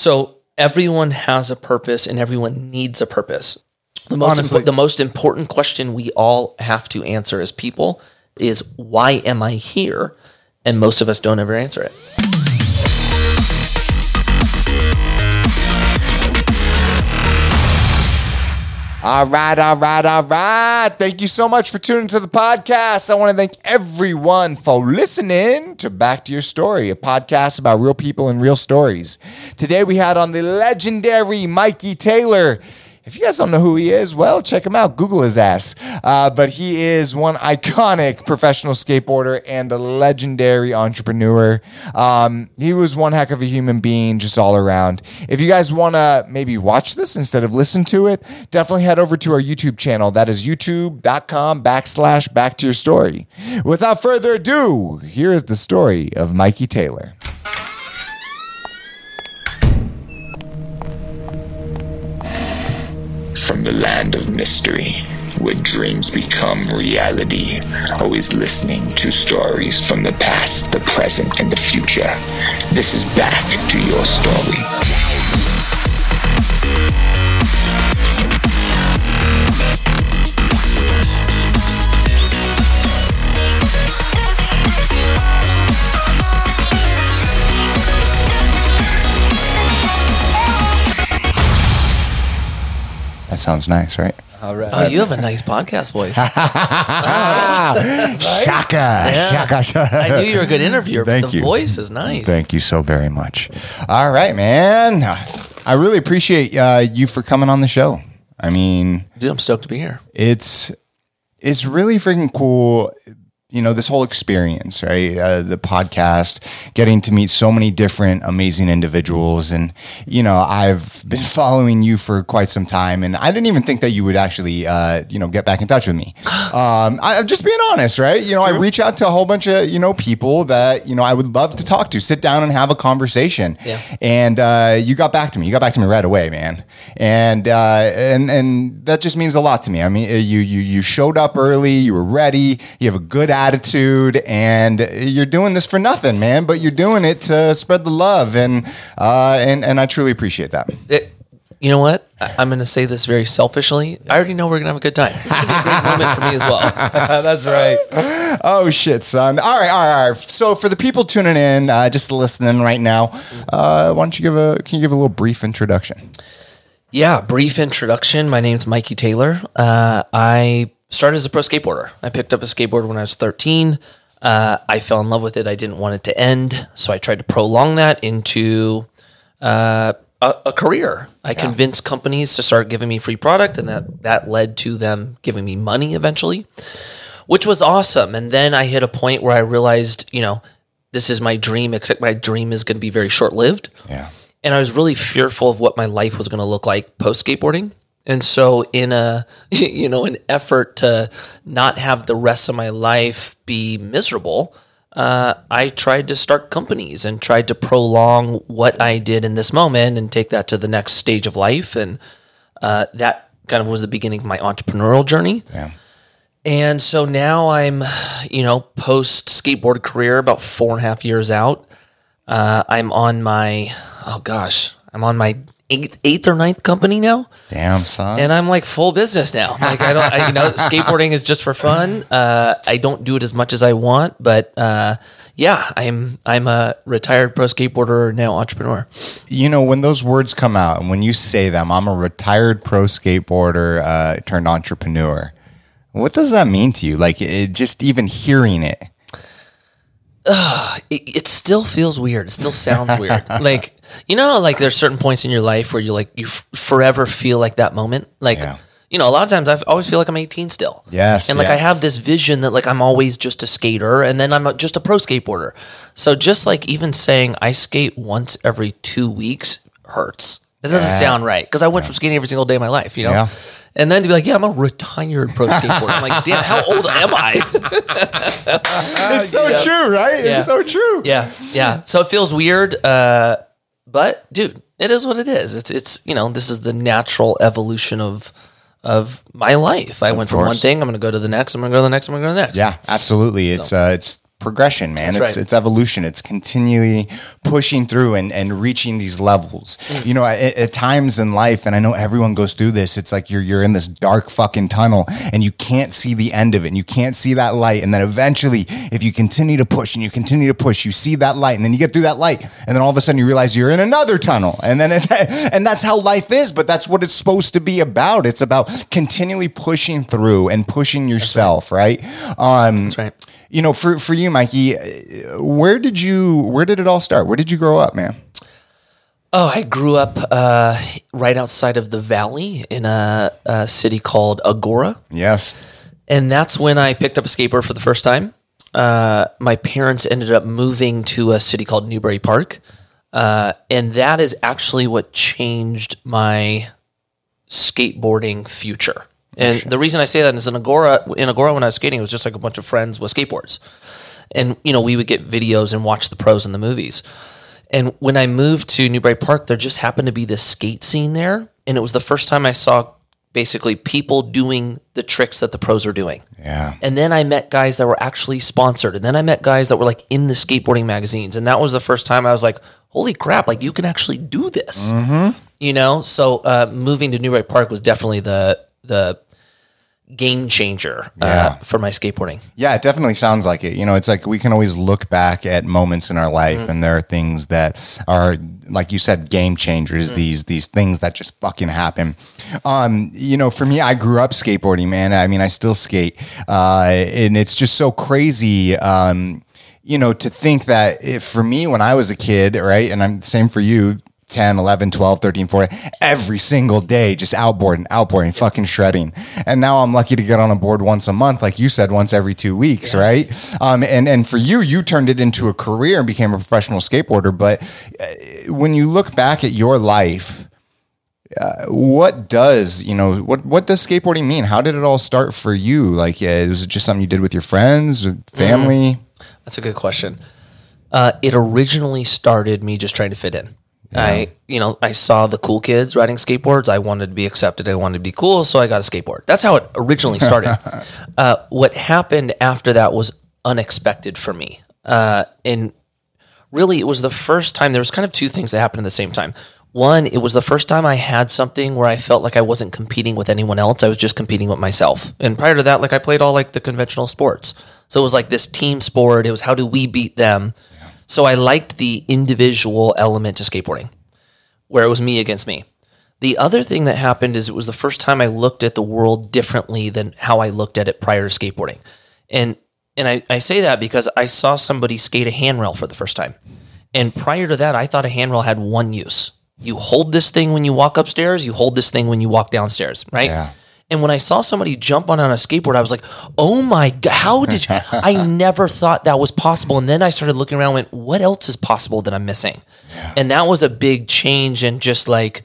So everyone has a purpose and everyone needs a purpose. The most impo- the most important question we all have to answer as people is why am I here? And most of us don't ever answer it. All right, all right, all right. Thank you so much for tuning to the podcast. I want to thank everyone for listening to Back to Your Story, a podcast about real people and real stories. Today we had on the legendary Mikey Taylor. If you guys don't know who he is, well, check him out. Google his ass. Uh, but he is one iconic professional skateboarder and a legendary entrepreneur. Um, he was one heck of a human being, just all around. If you guys want to maybe watch this instead of listen to it, definitely head over to our YouTube channel. That is youtube.com backslash back to your story. Without further ado, here is the story of Mikey Taylor. From the land of mystery, where dreams become reality, always listening to stories from the past, the present, and the future. This is back to your story. That sounds nice, right? All right. Oh, you have a nice podcast voice. Shaka, shaka, shaka. I knew you were a good interviewer, but Thank the you. voice is nice. Thank you so very much. All right, man. I really appreciate uh, you for coming on the show. I mean, Dude, I'm stoked to be here. it's it's really freaking cool. You know, this whole experience, right? Uh, the podcast, getting to meet so many different amazing individuals. And, you know, I've been following you for quite some time. And I didn't even think that you would actually, uh, you know, get back in touch with me. Um, I, I'm just being honest, right? You know, I reach out to a whole bunch of, you know, people that, you know, I would love to talk to, sit down and have a conversation. Yeah. And uh, you got back to me. You got back to me right away, man. And uh, and and that just means a lot to me. I mean, uh, you you you showed up early. You were ready. You have a good attitude, and you're doing this for nothing, man. But you're doing it to spread the love, and uh, and and I truly appreciate that. It- you know what? I'm going to say this very selfishly. I already know we're going to have a good time. This is going to be a great moment for me as well. That's right. oh shit, son. All right, all right, all right. So for the people tuning in, uh, just listening right now, uh, why don't you give a can you give a little brief introduction? Yeah, brief introduction. My name's Mikey Taylor. Uh, I started as a pro skateboarder. I picked up a skateboard when I was 13. Uh, I fell in love with it. I didn't want it to end, so I tried to prolong that into uh, a, a career. I convinced companies to start giving me free product, and that that led to them giving me money eventually, which was awesome. And then I hit a point where I realized, you know, this is my dream, except my dream is going to be very short lived Yeah. and I was really fearful of what my life was going to look like post skateboarding. And so, in a you know an effort to not have the rest of my life be miserable, uh, I tried to start companies and tried to prolong what I did in this moment and take that to the next stage of life. And uh, that kind of was the beginning of my entrepreneurial journey. Yeah. And so now I'm, you know, post skateboard career, about four and a half years out. Uh, I'm on my, oh gosh, I'm on my eighth, eighth or ninth company now, Damn, son. and I'm like full business now. Like I don't, I, you know, skateboarding is just for fun. Uh, I don't do it as much as I want, but uh, yeah, I'm I'm a retired pro skateboarder now entrepreneur. you know, when those words come out and when you say them, I'm a retired pro skateboarder uh, turned entrepreneur. What does that mean to you? Like, it, just even hearing it. it, it still feels weird. It still sounds weird. like you know, like there's certain points in your life where you like you f- forever feel like that moment. Like Yeah. you know, a lot of times I always feel like I'm 18 still. Yes, and like I have this vision that like I'm always just a skater, and then I'm just a pro skateboarder. So just like even saying I skate once every two weeks hurts. It doesn't Yeah. sound right because I went from skating every single day of my life. You know. Yeah. And then to be like, yeah, I'm a retired pro skateboarder. I'm like, damn, how old am I? It's so yeah. true, right? Yeah. It's so true. Yeah, yeah. So it feels weird, uh, but dude, it is what it is. It's it's you know this is the natural evolution of of my life. I went from one thing. I'm going to go to the next. I'm going to go to the next. I'm going to go to the next. Yeah, absolutely. It's uh, it's progression, man. That's it's right. it's evolution. It's continually pushing through and, and reaching these levels. You know, at, at times in life, and I know everyone goes through this. It's like you're you're in this dark fucking tunnel, and you can't see the end of it. And you can't see that light. And then eventually, if you continue to push and you continue to push, you see that light, and then you get through that light, and then all of a sudden you realize you're in another tunnel, and then it, and that's how life is. But that's what it's supposed to be about. It's about continually pushing through and pushing yourself, right? Um, That's right. You know, for for you, Mikey, uh, where did you where did it all start? Where did you grow up, man? Oh, I grew up uh, right outside of the valley in a, a city called Agoura. Yes. And that's when I picked up a skateboard for the first time. Uh, my parents ended up moving to a city called Newbury Park. Uh, and that is actually what changed my skateboarding future. And the reason I say that is in Agoura, in Agoura, when I was skating, it was just like a bunch of friends with skateboards. And, you know, we would get videos and watch the pros in the movies. And when I moved to Newbury Park, there just happened to be this skate scene there. And it was the first time I saw basically people doing the tricks that the pros are doing. Yeah. And then I met guys that were actually sponsored. And then I met guys that were like in the skateboarding magazines. And that was the first time I was like, holy crap, like you can actually do this. You know? So uh, moving to Newbury Park was definitely the the game changer Yeah. uh, for my skateboarding. Yeah, it definitely sounds like it. You know, it's like we can always look back at moments in our life Mm-hmm. and there are things that are like you said game changers, Mm-hmm. these these things that just fucking happen. Um, you know, for me I grew up skateboarding, man. I mean, I still skate. Uh, and it's just so crazy um, you know, to think that if for me when I was a kid, right? And I'm same for you, 10, 11, 12, 13, 14, every single day, just outboarding, outboarding, fucking shredding. And now I'm lucky to get on a board once a month, like you said, once every two weeks, right? Um, and, and for you, you turned it into a career and became a professional skateboarder. But uh, when you look back at your life, uh, what does you know what what does skateboarding mean? How did it all start for you? Like, uh, was it just something you did with your friends, family? That's a good question. Uh, it originally started me just trying to fit in. I, you know, I saw the cool kids riding skateboards. I wanted to be accepted. I wanted to be cool, so I got a skateboard. That's how it originally started. uh, what happened after that was unexpected for me, uh, and really, it was the first time. There was kind of two things that happened at the same time. One, it was the first time I had something where I felt like I wasn't competing with anyone else. I was just competing with myself. And prior to that, like I played all like the conventional sports. So it was like this team sport. It was how do we beat them? So I liked the individual element to skateboarding, where it was me against me. The other thing that happened is it was the first time I looked at the world differently than how I looked at it prior to skateboarding. And and I, I say that because I saw somebody skate a handrail for the first time. And prior to that, I thought a handrail had one use. You hold this thing when you walk upstairs, you hold this thing when you walk downstairs, right? Yeah. And when I saw somebody jump on on a skateboard, I was like, "Oh my god, how did you? I never thought that was possible." And then I started looking around, and went, "What else is possible that I'm missing?" And that was a big change, and just like,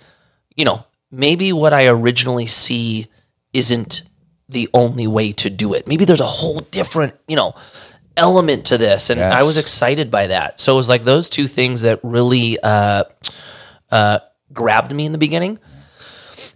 you know, maybe what I originally see isn't the only way to do it. Maybe there's a whole different, you know, element to this, and I was excited by that. So it was like those two things that really uh, uh, grabbed me in the beginning.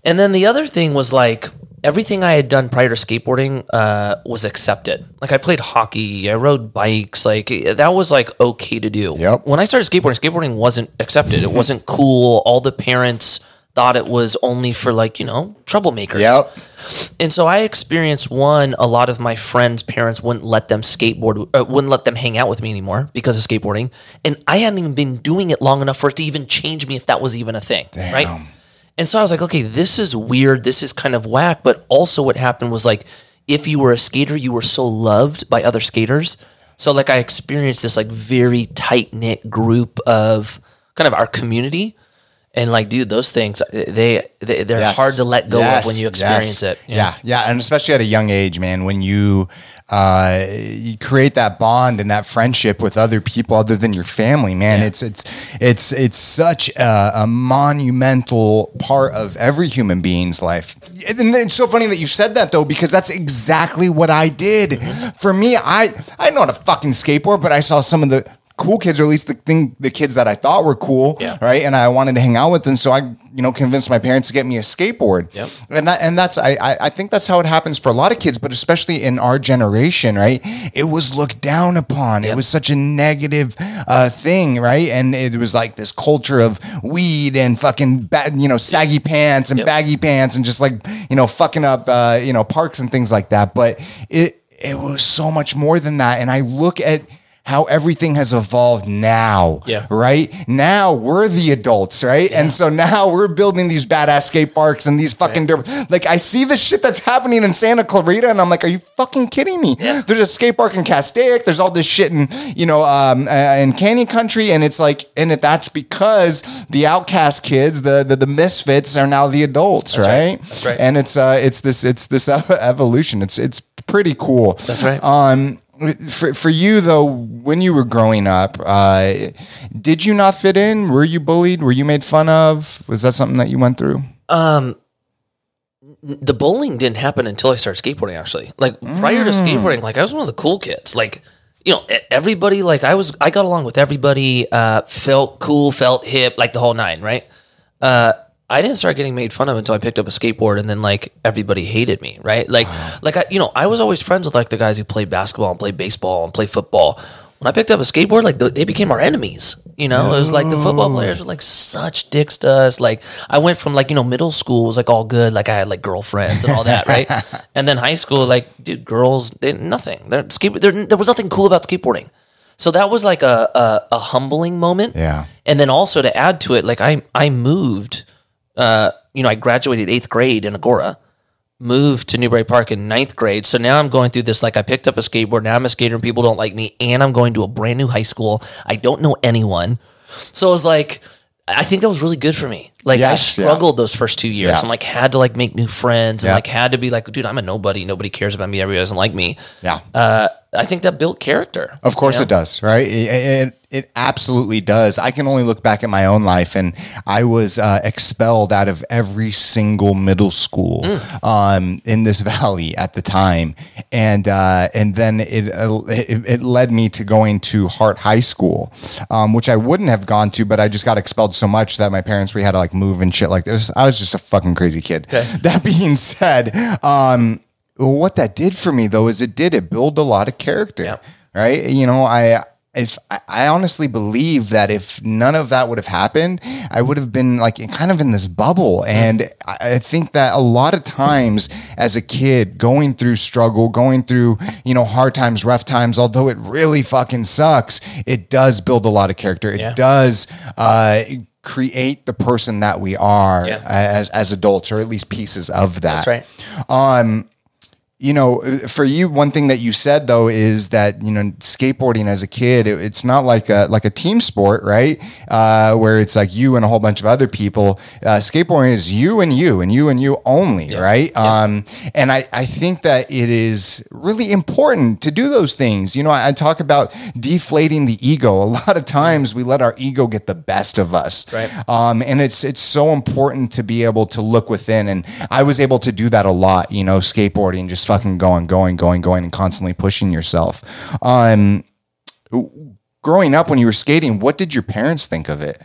And then the other thing was like everything I had done prior to skateboarding uh, was accepted. Like I played hockey, I rode bikes, like that was like okay to do. Yep. When I started skateboarding, skateboarding wasn't accepted. It wasn't cool. All the parents thought it was only for like you know troublemakers. Yep. And so I experienced one. A lot of my friends' parents wouldn't let them skateboard, uh, wouldn't let them hang out with me anymore because of skateboarding. And I hadn't even been doing it long enough for it to even change me if that was even a thing, right? And so I was like, okay, this is weird. This is kind of whack. But also, what happened was like, if you were a skater, you were so loved by other skaters. So like, I experienced this like very tight knit group of kind of our community. And like, dude, those things they, they they're Yes. hard to let go Yes. of when you experience Yes. it. Yeah. yeah, and especially at a young age, man, when you uh, you create that bond and that friendship with other people other than your family, man, Yeah. it's it's it's it's such a, a monumental part of every human being's life. And it's so funny that you said that though, because that's exactly what I did. Mm-hmm. For me, I I know how to fucking skateboard, but I saw some of the cool kids, or at least the thing, the kids that I thought were cool, Yeah. right? And I wanted to hang out with them, so I, you know, convinced my parents to get me a skateboard. Yep. And that, and that's, I, I, I think that's how it happens for a lot of kids, but especially in our generation, right? It was looked down upon. It was such a negative uh, thing, right? And it was like this culture of weed and fucking bad, you know, saggy pants and Yep. baggy pants and just like you know fucking up, uh, you know, parks and things like that. But it it was so much more than that. And I look at how everything has evolved now, Yeah. right? Now we're the adults, right? And so now we're building these badass skate parks and these fucking dirt. Like I see the shit that's happening in Santa Clarita, and I'm like, are you fucking kidding me? Yeah. There's a skate park in Castaic. There's all this shit in you know um, uh, in Canyon Country, and it's like, and it, that's because the outcast kids, the, the the misfits, are now the adults, That's right? right. That's right. And it's uh, it's this it's this evolution. It's it's pretty cool. That's right. Um, for for you though, when you were growing up, uh, did you not fit in? Were you bullied? Were you made fun of? Was that something that you went through? the bullying didn't happen until I started skateboarding. Actually, like prior to skateboarding, like I was one of the cool kids. Like you know, everybody like I was. I got along with everybody. Uh, felt cool, felt hip, like the whole nine. Right. Uh, I didn't start getting made fun of until I picked up a skateboard, and then like everybody hated me. Right. Like uh-huh. like I you know I was always friends with like the guys who played basketball and played baseball and played football. When I picked up a skateboard, like they became our enemies. You know, it was like the football players were like such dicks to us. Like I went from like you know middle school was like all good, like I had like girlfriends and all that, right? and then high school, like dude, girls, they nothing. They're skate. There, there was nothing cool about skateboarding. So that was like a, a a humbling moment. Yeah. And then also to add to it, like I I moved. Uh, you know, I graduated eighth grade in Agoura moved to Newbury Park in ninth grade. So now I'm going through this like I picked up a skateboard. Now I'm a skater and people don't like me. And I'm going to a brand new high school. I don't know anyone. So I was like, I think that was really good for me. Like I Yes, yeah. struggled those first two years Yeah. and like had to like make new friends and Yeah. like had to be like, dude, I'm a nobody. Nobody cares about me. Everybody doesn't like me. Yeah. Uh, I think that built character. Of course you know? it does, right? It, it, absolutely does. I can only look back at my own life, and I was uh, expelled out of every single middle school um, in this valley at the time, and uh, and then it, uh, it it led me to going to Hart High School, um, which I wouldn't have gone to, but I just got expelled so much that my parents we had to like move and shit like this. I was just a fucking crazy kid. That being said, um, what that did for me though is it did it build a lot of character Yeah. right you know i if I- honestly believe that if none of that would have happened i would have been like kind of in this bubble and i think that a lot of times as a kid going through struggle going through you know hard times rough times although it really fucking sucks it does build a lot of character it Yeah. does uh create the person that we are Yeah. as as adults or at least pieces of that That's right. You know, for you, one thing that you said though is that you know skateboarding as a kid, it- it's not like a like a team sport, right? Uh, where it's like you and a whole bunch of other people. Uh, skateboarding is you and you and you and you only, right? Um, and I I think that it is really important to do those things. You know, I, I talk about deflating the ego. A lot of times we let our ego get the best of us, Right. um, and it's it's so important to be able to look within. And I was able to do that a lot, you know, skateboarding, just fucking going, going, going, going, and constantly pushing yourself. Um, growing up when you were skating, what did your parents think of it?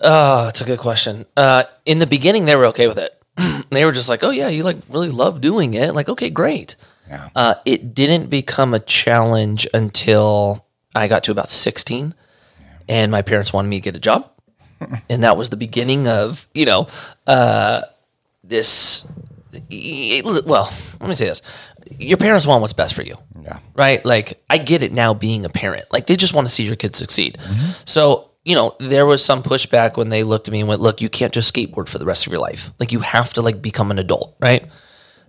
Oh, that's a good question. Uh, in the beginning, they were okay with it. they were just like, "Oh yeah, you like really love doing it." Like, okay, great. Yeah. Uh, it didn't become a challenge until I got to about sixteen, and my parents wanted me to get a job, and that was the beginning of you know uh, this. Well, let me say this: your parents want what's best for you Yeah. right? Like I get it now being a parent. Like they just want to see your kids succeed. Mm-hmm. So, you know, there was some pushback when they looked at me and went, "Look, you can't just skateboard for the rest of your life. Like you have to like become an adult, right?" I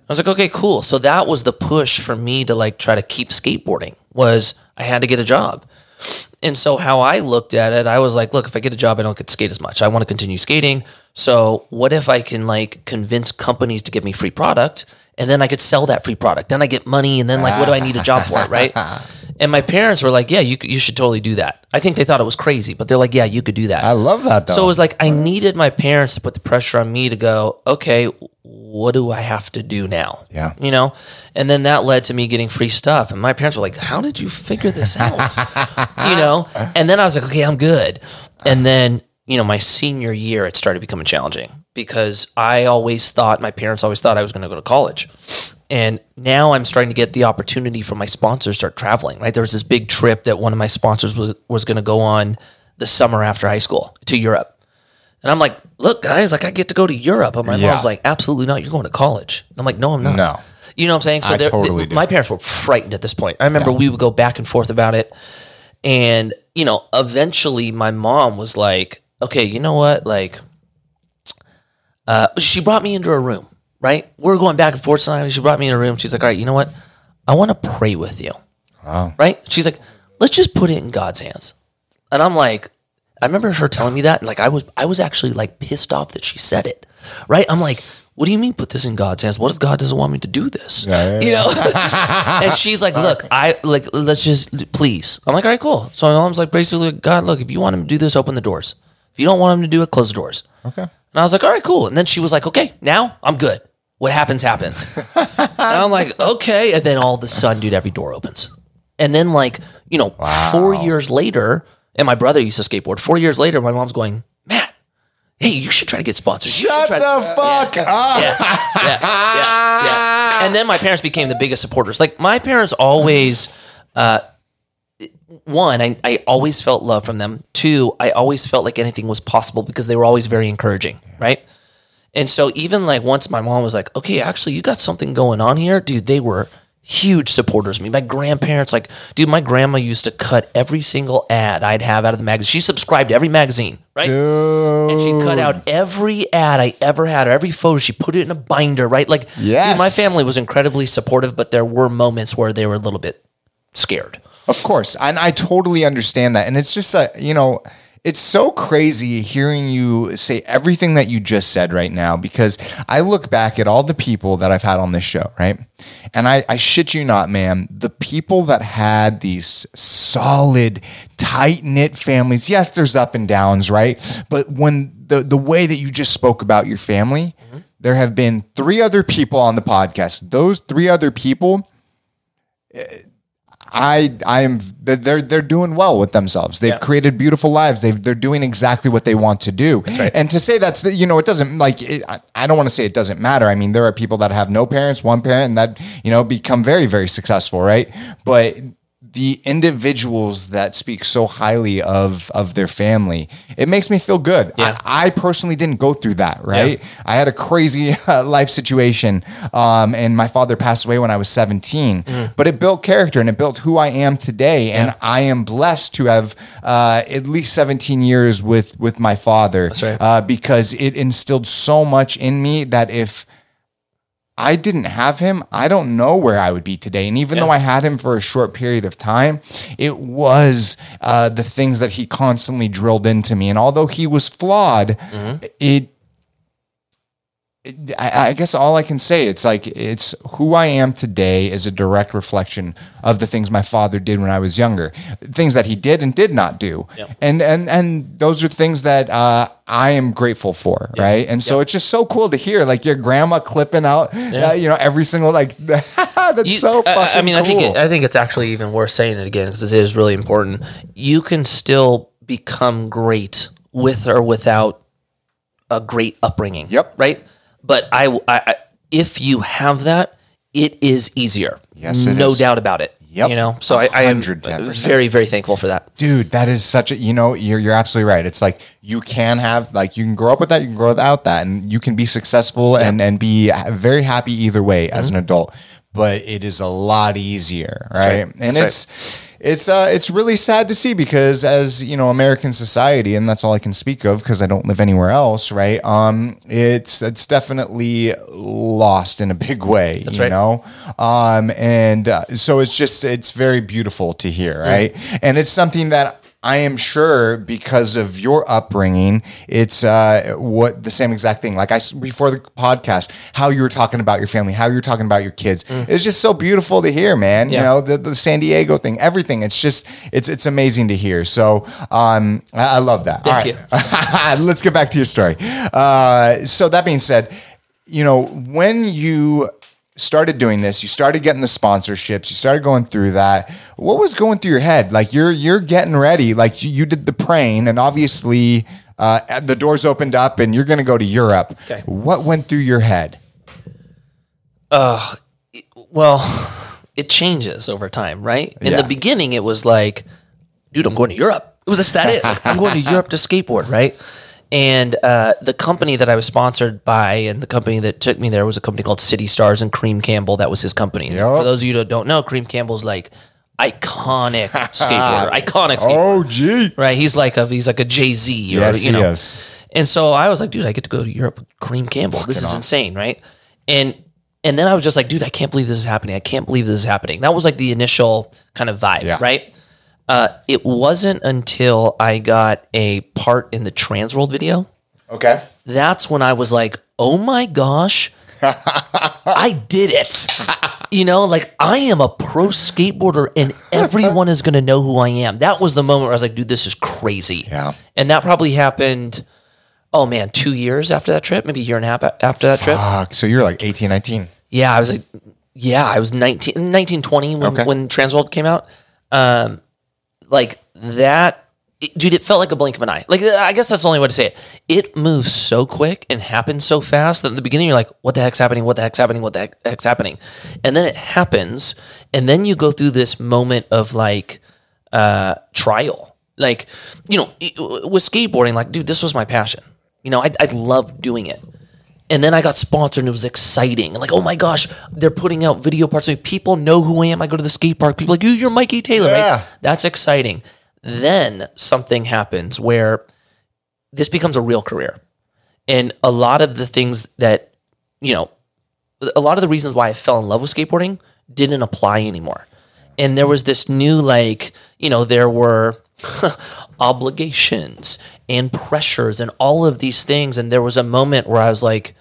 was like, "Okay, cool." So that was the push for me to like try to keep skateboarding was I had to get a job. And so how I looked at it, I was like, look, if I get a job, I don't get to skate as much. I want to continue skating. So what if I can like convince companies to give me free product and then I could sell that free product. Then I get money and then like what do I need a job for, right? And my parents were like, yeah, you you should totally do that. I think they thought it was crazy, but they're like, yeah, you could do that. I love that though. So it was like I needed my parents to put the pressure on me to go, okay, what do I have to do now? Yeah. You know? And then that led to me getting free stuff. And my parents were like, How did you figure this out? you know? And then I was like, Okay, I'm good. And then, you know, my senior year, it started becoming challenging because I always thought, my parents always thought I was going to go to college. And now I'm starting to get the opportunity for my sponsors to start traveling, right? There was this big trip that one of my sponsors was, was going to go on the summer after high school to Europe. And I'm like, look, guys, like I get to go to Europe. And my Yeah. mom's like, absolutely not. You're going to college. And I'm like, no, I'm not. No. You know what I'm saying? So I totally they- my parents were frightened at this point. I remember we would go back and forth about it. And, you know, eventually my mom was like, okay, you know what? Like, uh, she brought me into her room, right? We're going back and forth tonight. She brought me in a room. She's like, all right, you know what? I want to pray with you. Wow. Right? She's like, let's just put it in God's hands. And I'm like, I remember her telling me that. Like, I was, I was actually like pissed off that she said it. Right? I'm like, what do you mean put this in God's hands? What if God doesn't want me to do this? Yeah, yeah, You know? and she's like, look, I like, let's just, please. I'm like, all right, cool. So my mom's like, basically, God, look, if you want him to do this, open the doors. If you don't want him to do it, close the doors. Okay. And I was like, all right, cool. And then she was like, okay, now I'm good. What happens, happens. and I'm like, okay. And then all of a sudden, dude, every door opens. And then, like, you know, four years later, and my brother used to skateboard. Four years later, my mom's going, Matt, hey, you should try to get sponsors. You Shut the try fuck up. yeah, yeah, yeah, yeah. And then my parents became the biggest supporters. Like my parents always, uh, one, I, I always felt love from them. Two, I always felt like anything was possible because they were always very encouraging, right? And so even like once my mom was like, okay, actually, you got something going on here, dude, they were huge supporters of me. My grandparents, like, dude, my grandma used to cut every single ad I'd have out of the magazine. She subscribed to every magazine, right? And she cut out every ad I ever had, or every photo. She put it in a binder, right? Like, Yes. dude, my family was incredibly supportive, but there were moments where they were a little bit scared. Of course. And I totally understand that. And it's just, uh, you know, it's so crazy hearing you say everything that you just said right now because I look back at all the people that I've had on this show, right? And I, I shit you not, man, the people that had these solid, tight knit families, yes, there's up and downs, right? But when the, the way that you just spoke about your family, there have been three other people on the podcast. Those three other people, I I am they're they're doing well with themselves. They've Yeah. created beautiful lives. They've they're doing exactly what they want to do. And to say that's the, you know it doesn't like it, I, I don't want to say it doesn't matter. I mean there are people that have no parents, one parent, and that you know become very very successful, right? But the individuals that speak so highly of of their family, it makes me feel good. Yeah. I, I personally didn't go through that, right? I had a crazy uh, life situation, um, and my father passed away when I was 17. But it built character and it built who I am today. And I am blessed to have uh, at least 17 years with with my father, right. uh, because it instilled so much in me that if I didn't have him, I don't know where I would be today. And even though I had him for a short period of time, it was uh, the things that he constantly drilled into me. And although he was flawed, it, it- I, I guess all I can say it's like it's who I am today is a direct reflection of the things my father did when I was younger, things that he did and did not do, and and and those are things that uh, I am grateful for, right? And so it's just so cool to hear like your grandma clipping out, uh, you know, every single like that's You- so I- fucking. I, I mean, I think it, I think it's actually even worth saying it again because it is really important. You can still become great with or without a great upbringing. Yep. Right. But I, I, I if you have that, it is easier. Yes, no is. doubt about it. Yep. You know, so I, I am 110%. very, very thankful for that. dude that is such a you know you're you're absolutely right it's like you can have like you can grow up with that you can grow without that and you can be successful and and be very happy either way as Mm-hmm. an adult but it is a lot easier right, right. and That's it's it's uh it's really sad to see because as you know American society and that's all I can speak of because I don't live anywhere else right? Um it's it's definitely lost in a big way you right. know? Um and uh, so it's just it's very beautiful to hear right? And it's something that I am sure because of your upbringing, it's uh, what the same exact thing. Like I before the podcast, how you were talking about your family, how you were talking about your kids. It's just so beautiful to hear, man. You know the, the San Diego thing, everything. It's just it's it's amazing to hear. So um, I, I love that. Thank All right, let's get back to your story. Uh, so that being said, you know, when you started doing this, you started getting the sponsorships, you started going through that. What was going through your head? Like you're you're getting ready, like you, you did the praying, and obviously uh, the doors opened up, and you're going to go to Europe. Okay. What went through your head? Uh, Well, it changes over time, right? In Yeah. the beginning, it was like, dude, I'm going to Europe. It was just that it. I'm going to Europe to skateboard, right? And uh, the company that I was sponsored by and the company that took me there was a company called City Stars and Kareem Campbell. That was his company. Yep. For those of you that don't know, Kareem Campbell's like iconic skateboarder, iconic skateboarder Oh, gee. right? He's like a he's like a Jay Z, or Yes, you know. is. And so I was like, dude, I get to go to Europe with Kareem Campbell. this is insane, right? And and then I was just like, dude, I can't believe this is happening. I can't believe this is happening. That was like the initial kind of vibe, Yeah. right? Uh, it wasn't until I got a part in the Transworld video Okay. that's when I was like, oh my gosh, I did it. You know, like I am a pro skateboarder and everyone is going to know who I am. That was the moment where I was like, dude, this is crazy. Yeah. And that probably happened, oh man, two years after that trip, maybe a year and a half after that trip. So you're like 18, 19. Yeah, I was like, yeah, I was 19, 1920 when, Okay. when Transworld came out. Um, like that, it- dude, it felt like a blink of an eye. Like, I guess that's the only way to say it. It moves so quick and happens so fast that in the beginning you're like, what the heck's happening? What the heck's happening? What the heck's happening? And then it happens. And then you go through this moment of like, uh, trial. Like, you know, with skateboarding, like, dude, this was my passion. You know, I, I loved doing it. And then I got sponsored and it was exciting. And like, oh my gosh, they're putting out video parts of me. People know who I am. I go to the skate park. People are like, you, you're Mikey Taylor, Yeah. right? That's exciting. Then something happens where this becomes a real career. And a lot of the things that, you know, a lot of the reasons why I fell in love with skateboarding didn't apply anymore. And there was this new, like, you know, there were obligations and pressures and all of these things. And there was a moment where I was like,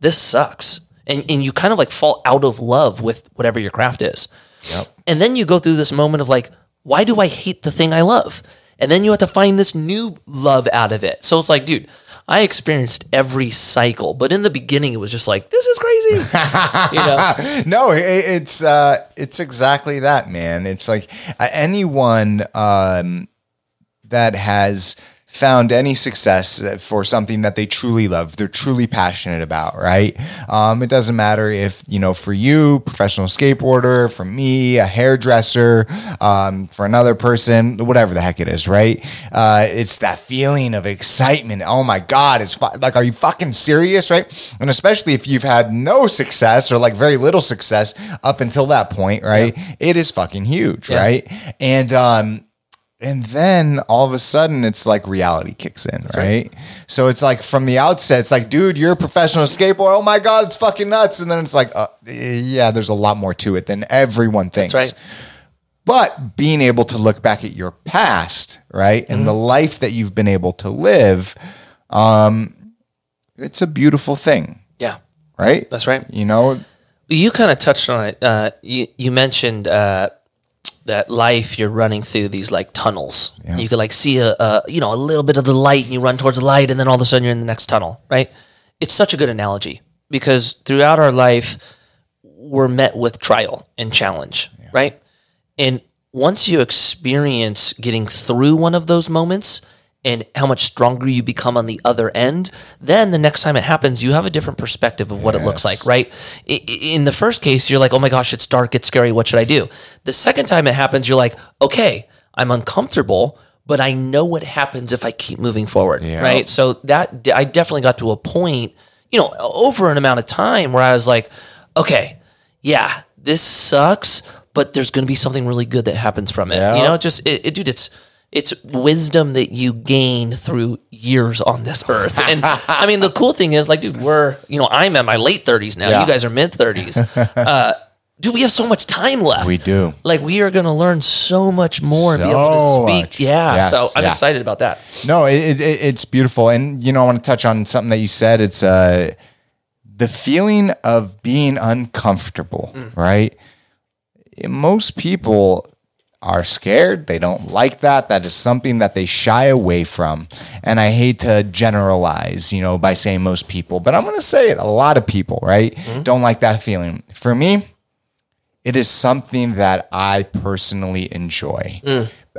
this sucks. And, and you kind of like fall out of love with whatever your craft is. Yep. And then you go through this moment of like, why do I hate the thing I love? And then you have to find this new love out of it. So it's like, dude, I experienced every cycle, but in the beginning it was just like, this is crazy. you know? no, it, it's uh, it's exactly that, man. It's like uh, anyone um, that has found any success for something that they truly love, they're truly passionate about, right? Um, it doesn't matter if you know, for you, professional skateboarder, for me, a hairdresser, um, for another person, whatever the heck it is, right? Uh, it's that feeling of excitement. Oh my god, it's fu- like, are you fucking serious, right? And especially if you've had no success or like very little success up until that point, right? It is fucking huge, Yeah. right? And um, and then all of a sudden it's like reality kicks in, right? So it's like from the outset, it's like, dude, you're a professional skateboarder. Oh my god, it's fucking nuts. And then it's like, uh, yeah, there's a lot more to it than everyone thinks. right. But being able to look back at your past, right, and the Mm-hmm. life that you've been able to live, um, it's a beautiful thing, Yeah. right? That's right. You know, You kind of touched on it. Uh, you you mentioned uh, that life you're running through these like tunnels. You could like see a, a you know a little bit of the light, and you run towards the light, and then all of a sudden you're in the next tunnel. Right? It's such a good analogy because throughout our life we're met with trial and challenge. Right? And once you experience getting through one of those moments and how much stronger you become on the other end, then the next time it happens, you have a different perspective of what it looks like, right? In the first case, you're like, oh my gosh, it's dark, it's scary, what should I do? The second time it happens, you're like, okay, I'm uncomfortable, but I know what happens if I keep moving forward, Yeah. right? So that I definitely got to a point, you know, over an amount of time where I was like, okay, yeah, this sucks, but there's going to be something really good that happens from it. Yeah. You know, just it, it, dude, it's it's wisdom that you gain through years on this earth. And I mean, the cool thing is, like, dude, we're you know, I'm at my late 30s now. Yeah. You guys are mid 30s. Uh, dude, we have so much time left. We do. Like, we are going to learn so much more and be able to speak. much. Yeah. Yes, so I'm yeah. excited about that. No, it, it, it's beautiful, and you know, I want to touch on something that you said. It's uh, the feeling of being uncomfortable, right? Most people are scared. They don't like that. That is something that they shy away from. And I hate to generalize, you know, by saying most people, but I'm going to say it. A lot of people, right, don't like that feeling. For me, it is something that I personally enjoy.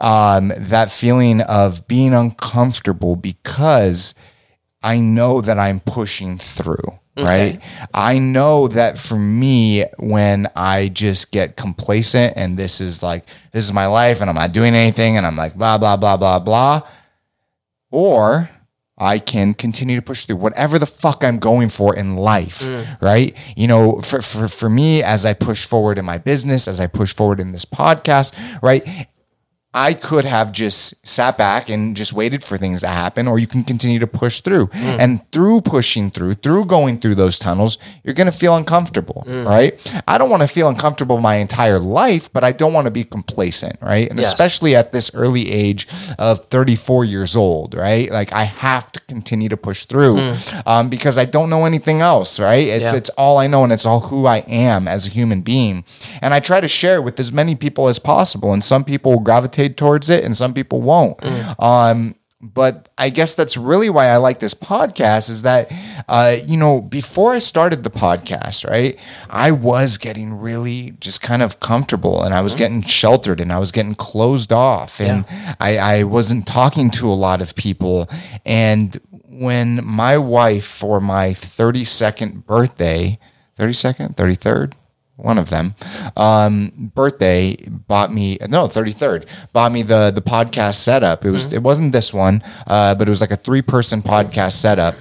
Um, that feeling of being uncomfortable because I know that I'm pushing through, right? I know that for me, when I just get complacent and this is like, this is my life and I'm not doing anything and I'm like, blah, blah, blah, blah, blah, or I can continue to push through whatever the fuck I'm going for in life, mm. right? You know, for, for, for me, as I push forward in my business, as I push forward in this podcast, right? I could have just sat back and just waited for things to happen, or you can continue to push through. Hmm. And through pushing through, through going through those tunnels, you're going to feel uncomfortable, hmm. right? I don't want to feel uncomfortable my entire life, but I don't want to be complacent, right? And Yes. especially at this early age of 34 years old, right? Like I have to continue to push through hmm. um, because I don't know anything else, right? It's Yeah. it's all I know and it's all who I am as a human being. And I try to share it with as many people as possible. And some people will gravitate towards it and some people won't. Um, but I guess that's really why I like this podcast is that, uh, you know, before I started the podcast, right, I was getting really just kind of comfortable and I was getting sheltered and I was getting closed off and I, I wasn't talking to a lot of people. And when my wife, for my 32nd birthday, 32nd, 33rd, one of them, um, birthday bought me no 33rd bought me the the podcast setup. It was it wasn't this one, uh, but it was like a three person podcast setup.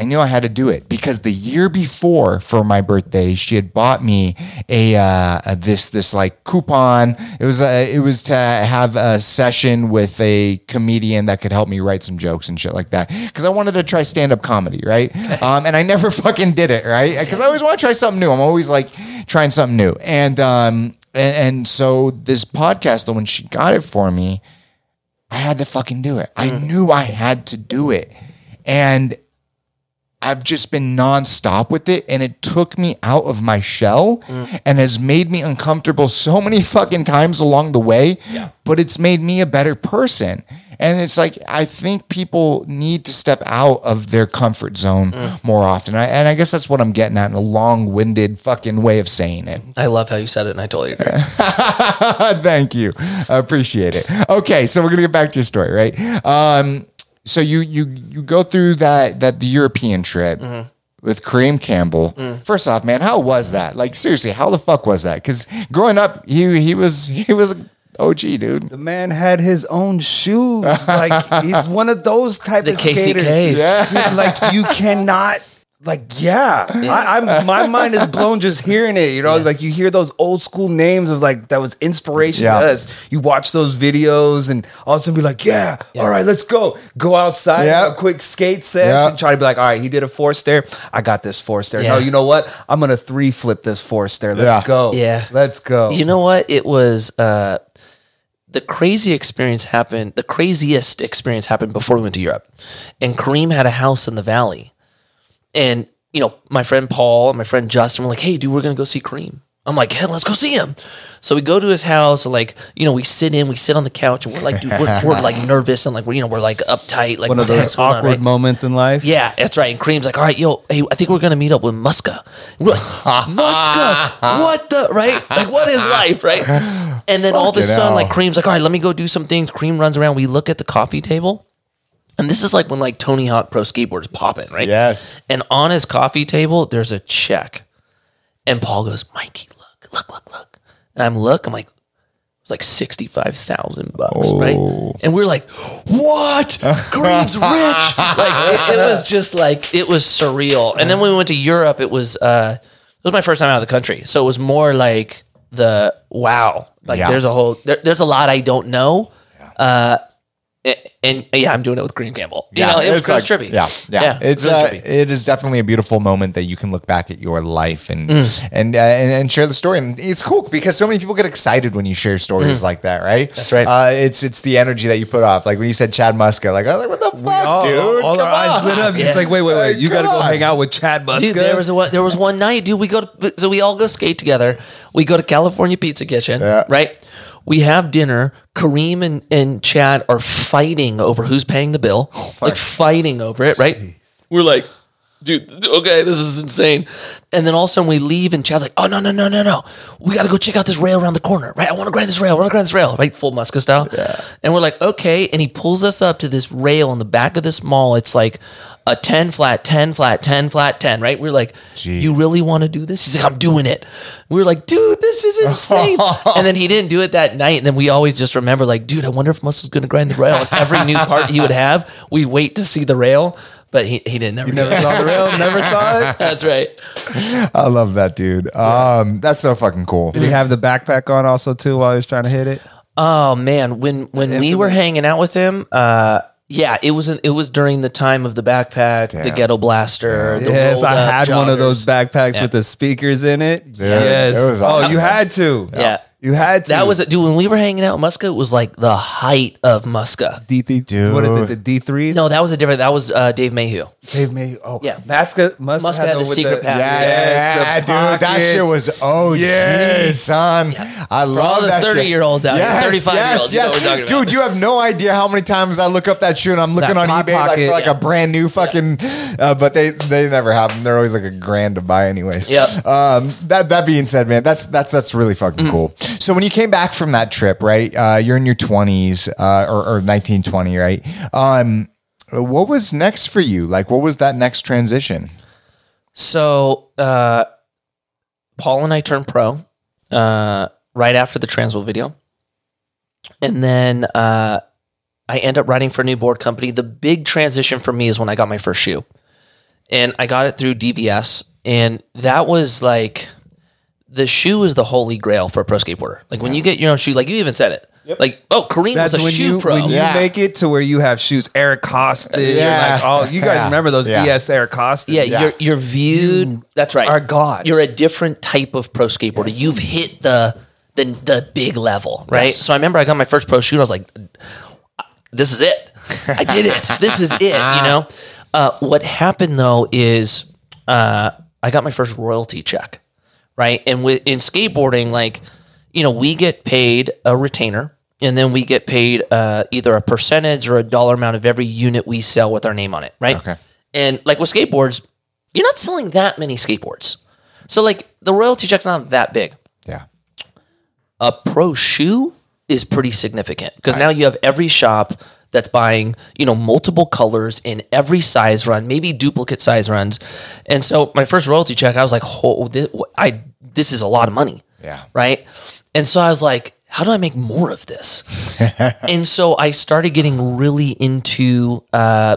I knew I had to do it because the year before for my birthday, she had bought me a, uh, a this this like coupon. It was uh, it was to have a session with a comedian that could help me write some jokes and shit like that because I wanted to try stand up comedy, right? Um, and I never fucking did it, right? Because I always want to try something new. I'm always like trying something new, and um and, and so this podcast, though, when she got it for me, I had to fucking do it. I knew I had to do it, and I've just been nonstop with it and it took me out of my shell and has made me uncomfortable so many fucking times along the way, but it's made me a better person. And it's like, I think people need to step out of their comfort zone more often. I, and I guess that's what I'm getting at in a long winded fucking way of saying it. I love how you said it, and I totally agree. Thank you. I appreciate it. Okay, so we're gonna get back to your story, right? Um, so you you you go through that that the European trip with Kareem Campbell. First off, man, how was that? Like seriously, how the fuck was that? Because growing up, he he was he was an OG dude. The man had his own shoes. Like he's one of those type The of skaters. Yeah. Dude, like you cannot. Like yeah, I, I'm my mind is blown just hearing it. You know, like you hear those old school names of like that was inspiration Yeah. to us. You watch those videos and all of a sudden be like, yeah, all right, let's go. Go outside, Yeah. quick skate session. Yeah. Try to be like, all right, he did a four stair. I got this four stair. No, you know what? I'm gonna three flip this four stair. Let's Yeah. go. Yeah. let's go. You know what? It was uh, the crazy experience happened. The craziest experience happened before we went to Europe, and Kareem had a house in the valley, and you know my friend Paul and my friend Justin were like, "Hey, dude, we're gonna go see Kareem. I'm like, "Hey, let's go see him." So we go to his house, like you know, we sit in, we sit on the couch, and we're like, dude, we're, we're like nervous and like we're you know we're like uptight, like One of those going on, awkward right? moments in life. Yeah, that's right. And Kareem's like, all right, yo, hey, I think we're gonna meet up with Muska. We're like, Muska, what the right? Like, what is life, right? And then all of a sudden, hell. like Kareem's like, all right, let me go do some things. Kareem runs around. We look at the coffee table, and this is like when like Tony Hawk Pro Skateboard is popping, right? Yes. And on his coffee table, there's a check, and Paul goes, Mikey, look, look, look, look. And I'm look, I'm like. It's like sixty five thousand bucks, right? And we're like, "What? Kareem's rich!" Like it, it was just like it was surreal. And then when we went to Europe, it was uh, it was my first time out of the country, so it was more like the wow. Like Yeah. there's a whole there, there's a lot I don't know. Uh, and, and yeah, I'm doing it with Kareem Campbell. You know, it was it's kind of like- trippy. Yeah, yeah, it's really uh, trippy. it is definitely a beautiful moment that you can look back at your life and Mm. and, uh, and and share the story. And it's cool because so many people get excited when you share stories like that, right? Mm. That's right. Uh, it's it's the energy that you put off. Like when you said Chad Muska, like I was like, what the fuck, all, dude? all Come our eyes lit up. Yeah. It's like, wait, wait, wait. You got to go on. hang out with Chad Muska. Dude, there was a one, there was one night, dude. We go to so we all go skate together. We go to California Pizza Kitchen, Yeah. right? We have dinner. Kareem and, and Chad are fighting over who's paying the bill, oh, like fighting over it, right? We're like, dude, okay, this is insane. And then all of a sudden we leave, and Chad's like, oh, no, no, no, no, no. We got to go check out this rail around the corner, right? I want to grind this rail. I want to grind this rail, right? Full Muska style. Yeah. And we're like, okay. And he pulls us up to this rail in the back of this mall. It's like a 10 flat, 10 flat, 10 flat, 10, right? We're like, you really want to do this? He's like, I'm doing it. We were like, dude, this is insane. and then he didn't do it that night. And then we always just remember, like, dude, I wonder if Muska's going to grind the rail. And every new part he would have, we'd wait to see the rail. But he, he didn't never, Never saw the rail, never saw it. That's right. I love that dude. Um, that's so fucking cool. Did he have the backpack on also too while he was trying to hit it? Oh man, when when we were hanging out with him, uh, yeah, it was it was during the time of the backpack, the ghetto blaster. The yes, I rolled up had one of those backpacks Yeah. with the speakers in it. it yes. was oh, you had to. Yeah. You had to. That was it, dude. When we were hanging out, Muska it was like the height of Muska. D three. Dude. What is it? The D threes? No, that was a different. That was uh, Dave Mayhew. Dave May. Oh, Yeah. Muska must, Muska have had the, the with secret the, password. Yeah, Yes, the yeah, dude, that pockets. shit was OG, Yes. son. I love all the that. shit. 30-year-olds out here, yes, 35-year-olds, Yes, you know yes, what we're talking about. dude, you have no idea how many times I look up that shoe and I'm looking That on pop eBay like pocket. for like Yeah. a brand new fucking. Uh, but they they never have them. They're always like a grand to buy, anyways. Yep. Um. That that being said, man, that's that's that's really fucking Mm. cool. So when you came back from that trip, right? Uh, you're in your 20s, uh, or, or 1920, right? Um. What was next for you? Like, what was that next transition? So uh, Paul and I turned pro uh, right after the Transworld video, and then uh, I end up writing for a new board company. The big transition for me is when I got my first shoe, and I got it through DVS, and that was like the shoe is the holy grail for a pro skateboarder. Like when you get your own shoe, like you even said it. Like, oh, Kareem That's was a when shoe you pro. when you Yeah. make it to where you have shoes Eric Koston. Yeah. Like, oh, you guys Yeah. remember those Yeah. ES Eric Koston? Yeah, you're you're viewed. that's right. are God. You're a different type of pro skateboarder. You've hit the the the big level, right? Yes. So I remember I got my first pro shoe. and I was like, "This is it. I did it. this is it." You know. Uh, what happened though is uh, I got my first royalty check, right? And with in skateboarding, like you know, we get paid a retainer. And then we get paid uh, either a percentage or a dollar amount of every unit we sell with our name on it, right? Okay. And like with skateboards, you're not selling that many skateboards. So like the royalty check's not that big. Yeah. A pro shoe is pretty significant because now you have every shop that's buying, you know, multiple colors in every size run, maybe duplicate size runs. And so my first royalty check, I was like, oh, this, I this is a lot of money. Yeah. Right. And so I was like, how do I make more of this? and so I started getting really into uh,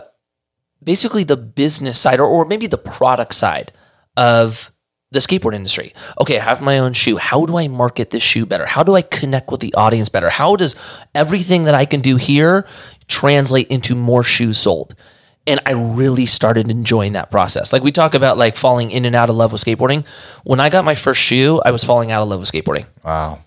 basically the business side or, or maybe the product side of the skateboard industry. Okay, I have my own shoe. How do I market this shoe better? How do I connect with the audience better? How does everything that I can do here translate into more shoes sold? And I really started enjoying that process. Like we talk about like falling in and out of love with skateboarding. When I got my first shoe, I was falling out of love with skateboarding Wow.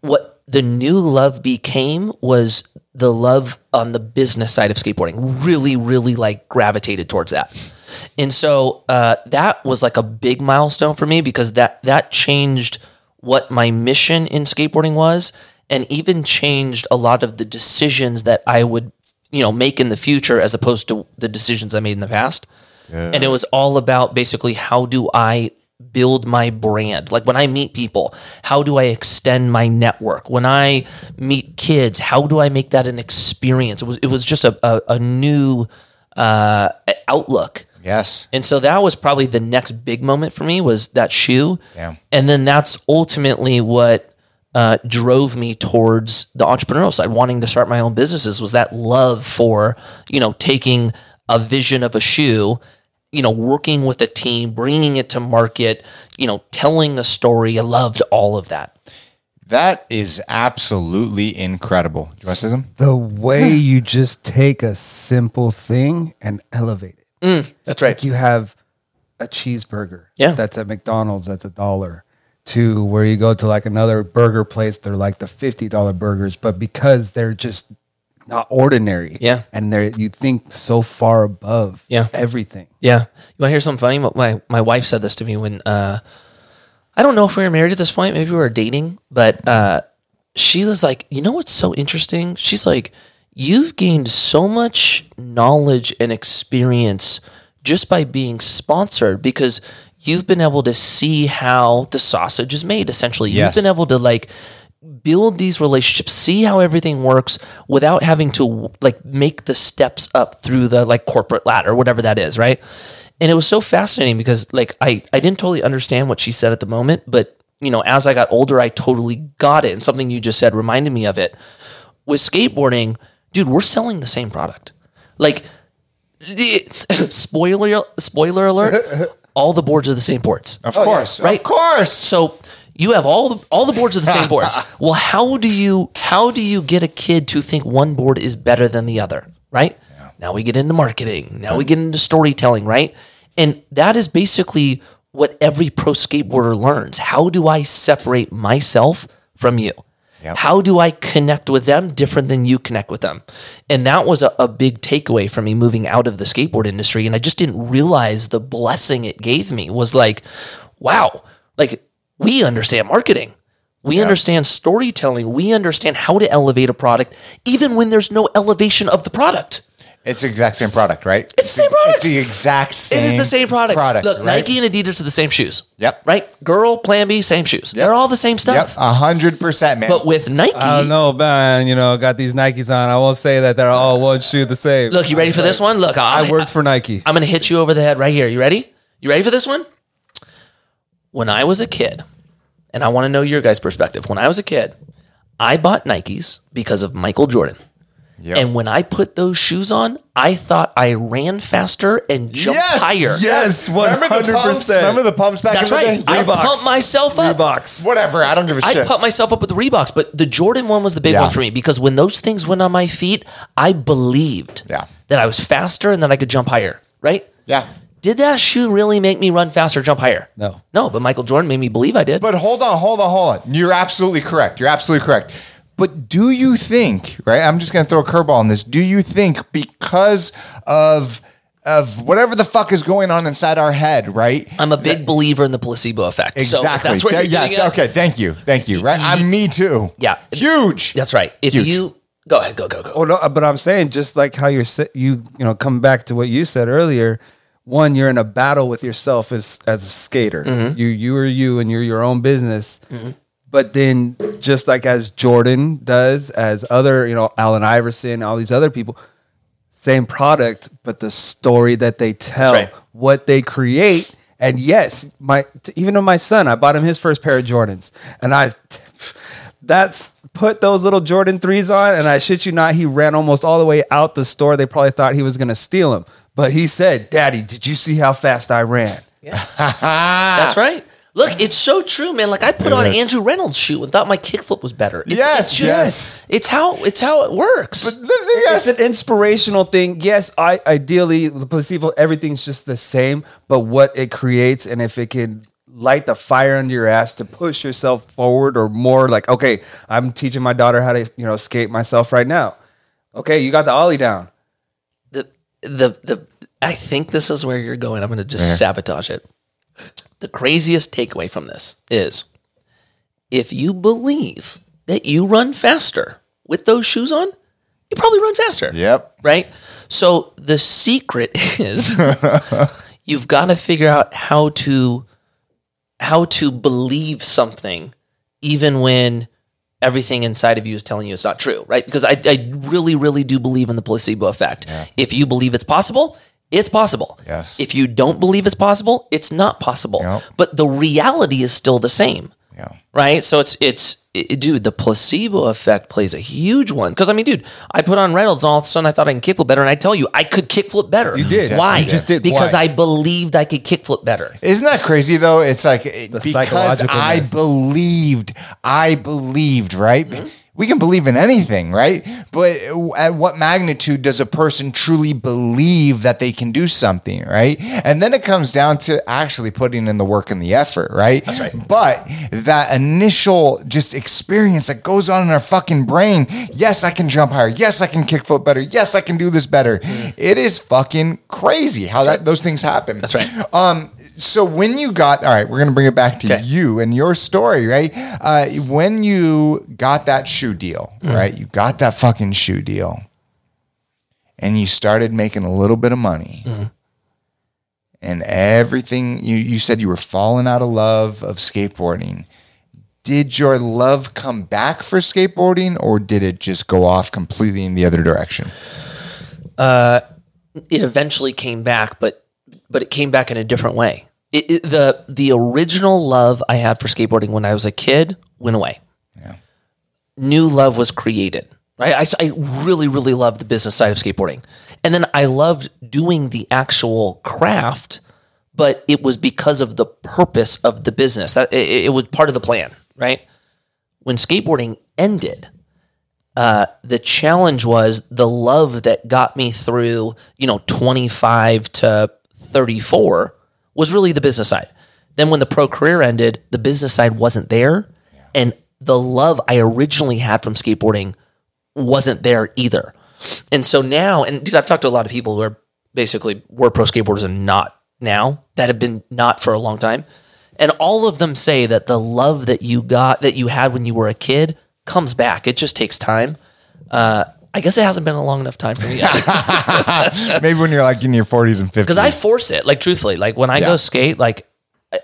what the new love became was the love on the business side of skateboarding really really like gravitated towards that and so uh, that was like a big milestone for me because that that changed what my mission in skateboarding was and even changed a lot of the decisions that i would you know make in the future as opposed to the decisions i made in the past and it was all about basically how do I build my brand? Like when I meet people, how do I extend my network? When I meet kids, how do I make that an experience? It was it was just a a, a new uh, outlook. Yes. And so that was probably the next big moment for me was that shoe. Damn. And then that's ultimately what uh, drove me towards the entrepreneurial side, wanting to start my own businesses was that love for, you know, taking a vision of a shoe, you know, working with a team, bringing it to market, you know, telling a story. I loved all of that. That is absolutely incredible. Do you want to say something? The way you just take a simple thing and elevate it. That's right. Like you have a cheeseburger. Yeah. That's at McDonald's, that's a dollar. To where you go to like another burger place, they're like the fifty dollar burgers, but because they're just not ordinary. Yeah. And they're you think so far above Yeah. everything. Yeah. You want to hear something funny? My my wife said this to me when uh, I don't know if we were married at this point. Maybe we were dating, but uh, she was like, you know what's so interesting? She's like, you've gained so much knowledge and experience just by being sponsored because you've been able to see how the sausage is made essentially. Yes. You've been able to like build these relationships, see how everything works without having to like make the steps up through the like corporate ladder, whatever that is, right? And it was so fascinating because like I I didn't totally understand what she said at the moment, but you know, as I got older, I totally got it. And something you just said reminded me of it. With skateboarding, dude, we're selling the same product. Like the- spoiler spoiler alert, all the boards are the same boards. Of course. Oh, right. Of course. So you have all the all the boards are the same boards. Well, how do you how do you get a kid to think one board is better than the other? Right? Now we get into marketing. Now we get into storytelling, right? And that is basically what every pro skateboarder learns. How do I separate myself from you? Yep. How do I connect with them different than you connect with them? And that was a, a big takeaway for me moving out of the skateboard industry. And I just didn't realize the blessing it gave me was like, wow, like we understand marketing. We understand storytelling. We understand how to elevate a product, even when there's no elevation of the product. It's the exact same product, right? It's the same product. It's the exact same It is the same product. product Look, right? Nike and Adidas are the same shoes. Yep. Right? Girl, Plan B, same shoes. They're all the same Yep. stuff. A hundred percent, man. But with Nike, I don't know, man. You know, got these Nikes on. I won't say that they're all one shoe the same. look, you ready for this one? Look, I I'll, worked for Nike. I'm going to hit you over the head right here. You ready? You ready for this one? When I was a kid, and I want to know your guys' perspective. When I was a kid, I bought Nikes because of Michael Jordan. Yep. And when I put those shoes on, I thought I ran faster and jumped yes, higher. Yes, Remember the pumps? 100%. Remember the pumps back That's in the right. day? I pumped myself up. Reeboks. Whatever. I don't give a I shit. I pumped myself up with the Reeboks, but the Jordan one was the big Yeah. one for me because when those things went on my feet, I believed Yeah. that I was faster and that I could jump higher. Right? yeah. Did that shoe really make me run faster, jump higher? No. No, but Michael Jordan made me believe I did. But hold on, hold on, hold on. You're absolutely correct. You're absolutely correct. But do you think, right? I'm just going to throw a curveball on this. Do you think because of of whatever the fuck is going on inside our head, right? I'm a big believer in the placebo effect. So Exactly. that's where That- you're yes. getting at- Okay. Thank you. Thank you. Right. I'm me too. Yeah. Huge. That's right. If Huge. you go ahead, go, go, go. Oh no, but I'm saying just like how you're you you know come back to what you said earlier. One, you're in a battle with yourself as as a skater. Mm-hmm. You you are you, and you're your own business. But then, just like as Jordan does, as other you know Allen Iverson, all these other people, same product, but the story that they tell, right. what they create. And yes, my even to my son, I bought him his first pair of Jordans, and I that's put those little Jordan threes on, and I shit you not, he ran almost all the way out the store. They probably thought he was gonna steal them, but he said, "Daddy, did you see how fast I ran?" Yeah, That's right. Look, it's so true, man. Like I put on is. Andrew Reynolds' shoe and thought my kickflip was better. It's, Yes, it's yes. It's how it's how it works. Yes. It's an inspirational thing. Yes, I ideally the placebo, everything's just the same, but what it creates and if it can light the fire under your ass to push yourself forward or more like, okay, I'm teaching my daughter how to, you know, skate myself right now. Okay, you got the ollie down. the the the I think this is where you're going. I'm going to just sabotage it. The craziest takeaway from this is if you believe that you run faster with those shoes on, you probably run faster. Yep. Right? So the secret is you've got to figure out how to how to believe something even when everything inside of you is telling you it's not true, right? Because I, I really, really do believe in the placebo effect. If you believe it's possible, it's possible. Yes. If you don't believe it's possible, it's not possible. Yep. But the reality is still the same Yeah. right? So it's it's it, dude, the placebo effect plays a huge one. Because I mean, dude, I put on Reynolds, and all of a sudden I thought I can kickflip better, and I tell you, I could kickflip better. You did. Why? You just did. Because Why? I believed I could kickflip better. Isn't that crazy though? It's like it- because I believed, I believed, right? Mm-hmm. We can believe in anything, right? But at what magnitude does a person truly believe that they can do something, right? And then it comes down to actually putting in the work and the effort, right? That's right. But that initial just experience that goes on in our fucking brain, yes, I can jump higher. Yes, I can kickflip better. Yes, I can do this better. It is fucking crazy how that those things happen. That's right. Um, so when you got all right, we're gonna bring it back to Okay. you and your story, right? Uh, when you got that shoe deal, Mm. right? You got that fucking shoe deal, and you started making a little bit of money, Mm-hmm. and everything you you said you were falling out of love of skateboarding. Did your love come back for skateboarding, or did it just go off completely in the other direction? uh, it eventually came back, but but it came back in a different way. It, it- the the original love I had for skateboarding when I was a kid went away. Yeah. New love was created. Right, I, I really really loved the business side of skateboarding, and then I loved doing the actual craft, but it was because of the purpose of the business. That it, it was part of the plan. Right, when skateboarding ended, uh, the challenge was the love that got me through, you know, 25 to 34 was really the business side. Then when the pro career ended, the business side wasn't there. And the love I originally had from skateboarding wasn't there either. And so now, and dude, I've talked to a lot of people who are basically were pro skateboarders and not now that have been not for a long time. And all of them say that the love that you got, that you had when you were a kid, comes back. It just takes time. Uh, I guess it hasn't been a long enough time for me Maybe when you're like in your 40s and 50s. because I force it. Like truthfully, like when I Yeah. go skate, like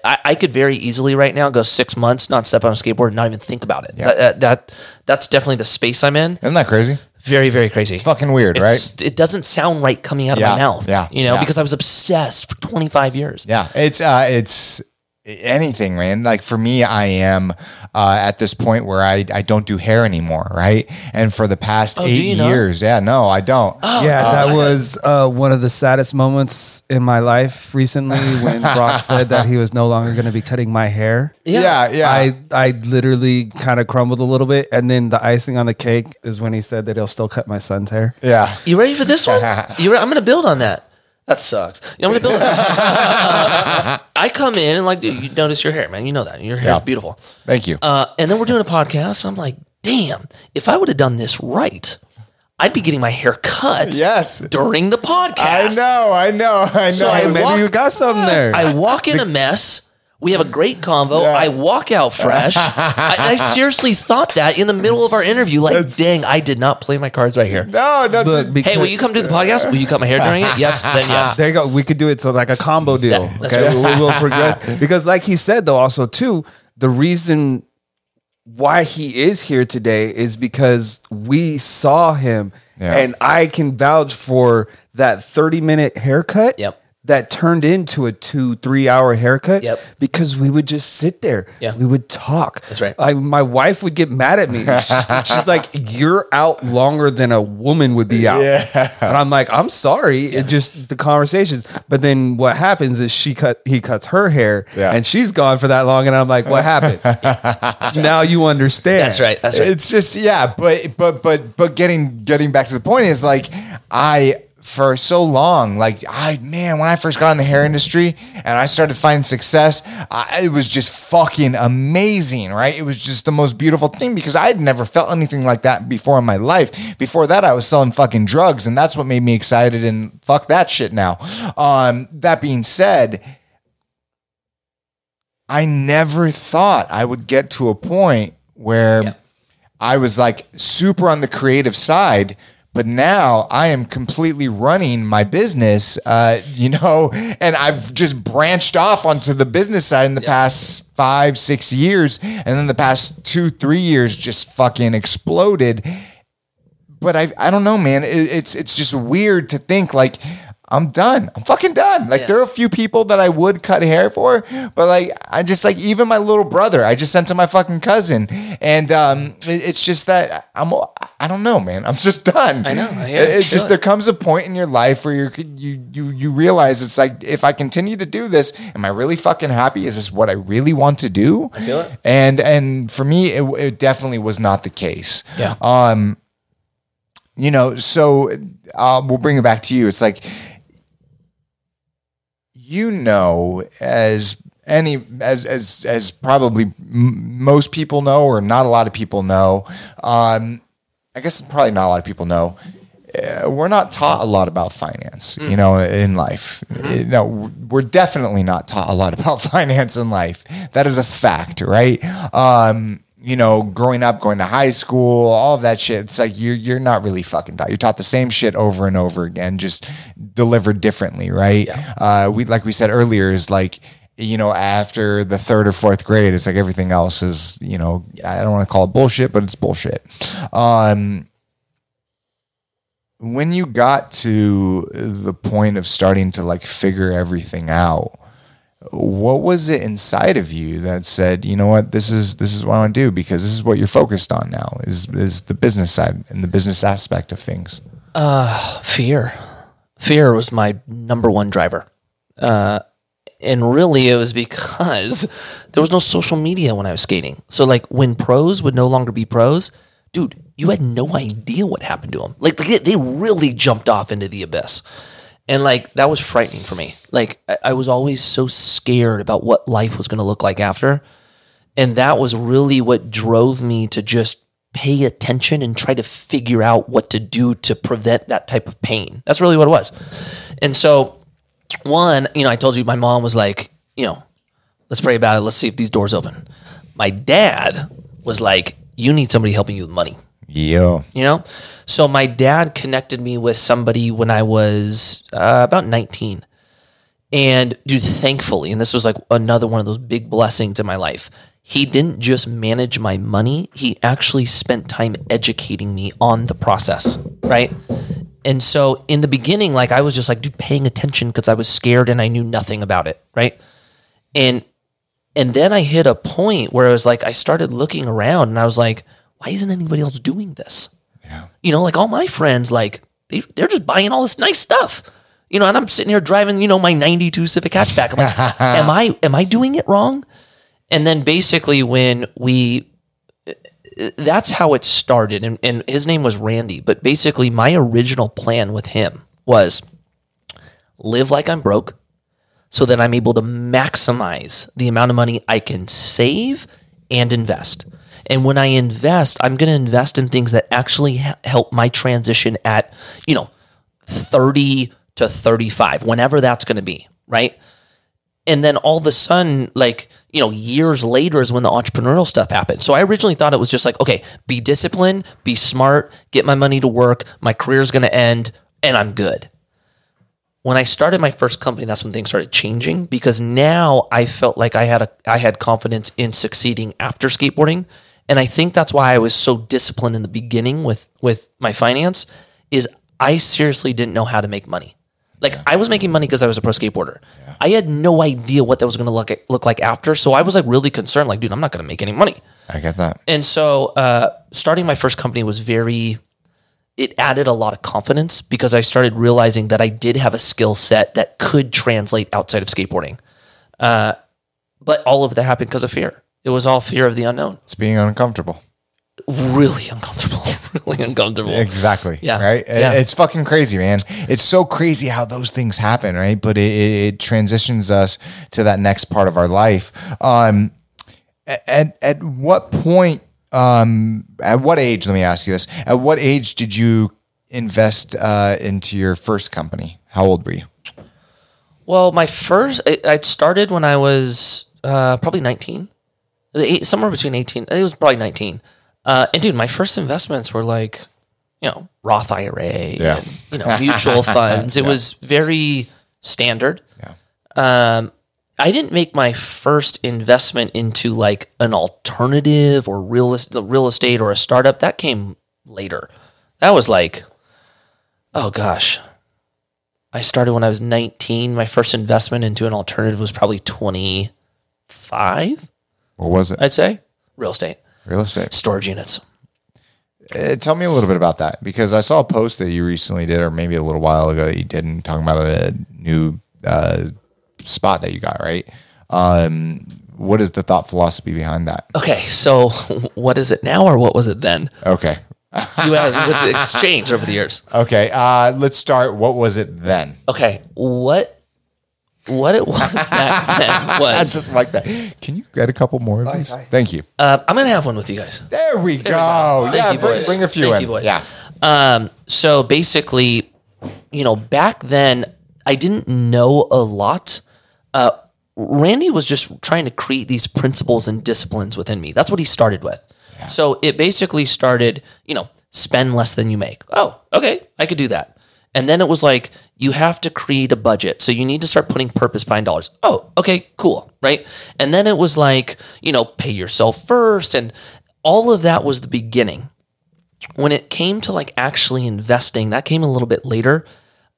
I, I could very easily right now go six months not step on a skateboard and not even think about it. That, that, that that's definitely the space I'm in. Isn't that crazy? Very very crazy. It's fucking weird, right? It doesn't sound right coming out of Yeah, my mouth. yeah, you know, yeah. because I was obsessed for 25 years. Yeah, it's uh, it's anything, man. Like for me, I am uh, at this point where I, I don't do hair anymore, right? And for the past Oh, do eight years, yeah, no, I don't. yeah, that was uh, one of the saddest moments in my life recently when Brock said that he was no longer going to be cutting my hair. yeah, yeah. I, I literally kind of crumbled a little bit. And then the icing on the cake is when he said that he'll still cut my son's hair. yeah. You ready for this one? You re- I'm going to build on that. That sucks. Yeah, I'm going to build that. I come in and like, dude, you notice your hair, man. You know that your hair's Yeah. beautiful. Thank you. Uh, and then we're doing a podcast. I'm like, damn, if I would have done this right, I'd be getting my hair cut yes, during the podcast. I know, I know, I know. So I Maybe walk- you got something there. I walk in a mess. We have a great convo. Yeah. I walk out fresh. I, I seriously thought that in the middle of our interview. Like, That's- dang, I did not play my cards right here. no, no, Look, because, Hey, will you come do the podcast? Will you cut my hair during it? Yes, then yes. There you go. We could do it so like a combo deal. Yeah, okay, right. we, we will progress because, like he said, though, also too, the reason why he is here today is because we saw him, Yeah. and I can vouch for that thirty-minute haircut. Yep. That turned into a two, three hour haircut Yep. because we would just sit there. Yeah. We would talk. That's right. I, my wife would get mad at me. She's, she's like, You're out longer than a woman would be out. Yeah. And I'm like, I'm sorry. It just the conversations. But then what happens is she cut he cuts her hair Yeah. and she's gone for that long. And I'm like, what happened? now you understand. That's right. That's right. It's just yeah, but but but but getting getting back to the point is like I for so long. Like I man when I first got in the hair industry and I started finding success I, it was just fucking amazing right? It was just the most beautiful thing because I had never felt anything like that before in my life. Before that I was selling fucking drugs and that's what made me excited and fuck that shit now. Um that being said I never thought I would get to a point where Yeah. I was like super on the creative side, but now I am completely running my business, uh, you know, and I've just branched off onto the business side in the past five, six years. And then the past two, three years just fucking exploded. But I, I don't know, man. It, it's, it's just weird to think like, I'm done. I'm fucking done. Like Yeah. there are a few people that I would cut hair for, but like I just like even my little brother, I just sent to my fucking cousin, and um, it- it's just that I'm I don't know, man. I'm just done. I know. I It- just it. there comes a point in your life where you you you you realize it's like if I continue to do this, am I really fucking happy? Is this what I really want to do? I feel it. And and for me, it, it definitely was not the case. Yeah. Um, you know, so uh, we'll bring it back to you. It's like you know as any as as as probably m- most people know or not a lot of people know um i guess probably not a lot of people know uh, we're not taught a lot about finance, you know, in life. Uh, No, we're definitely not taught a lot about finance in life. That is a fact, right? Um, you know, growing up, going to high school, all of that shit. It's like you're you're not really fucking taught. You're taught the same shit over and over again, just delivered differently, right? Uh, we like we said earlier is like you know after the third or fourth grade, it's like everything else is you know I don't want to call it bullshit, but it's bullshit. Um, when you got to the point of starting to like figure everything out what was it inside of you that said you know what this is this is what i want to do because this is what you're focused on now is is the business side and the business aspect of things fear. Fear was my number one driver. Uh, and really, it was because there was no social media when I was skating. So, like, when pros would no longer be pros, dude, you had no idea what happened to them. Like, they really jumped off into the abyss. And, like, that was frightening for me. Like, I was always so scared about what life was going to look like after. And that was really what drove me to just pay attention and try to figure out what to do to prevent that type of pain. That's really what it was. And so, one, you know, I told you my mom was like, you know, let's pray about it. Let's see if these doors open. My dad was like, you need somebody helping you with money. Yeah. You know? So my dad connected me with somebody when i was uh, about 19 and dude thankfully and this was like another one of those big blessings in my life. He didn't just manage my money he actually spent time educating me on the process right and so in the beginning like i was just like dude paying attention because i was scared and i knew nothing about it right and and then I hit a point where I was like, I started looking around and I was like, why isn't anybody else doing this? Yeah. You know, like all my friends, like they, they're just buying all this nice stuff. You know, and I'm sitting here driving, you know, my 92 Civic hatchback. I'm like, am I, am I doing it wrong? And then basically when we, that's how it started. And, and his name was Randy. But basically my original plan with him was live like I'm broke so that I'm able to maximize the amount of money I can save and invest. And when I invest, I'm going to invest in things that actually help my transition at, you know, 30 to 35, whenever that's going to be, right? And then all of a sudden, like, you know, years later is when the entrepreneurial stuff happened. So I originally thought it was just like, okay, be disciplined, be smart, get my money to work, my career's going to end, and I'm good when I started my first company, that's when things started changing because now I felt like I had a I had confidence in succeeding after skateboarding. And I think that's why I was so disciplined in the beginning with with my finance is I seriously didn't know how to make money. Like I was making money because I was a pro skateboarder. I had no idea what that was going to look look like after. So I was like really concerned like dude, I'm not going to make any money. i get that And so uh, starting my first company was very, it added a lot of confidence because I started realizing that I did have a skill set that could translate outside of skateboarding. Uh, but all of that happened because of fear. It was all fear of the unknown. it's being uncomfortable Really uncomfortable. really uncomfortable. Exactly. Yeah. Right. Yeah. It's fucking crazy, man. It's so crazy how those things happen, right? But it, it, it transitions us to that next part of our life. Um, at at what point? Um, at what age? Let me ask you this: At what age did you invest uh, into your first company? How old were you? Well, my first, I I started when I was uh, probably 19, somewhere between 18. It was probably 19. Uh, and dude, my first investments were like, you know, Roth IRA, Yeah. and, you know, mutual funds. It was very standard. Yeah. Um, I didn't make my first investment into like an alternative or real real estate or a startup. That came later. That was like, oh gosh, I started when I was 19. My first investment into an alternative was probably 25, What was it? I'd say. Real estate, Real estate. storage units. Uh, tell me a little bit about that because I saw a post that you recently did, or maybe a little while ago that you did, and talking about a new uh, spot that you got. Right. Um, what is the thought philosophy behind that? Okay, so what is it now or what was it then? Okay. You asked, what's exchanged over the years? Okay. Uh, let's start. What was it then? Okay, what what it was back then I was just like that. Can you get a couple more of these? Thank you. uh, I'm gonna have one with you guys. There we go. We go. Thank yeah, you, bring, boys. bring a few Thank in. you, boys. Yeah. Um, so basically, you know, back then I didn't know a lot. Uh, Randy was just trying to create these principles and disciplines within me. That's what he started with. So it basically started, you know, spend less than you make. Oh, okay, I could do that. And then it was like, you have to create a budget. So you need to start putting purpose behind dollars. Oh, okay, cool. Right. And then it was like, you know, pay yourself first. And all of that was the beginning. When it came to like actually investing, that came a little bit later.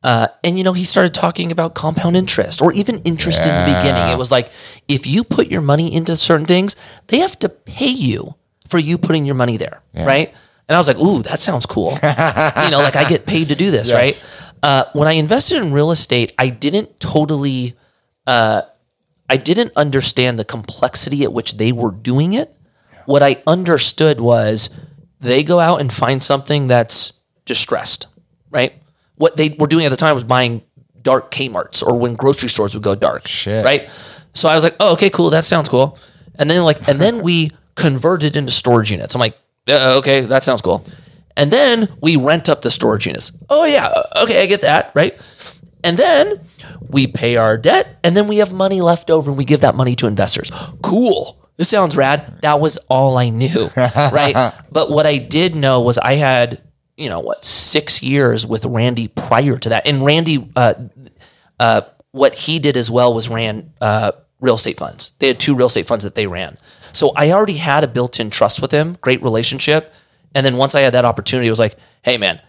Uh, and you know, he started talking about compound interest or even interest in the beginning. It was like, if you put your money into certain things, they have to pay you for you putting your money there. Right. And I was like, ooh, that sounds cool. you know, like I get paid to do this, Yes. right? Uh, when I invested in real estate, I didn't totally, uh, I didn't understand the complexity at which they were doing it. What I understood was they go out and find something that's distressed, right? What they were doing at the time was buying dark Kmart's or when grocery stores would go dark, Shit. right? So I was like, oh, okay, cool, that sounds cool. And then like, and then we converted into storage units. I'm like, uh, okay, that sounds cool. And then we rent up the storage units. Oh yeah, uh, okay, I get that, right? And then we pay our debt, and then we have money left over, and we give that money to investors. Cool. This sounds rad. That was all I knew, right? but what I did know was I had, you know, what six years with Randy prior to that, and Randy, uh, uh, what he did as well was ran uh, real estate funds. They had two real estate funds that they ran. So I already had a built-in trust with him, great relationship. And then once I had that opportunity, I was like, "Hey, man,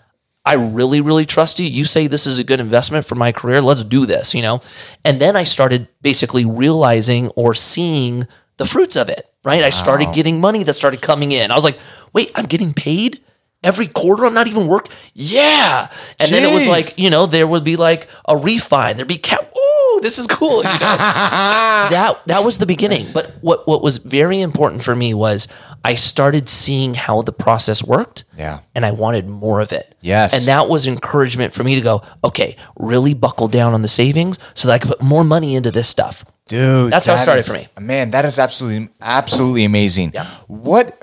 I really, really trust you. You say this is a good investment for my career. Let's do this, you know? And then I started basically realizing or seeing the fruits of it, right? I started getting money that started coming in. I was like, wait, I'm getting paid every quarter. I'm not even work. Yeah. And then it was like, you know, there would be like a refi. There'd be cap. Ooh, this is cool. You know? that that was the beginning. But what what was very important for me was I started seeing how the process worked. Yeah. And I wanted more of it. Yes. And that was encouragement for me to go, okay, really buckle down on the savings so that I could put more money into this stuff. Dude, That's how it started is- for me. Man, that is absolutely absolutely amazing. Yeah. What?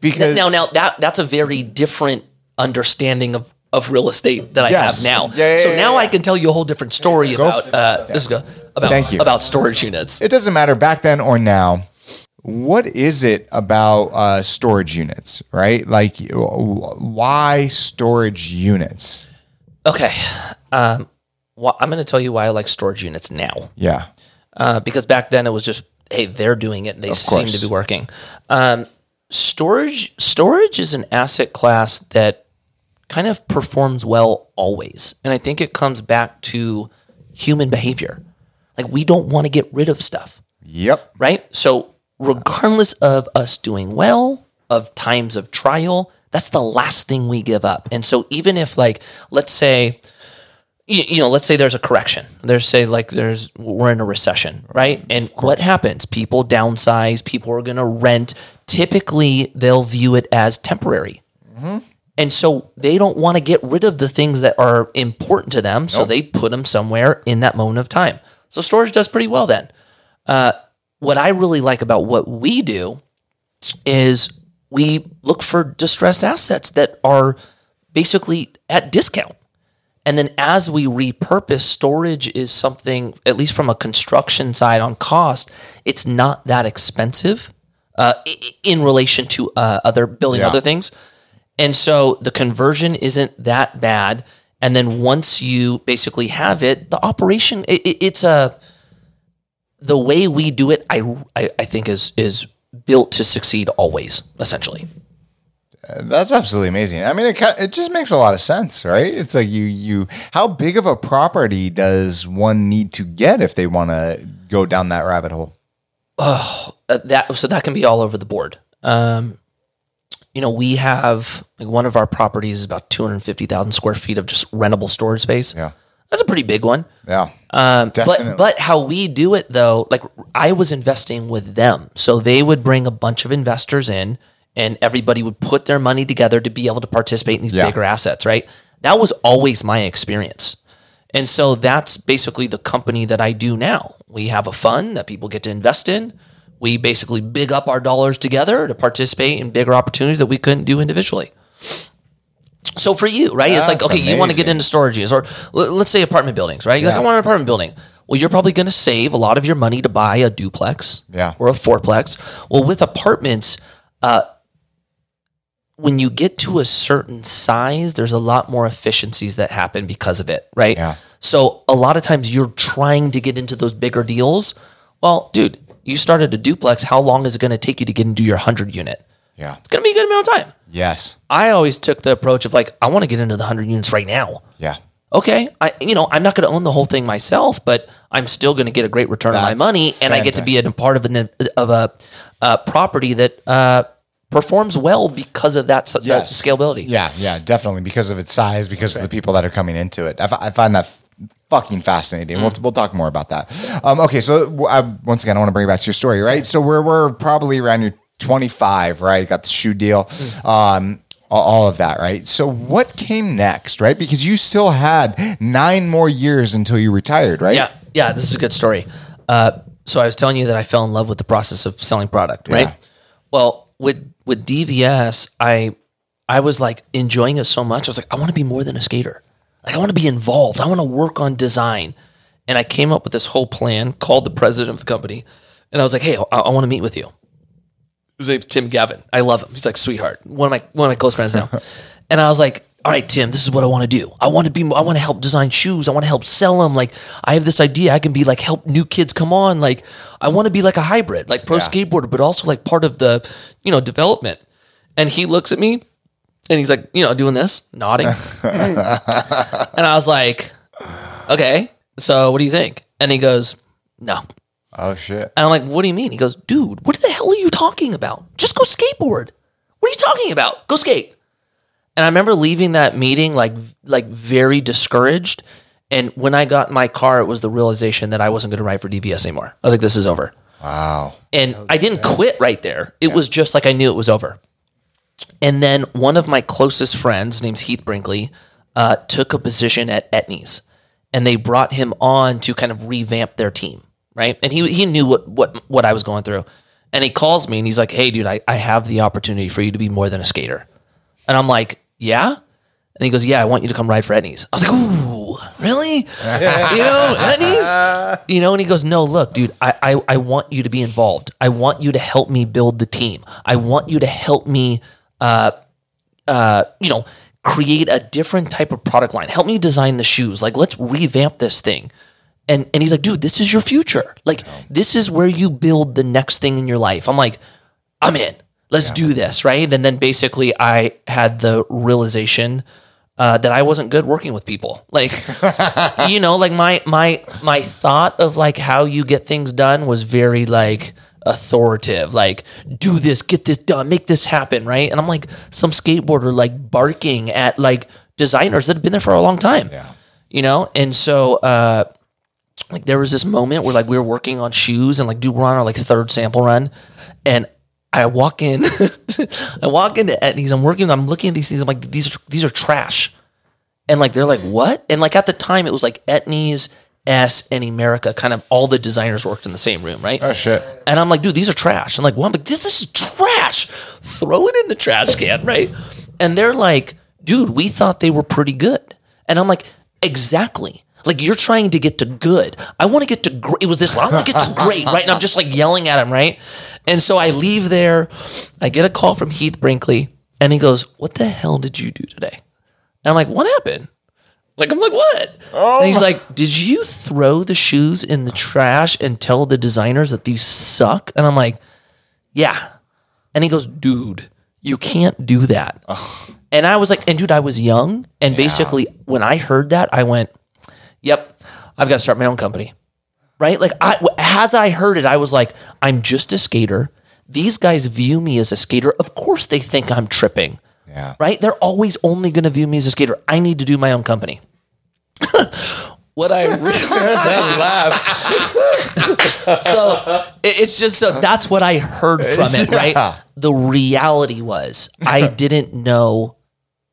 Because Now now that that's a very different understanding of of real estate that I Yes. have now. Yeah, yeah, so now yeah. I can tell you a whole different story about uh, this is go, about Thank you. about storage units. it doesn't matter back then or now. What is it about uh, storage units, right? Like, why storage units? Okay. Um, well, I'm going to tell you why I like storage units now. Yeah. uh, because back then it was just hey they're doing it and they seem to be working um, storage storage is an asset class that kind of performs well always and i think it comes back to human behavior like we don't want to get rid of stuff Yep. right so regardless of us doing well of times of trial that's the last thing we give up and so even if like let's say you, know, let's say there's a correction. There's say like there's we're in a recession, right? And what happens? People downsize. People are going to rent. Typically, they'll view it as temporary, mm-hmm. And so they don't want to get rid of the things that are important to them. So they put them somewhere in that moment of time. So storage does pretty well then. Uh, what I really like about what we do is we look for distressed assets that are basically at discount. And then as we repurpose, storage is something, at least from a construction side on cost, it's not that expensive uh, in relation to uh, other building Yeah. other things. And so the conversion isn't that bad. And then once you basically have it, the operation, it, it- it's a, the way we do it, I, I, I think is, is built to succeed always, essentially. That's absolutely amazing. I mean, it it just makes a lot of sense, right? It's like you you how big of a property does one need to get if they want to go down that rabbit hole? uh, that so that can be all over the board. Um, you know, we have like one of our properties is about 250,000 square feet of just rentable storage space. Yeah. That's a pretty big one. Yeah, Um, Definitely. but but how we do it though, like I was investing with them, so they would bring a bunch of investors in, and everybody would put their money together to be able to participate in these Yeah. bigger assets. Right? That was always my experience, and so that's basically the company that I do now. We have a fund that people get to invest in. We basically big up our dollars together to participate in bigger opportunities that we couldn't do individually. So for you, right? it's like, That's okay, you want to get into storage units, or let's say apartment buildings, right? You're like, I want an apartment building. Well, you're probably going to save a lot of your money to buy a duplex Yeah. or a fourplex. Well, with apartments, uh, when you get to a certain size, there's a lot more efficiencies that happen because of it, right? Yeah. So a lot of times you're trying to get into those bigger deals. Well, dude, you started a duplex. How long is it going to take you to get into your 100 unit? Yeah. It's going to be a good amount of time. Yes. I always took the approach of like, I want to get into the 100 units right now. Yeah. Okay, I you know I'm not going to own the whole thing myself, but I'm still going to get a great return on my money, and I get to be a part of an of a uh, property that uh, performs well because of that, s- that scalability. Yeah, yeah, definitely because of its size, because of the people that are coming into it. I, find that f- fucking fascinating. We'll, we'll talk more about that. Um, okay, so uh, once again, I want to bring it back to your story, right? So we're we're probably around your 25, right? Got the shoe deal. Um, all- all of that, right? So, what came next, right? Because you still had nine more years until you retired, right? Yeah, yeah, this is a good story. Uh, so I was telling you that I fell in love with the process of selling product, right? Yeah. Well, with with DVS, I I was like enjoying it so much. I was like, I want to be more than a skater. Like I want to be involved. I want to work on design. And I came up with this whole plan, called the president of the company, and I was like, Hey, I, I want to meet with you. His name's Tim Gavin. I love him. He's like sweetheart. One of my one of my close friends now. and I was like, all right, Tim, this is what I want to do. I want to be. I want to help design shoes. I want to help sell them. Like I have this idea. I can be like help new kids come on. Like I want to be like a hybrid, like pro Yeah. skateboarder, but also like part of the you know development. And he looks at me, and he's like, you know, doing this, nodding. and I was like, okay, so what do you think? And he goes, no. Oh shit. And I'm like, what do you mean? He goes, dude, what the hell are you talking about? Just go skateboard. What are you talking about? Go skate. And I remember leaving that meeting like like very discouraged. And when I got in my car, it was the realization that I wasn't going to ride for DVS anymore. I was like, this is over. Wow. And I didn't quit right there. It was just like I knew it was over. And then one of my closest friends, named Heath Brinkley, uh, took a position at Etnies, and they brought him on to kind of revamp their team, right? And he he knew what what what I was going through, and he calls me and he's like, "Hey, dude, I, I have the opportunity for you to be more than a skater," and I'm like, "Yeah." And he goes, "Yeah, I want you to come ride for Etnies." I was like, "Ooh, really? you know, Etnies?" You know, and he goes, "No, look, dude, I, I I want you to be involved. I want you to help me build the team. I want you to help me, uh, uh, you know, create a different type of product line. Help me design the shoes. Like, let's revamp this thing." And and he's like, "Dude, this is your future. Like, this is where you build the next thing in your life." I'm like, "I'm in. Let's do this, right?" And then basically, I had the realization uh, that I wasn't good working with people. Like, you know, like my my my thought of like how you get things done was very like authoritative. Like, do this, get this done, make this happen, right? And I'm like some skateboarder like barking at like designers that have been there for a long time. Yeah. You know, and so uh like there was this moment where like we were working on shoes and like dude we're on our like third sample run and I walk in I walk into Etnies I'm working I'm looking at these things I'm like these are these are trash and like they're like what and like at the time it was like Etnies S and Emerica kind of all the designers worked in the same room right Oh shit. and I'm like, dude, these are trash. I'm like, well, I'm like, this, this is trash. Throw it in the trash can, right? And they're like, dude, we thought they were pretty good. And I'm like, exactly. Like you're trying to get to good. I want to get to great. It was this one. I want to get to great, right? And I'm just like yelling at him, right? And so I leave there. I get a call from Heath Brinkley, and he goes, "What the hell did you do today?" And I'm like, "What happened?" Like I'm like, what? and he's oh. like, did you throw the shoes in the trash and tell the designers that these suck? And I'm like, yeah. And he goes, dude, you can't do that. And I was like, and dude, I was young. And basically, when I heard that, I went, yep, I've got to start my own company. Right? Like, I, as I heard it, I was like, I'm just a skater. These guys view me as a skater. Of course, they think I'm tripping Yeah. right? They're always only going to view me as a skater. I need to do my own company. what I really laugh. so it's just so that's what I heard from it, Yeah. right? The reality was I didn't know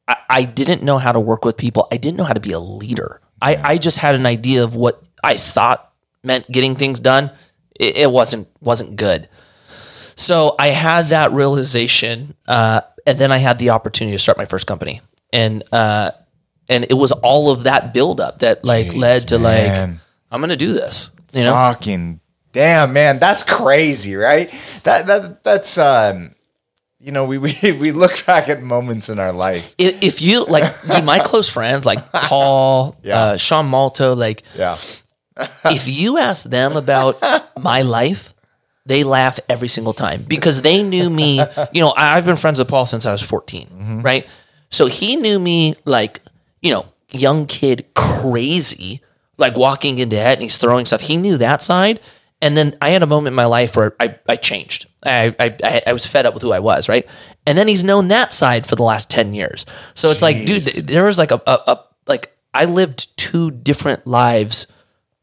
I, I didn't know how to work with people. I didn't know how to be a leader. I, I just had an idea of what I thought meant getting things done. It, it wasn't wasn't good. So I had that realization, uh, and then I had the opportunity to start my first company. and uh, and it was all of that buildup that like led to like. I'm gonna do this. You know, Fucking damn, man, that's crazy, right? That that that's um, you know, we we we look back at moments in our life. if, if you like, dude, my close friends like Paul, Yeah. uh, Sean Malto, like Yeah, if you ask them about my life, they laugh every single time because they knew me. You know, I- I've been friends with Paul since I was 14, mm-hmm. right? So he knew me like, you know, young kid, crazy, like walking into it and he's throwing stuff. He knew that side. And then I had a moment in my life where I, I changed. I, I, I was fed up with who I was, right? And then he's known that side for the last 10 years. So it's like, dude, there was like a, a, a, like, I lived two different lives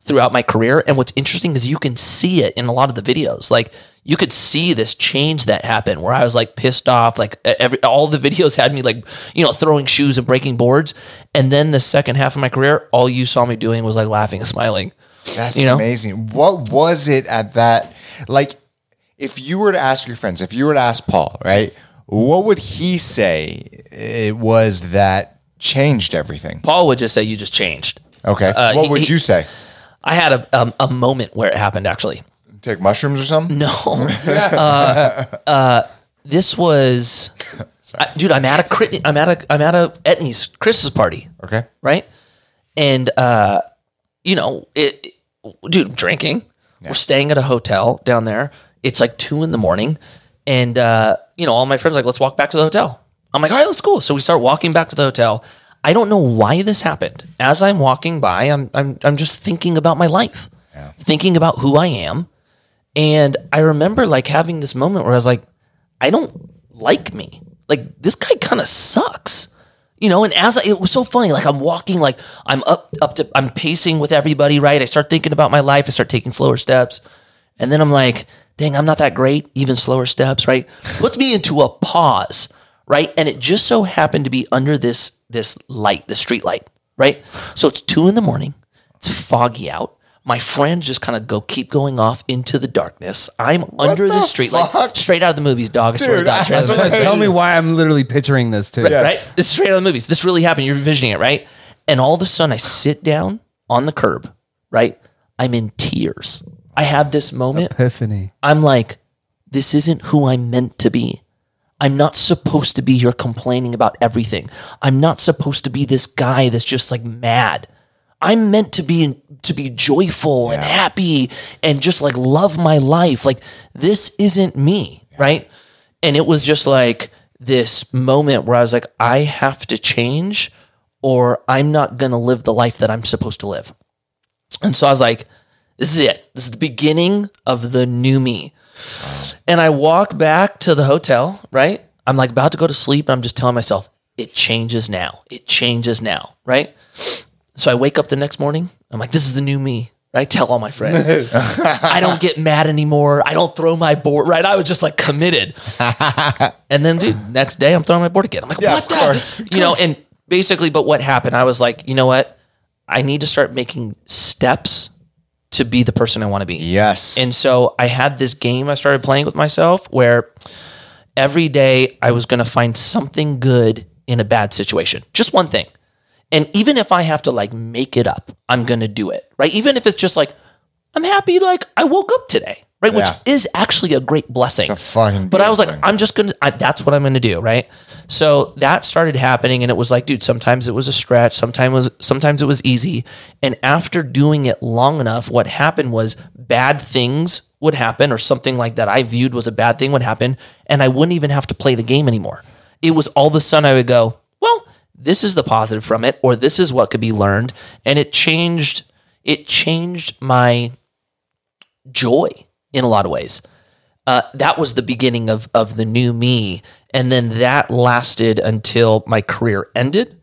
throughout my career. And what's interesting is you can see it in a lot of the videos. Like you could see this change that happened where I was like pissed off. Like every all the videos had me like you know throwing shoes and breaking boards. And then the second half of my career, all you saw me doing was like laughing and smiling. that's You know? amazing. What was it at that? Like, if you were to ask your friends, if you were to ask Paul, right, what would he say it was that changed everything? Paul would just say you just changed. Okay, Uh, what he- would he- you say? I had a um, a moment where it happened actually. Take mushrooms or something? No. uh, uh, this was, I, dude. I'm at a crit- I'm at a I'm at a Etnies Christmas party. Okay. right? And uh, you know, it, it- dude, I'm drinking. We're staying at a hotel down there. It's like two in the morning, and uh, you know, all my friends are like, let's walk back to the hotel. I'm like, all right, let's go. So we start walking back to the hotel. I don't know why this happened. As I'm walking by, I'm I'm I'm just thinking about my life, thinking about who I am, and I remember like having this moment where I was like, I don't like me. Like this guy kind of sucks. You know, and as I, it was so funny, like I'm walking, like I'm up, up to, I'm pacing with everybody, right? I start thinking about my life. I start taking slower steps. And then I'm like, dang, I'm not that great. Even slower steps, right? Puts me into a pause, right? And it just so happened to be under this, this light, the street light, right? So it's two in the morning. It's foggy out. My friends just kind of go, keep going off into the darkness. I'm under the, the street light, straight out of the movies, dog. I swear to God. straight out of the I Tell me why I'm literally picturing this too. Yes. right? This is straight out of the movies. This really happened. You're envisioning it, right? And all of a sudden, I sit down on the curb, right? I'm in tears. I have this moment. Epiphany. I'm like, this isn't who I'm meant to be. I'm not supposed to be here complaining about everything. I'm not supposed to be this guy that's just like mad. I'm meant to be to be joyful and happy and just like love my life. Like this isn't me, right? And it was just like this moment where I was like, I have to change or I'm not going to live the life that I'm supposed to live. And so I was like, this is it. This is the beginning of the new me. And I walk back to the hotel, right? I'm like about to go to sleep and I'm just telling myself, it changes now. It changes now, right? So I wake up the next morning. I'm like, this is the new me. Right? Tell all my friends. I don't get mad anymore. I don't throw my board. Right? I was just like committed. and then, dude, next day I'm throwing my board again. I'm like, Yeah, what the? course, you know, and basically, but what happened? I was like, you know what? I need to start making steps to be the person I want to be. Yes. And so I had this game I started playing with myself where every day I was going to find something good in a bad situation, just one thing. And even if I have to like make it up, I'm going to do it, right? Even if it's just like, I'm happy, like I woke up today, right? Which is actually a great blessing. It's a But I was like, blessing. I'm just gonna. I, that's what I'm gonna do, right? So that started happening, and it was like, dude, sometimes it was a stretch, sometimes was sometimes it was easy, and after doing it long enough, what happened was bad things would happen, or something like that I viewed was a bad thing would happen, and I wouldn't even have to play the game anymore. It was all of a sudden I would go, well, this is the positive from it, or this is what could be learned, and it changed. It changed my joy in a lot of ways. Uh, that was the beginning of of the new me, and then that lasted until my career ended,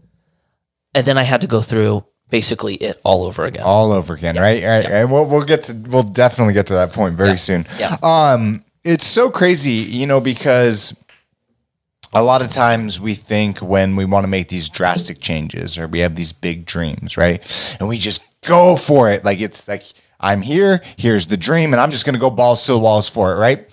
and then I had to go through basically it all over again. all over again, right? Right. And we'll we'll get to we'll definitely get to that point very soon. Yeah. Um, it's so crazy, you know, because a lot of times we think when we want to make these drastic changes or we have these big dreams, right? And we just go for it. Like it's like I'm here, here's the dream, and I'm just gonna go balls to the walls for it, right?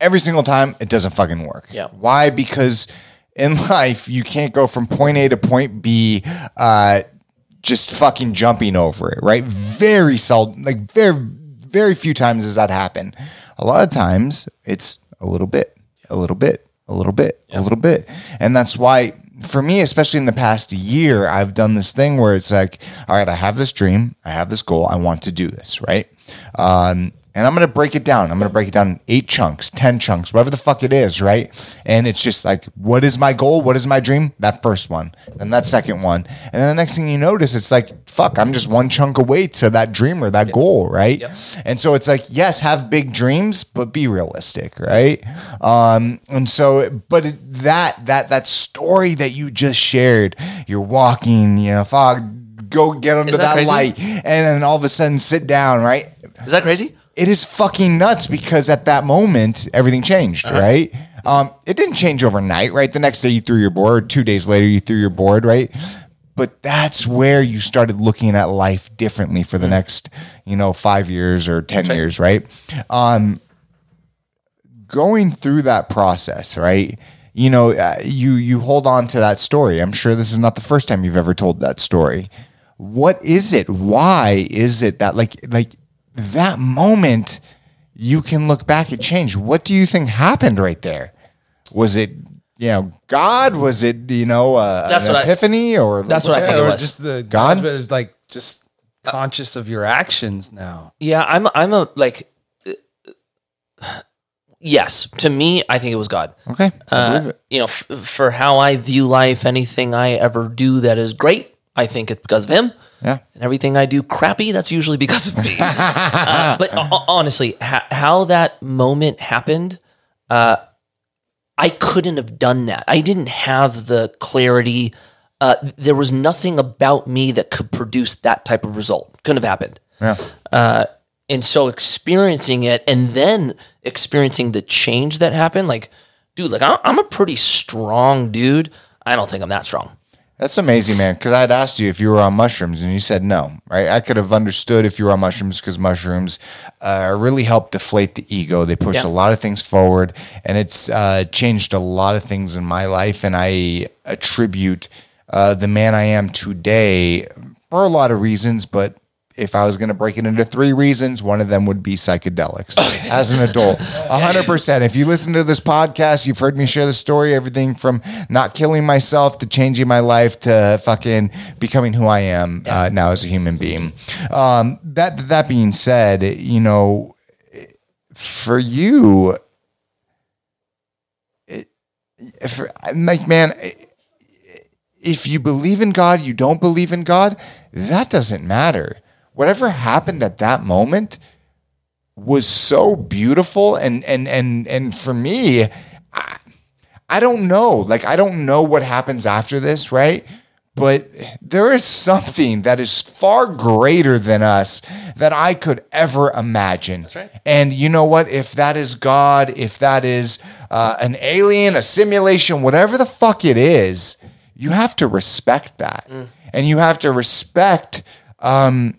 Every single time it doesn't fucking work. Yeah. Why? Because in life, you can't go from point A to point B, uh, just fucking jumping over it, right? Very seldom, like very, very few times does that happen. A lot of times it's a little bit, a little bit, a little bit, a little bit. And that's why for me, especially in the past year, I've done this thing where it's like, all right, I have this dream, I have this goal, I want to do this, right? Um, and I'm gonna break it down. I'm gonna break it down in eight chunks, 10 chunks, whatever the fuck it is, right? And it's just like, what is my goal? What is my dream? That first one, then that second one. And then the next thing you notice, it's like, fuck, I'm just one chunk away to that dream or that goal, right? And so it's like, yes, have big dreams, but be realistic, right? Um, and so, but that that that story that you just shared, you're walking, you know, fuck, go get under that that, light, and then all of a sudden sit down, right? Is that crazy? It is fucking nuts because at that moment everything changed, Uh-huh. right? Um, it didn't change overnight, right? The next day you threw your board, two days later you threw your board, right? But that's where you started looking at life differently for the next, you know, five years or ten years, right? Um, going through that process, right? You know, uh, you you hold on to that story. I'm sure this is not the first time you've ever told that story. What is it? Why is it that like like that moment you can look back and change? What do you think happened right there? Was it you know God? Was it you know uh, That's an what I- ephany or that's what I think it was. just the God? God is like just conscious of your actions now. Yeah, I'm. I'm a like. uh, Yes, to me, I think it was God. Okay, Uh, you know, f- for how I view life, anything I ever do that is great, I think it's because of him. Yeah. And everything I do crappy, that's usually because of me. Uh, but ho- honestly, ha- how that moment happened, uh, I couldn't have done that. I didn't have the clarity. Uh, there was nothing about me that could produce that type of result. Couldn't have happened. Yeah. Uh, and so experiencing it and then experiencing the change that happened, like, dude, like I'm a pretty strong dude. I don't think I'm that strong. That's amazing, man. Because I'd asked you if you were on mushrooms, and you said no. Right? I could have understood if you were on mushrooms because mushrooms uh, really help deflate the ego. They push Yeah. a lot of things forward, and it's uh, changed a lot of things in my life. And I attribute uh, the man I am today for a lot of reasons, but. If I was going to break it into three reasons, one of them would be psychedelics as an adult. 100%. If you listen to this podcast, you've heard me share the story, everything from not killing myself to changing my life to fucking becoming who I am uh, now as a human being. Um, that, that being said, you know, for you, it, if, like, man, if you believe in God, you don't believe in God, that doesn't matter. Whatever happened at that moment was so beautiful and and and and for me, I, I don't know. Like I don't know what happens after this, right? But there is something that is far greater than us that I could ever imagine. right. And you know what? If that is God, if that is uh, an alien, a simulation, whatever the fuck it is, you have to respect that. And you have to respect, um,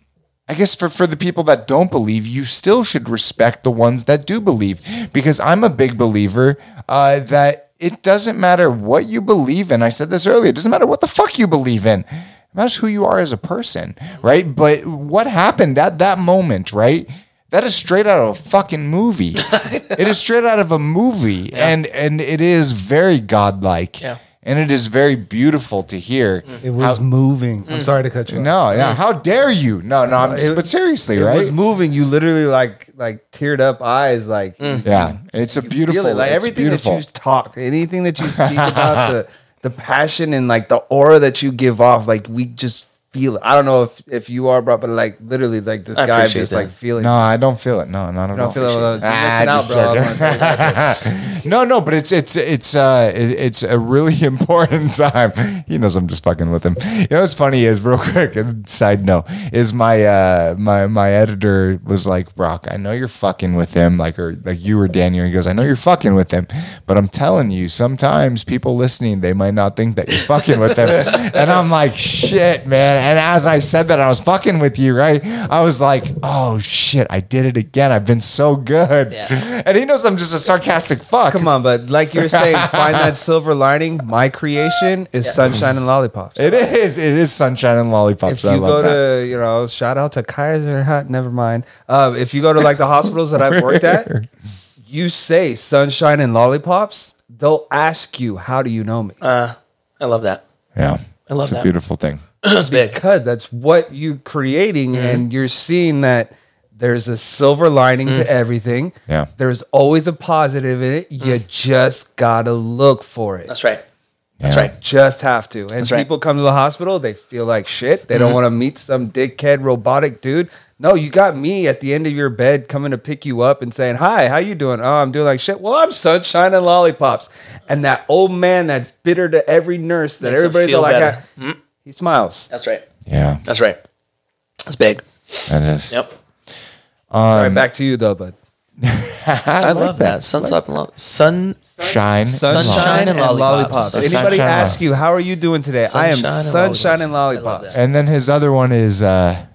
I guess, for, for the people that don't believe, you still should respect the ones that do believe. Because I'm a big believer uh, that it doesn't matter what you believe in. I said this earlier. It doesn't matter what the fuck you believe in. It matters who you are as a person, right? But what happened at that moment, right? That is straight out of a fucking movie. it is straight out of a movie, and and it is very godlike, Yeah. And it is very beautiful to hear. It was moving. I'm mm. sorry to cut you. off. No, no, how dare you? No, no, I'm, It- but seriously, It right? It was moving. You literally like like teared up eyes. Like mm. yeah, it's a beautiful, it. like it's everything beautiful. that you talk, anything that you speak about, the the passion and like the aura that you give off, like we just feel it. I don't know if if you are, bro, but like literally, like this I guy appreciate just that. like feeling. No, I don't feel it. No, not at I all. don't feel it. Ah, just out, bro. I'm joking. gonna tell you that. no, no, but it's it's it's uh it- it's a really important time. He knows I'm just fucking with him. You know what's funny is real quick. as Side note is my uh my my editor was like Brock. I know you're fucking with him, like or like you or Daniel. He goes, I know you're fucking with him, but I'm telling you, sometimes people listening they might not think that you're fucking with them. and I'm like, shit, man. And as I said that, I was fucking with you, right? I was like, oh shit, I did it again. I've been so good. Yeah. And he knows I'm just a sarcastic fuck. Come on, but like you were saying, find that silver lining. My creation is sunshine and lollipops. It is. It is sunshine and lollipops. if I you love go that. to, you know, shout out to Kaiser, huh, never mind. Uh, if you go to like the hospitals that I've worked at, you say sunshine and lollipops, they'll ask you, how do you know me? I love that. yeah, I love that. it's a that. beautiful thing. That's big. because that's what you're creating Mm-hmm. and you're seeing that there's a silver lining Mm. to everything. Yeah. There's always a positive in it. You just gotta look for it. Mm. That's right. That's Yeah. right. just have to. And right. Mm-hmm. people come to the hospital, they feel like shit. They don't want to meet some dickhead robotic dude. No, you got me at the end of your bed coming to pick you up and saying, "Hi, how you doing?" Oh, I'm doing like shit. Well, I'm sunshine and lollipops. And that old man that's bitter to every nurse that Makes 'em everybody's feel like, better. Mm-hmm. He smiles. That's right. Yeah, That's right. That's big. that is. Yep. All right, back to you though, bud. I, love that. Sunshine and lo- sun. Shine, Sunshine and lollipops. Anybody Sunshine ask you, how are you doing today? I am Sunshine and sunshine and lollipops. I love lollipops. that. And then his other one is uh,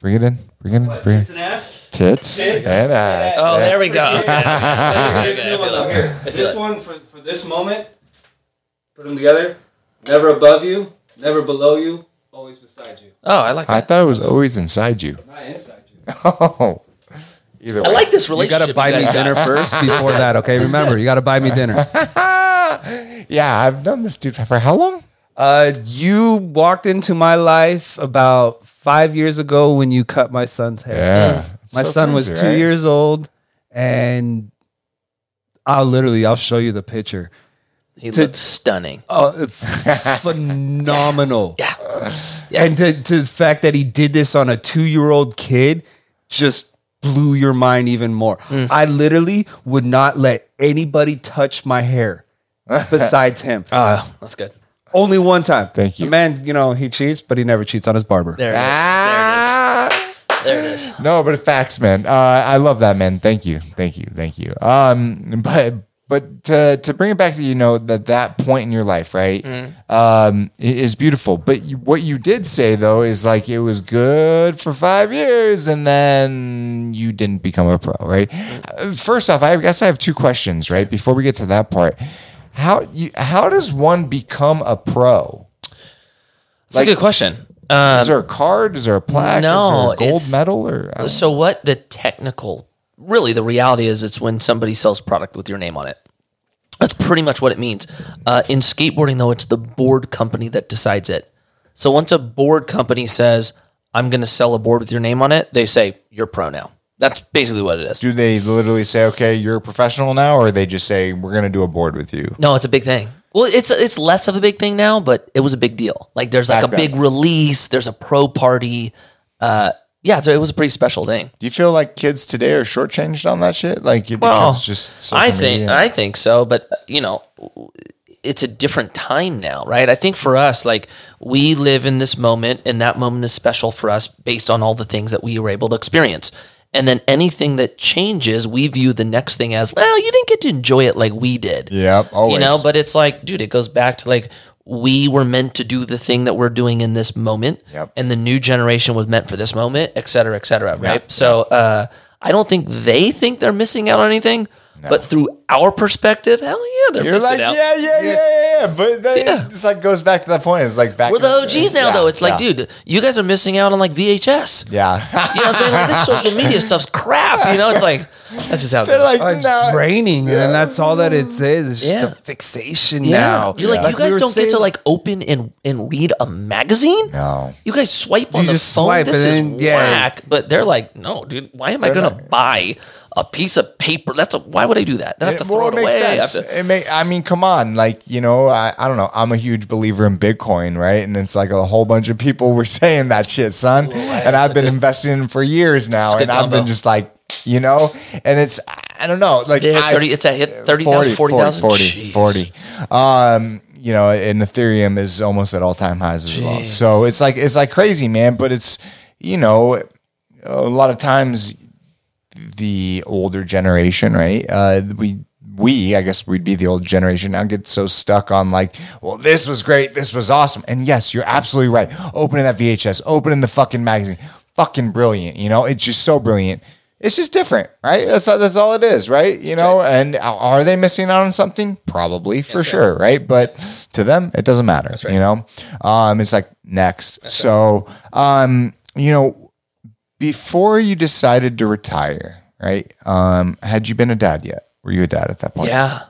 bring it in, bring it in, bring it. ass. Tits, and ass. Oh, there we go. this one for, for this moment, put them together. Never above you, never below you, always beside you. Oh, I like I that. thought it was always inside you. Not inside you. Oh, either way. I like this relationship. You relationship. gotta buy me guys dinner first before that, okay? Remember, you gotta buy me dinner. Yeah, I've known this dude for how long? Uh, you walked into my life about five years ago when you cut my son's hair. Yeah, My So son was crazy, two right? years old, and I'll literally I'll show you the picture. He looks stunning. Oh, it's phenomenal. Yeah. And to, to the fact that he did this on a two year old kid just blew your mind even more. Mm. I literally would not let anybody touch my hair besides him. Oh, that's good. Only one time. Thank you. The man, you know, he cheats, but he never cheats on his barber. There it is. Ah. There it is. There it is. No, but facts, man. Uh, I love that, man. Thank you, thank you, thank you. Um, but but to to bring it back to you know that that point in your life, right, um, is beautiful. But you, what you did say though is like it was good for five years, and then you didn't become a pro, right? Uh, First off, I guess I have two questions, right? Before we get to that part, how you how does one become a pro? It's a good question. Um, Is there a card? Is there a plaque? no, is there a gold medal? Or so what the technical really the reality is it's when somebody sells product with your name on it. That's pretty much what it means. Uh, in skateboarding though it's the board company that decides it. So once a board company says i'm going to sell a board with your name on it they say you're pro now. That's basically what it is. Do they literally say, okay, you're a professional now, or they just say, we're going to do a board with you? no it's a big thing. Well it's it's less of a big thing now but it was a big deal. Like there's like Back a then. big release there's a pro party uh, yeah so it was a pretty special thing Do you feel like kids today are shortchanged on that shit? Like, Well, it's just I think media? I think so, but you know, it's a different time now, right? I think for us, like we live in this moment, and that moment is special for us based on all the things that we were able to experience. And then anything that changes, we view the next thing as, well, you didn't get to enjoy it like we did. Yep, always. You know, but it's like, dude, it goes back to like we were meant to do the thing that we're doing in this moment, Yep. and the new generation was meant for this moment, et cetera, et cetera, right? So uh, I don't think they think they're missing out on anything, but through our perspective, hell yeah, they're You're missing like, out. yeah, yeah, yeah, yeah, yeah. But then Yeah. it's like goes back to that point. It's like back. We're the to- OGs now, yeah, though. It's like, yeah. dude, you guys are missing out on like VHS. Yeah. You know what I'm saying? Like this social media stuff's crap. You know, it's like that's just how it They're goes. like, Oh, it's no. draining, and that's all that it says. It's just Yeah. a fixation Yeah. now. You're like, you we guys were don't get to saying- like open and, and read a magazine? No. You guys swipe on You the just phone. swipe this and is then- yeah. whack. But they're like, no, dude, why am I gonna buy a piece of paper? That's a why would I do that? I have to throw well, it, it away. I sense. to- It may, I mean, come on. Like, you know, I, I don't know. I'm a huge believer in Bitcoin, right? And it's like a whole bunch of people were saying that shit, son. and I've been investing in for years now. good And I've been just like, you know, and it's, I don't know. Like, Yeah, I- 30 it's a hit 30,000, 40,000? 40, Jeez. 40. Um, you know, and Ethereum is almost at all time highs as well. So it's like, it's like crazy, man. But it's, you know, a lot of times the older generation, right? Uh, we we, I guess we'd be the old generation now, get so stuck on like, well, this was great, this was awesome. And yes, you're absolutely right. Opening that VHS, opening the fucking magazine, fucking brilliant. You know, it's just so brilliant. It's just different, right? That's all, that's all it is, right? You know, and are they missing out on something? Probably, for sure, right? But to them, it doesn't matter. You know, um, it's like next. so, um, you know, before you decided to retire, right? Um, had you been a dad yet? Were you a dad at that point? Yeah.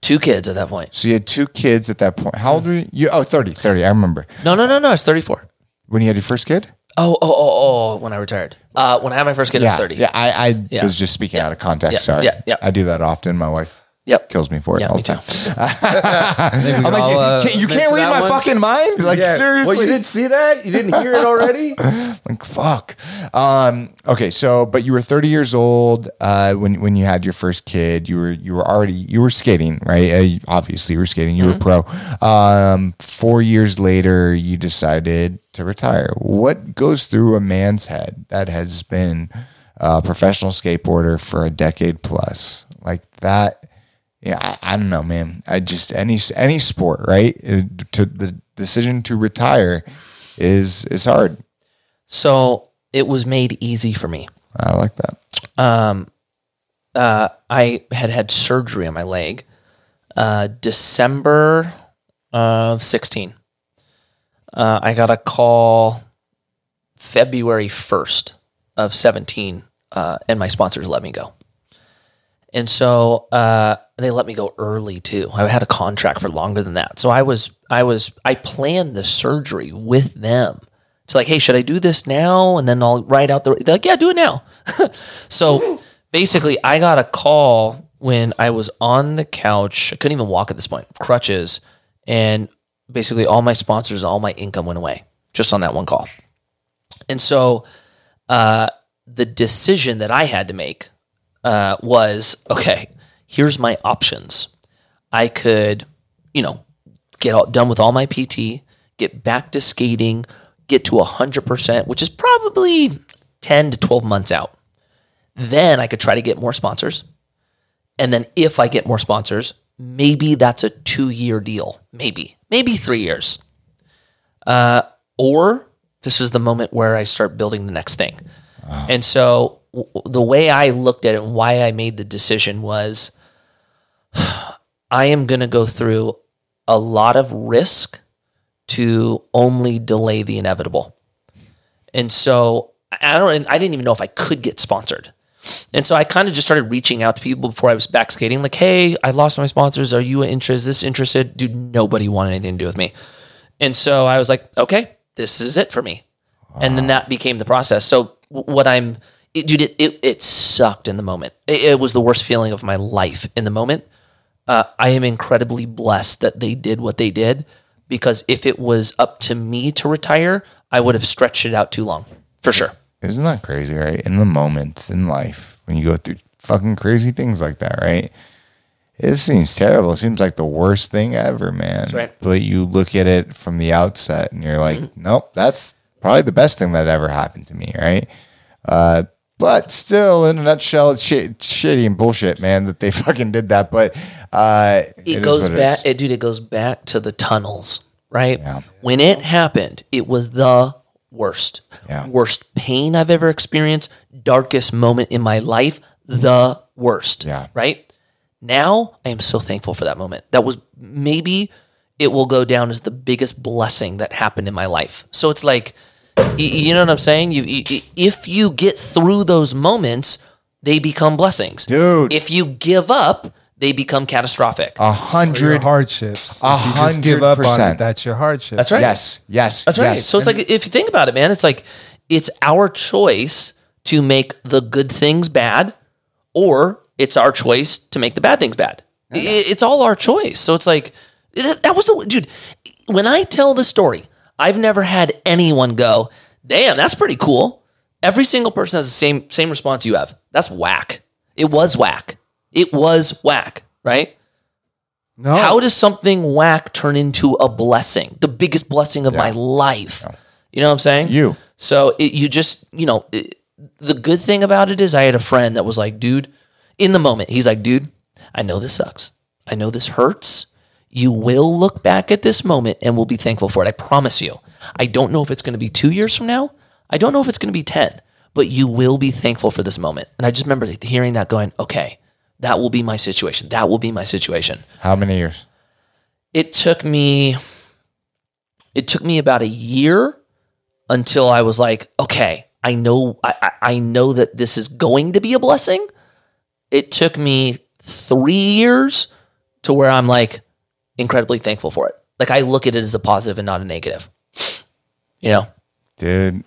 Two kids at that point. So you had two kids at that point. How old were you? you? Oh, 30, 30. I remember. No, no, no, no. It's 34. When you had your first kid? Oh, oh, oh, oh, when I retired. Uh, when I had my first kid, it was 30. Yeah, I, I Yeah. was just speaking out of context. Yeah. Sorry. Yeah. Yeah. I do that often. My wife Yep. kills me for it Yeah, all the time. I'm like, all, you uh, can't, you can't read my one? fucking mind. Like, Yeah. seriously. Well, you didn't see that? You didn't hear it already? like fuck. Um, okay, so but you were 30 years old uh, when when you had your first kid. You were you were already you were skating, right? Uh, you- obviously, you were skating. You were pro. Um, four years later, you decided to retire. What goes through a man's head that has been a professional skateboarder for a decade plus, like that? Yeah, I, I don't know, man. I just any any sport, right? Uh, To the decision to retire is is hard. So it was made easy for me. I like that. Um, uh, I had had surgery on my leg uh, December of 16. Uh, I got a call February 1st of 17, uh, and my sponsors let me go. And so uh, they let me go early too. I had a contract for longer than that. So I was, I was, I planned the surgery with them. It's like, hey, should I do this now? And then I'll write out the. They're like, yeah, do it now. so basically, I got a call when I was on the couch. I couldn't even walk at this point, crutches, and basically all my sponsors, all my income went away just on that one call. And so uh, the decision that I had to make uh, was okay, here's my options. I could, you know, get all, done with all my PT, get back to skating, get to 100%, which is probably 10 to 12 months out. Then I could try to get more sponsors. And then if I get more sponsors, maybe that's a two year deal. Maybe, maybe three years. Uh, or this is the moment where I start building the next thing. And so the way I looked at it and why I made the decision was I am going to go through a lot of risk to only delay the inevitable. And so I don't I didn't even know if I could get sponsored. And so I kind of just started reaching out to people before I was back skating, like, hey, I lost my sponsors. Are you interested? Is this interested? Dude, nobody wanted anything to do with me. And so I was like, okay, this is it for me. And then that became the process. So what I'm, it, dude, it, it, it sucked in the moment. It, it was the worst feeling of my life in the moment. Uh, I am incredibly blessed that they did what they did because if it was up to me to retire, I would have stretched it out too long for sure. Isn't that crazy, right? In the moment in life, when you go through fucking crazy things like that, right? It seems terrible. It seems like the worst thing ever, man. right. But you look at it from the outset and you're like, nope, that's probably the best thing that ever happened to me, right? Uh, but still, in a nutshell, it's shit, shitty and bullshit, man, that they fucking did that. But uh, it, goes it is. back, it, dude. It goes back to the tunnels, right? Yeah. When it happened, it was the worst, Yeah. worst pain I've ever experienced, darkest moment in my life, the worst. Yeah. Right now, I am so thankful for that moment. That was maybe it will go down as the biggest blessing that happened in my life. So it's like, y- you know what I'm saying? You, you if you get through those moments, they become blessings, Dude. If you give up, they become catastrophic. A hundred. hardships. A If you just give up on it, that's your hardship. That's right. Yes, yes, That's right. yes. So it's like if you think about it, man, it's like it's our choice to make the good things bad, or it's our choice to make the bad things bad. I- It's all our choice. So it's like that that was the dude. When I tell the story, I've never had anyone go, "Damn, that's pretty cool." Every single person has the same same response you have. That's whack. It was whack. It was whack. Right? No. How does something whack turn into a blessing? The biggest blessing of my life. You know what I'm saying? You. So it, you just, you know, it, the good thing about it is I had a friend that was like, dude, in the moment, he's like, dude, I know this sucks. I know this hurts. You will look back at this moment and will be thankful for it. I promise you. I don't know if it's going to be two years from now. I don't know if it's going to be 10, but you will be thankful for this moment. And I just remember hearing that going, okay, that will be my situation. That will be my situation. How many years? It took me, it took me about a year until I was like, okay, I know, I, I- I know that this is going to be a blessing. It took me three years to where I'm like incredibly thankful for it. Like I look at it as a positive and not a negative. You know, Dude,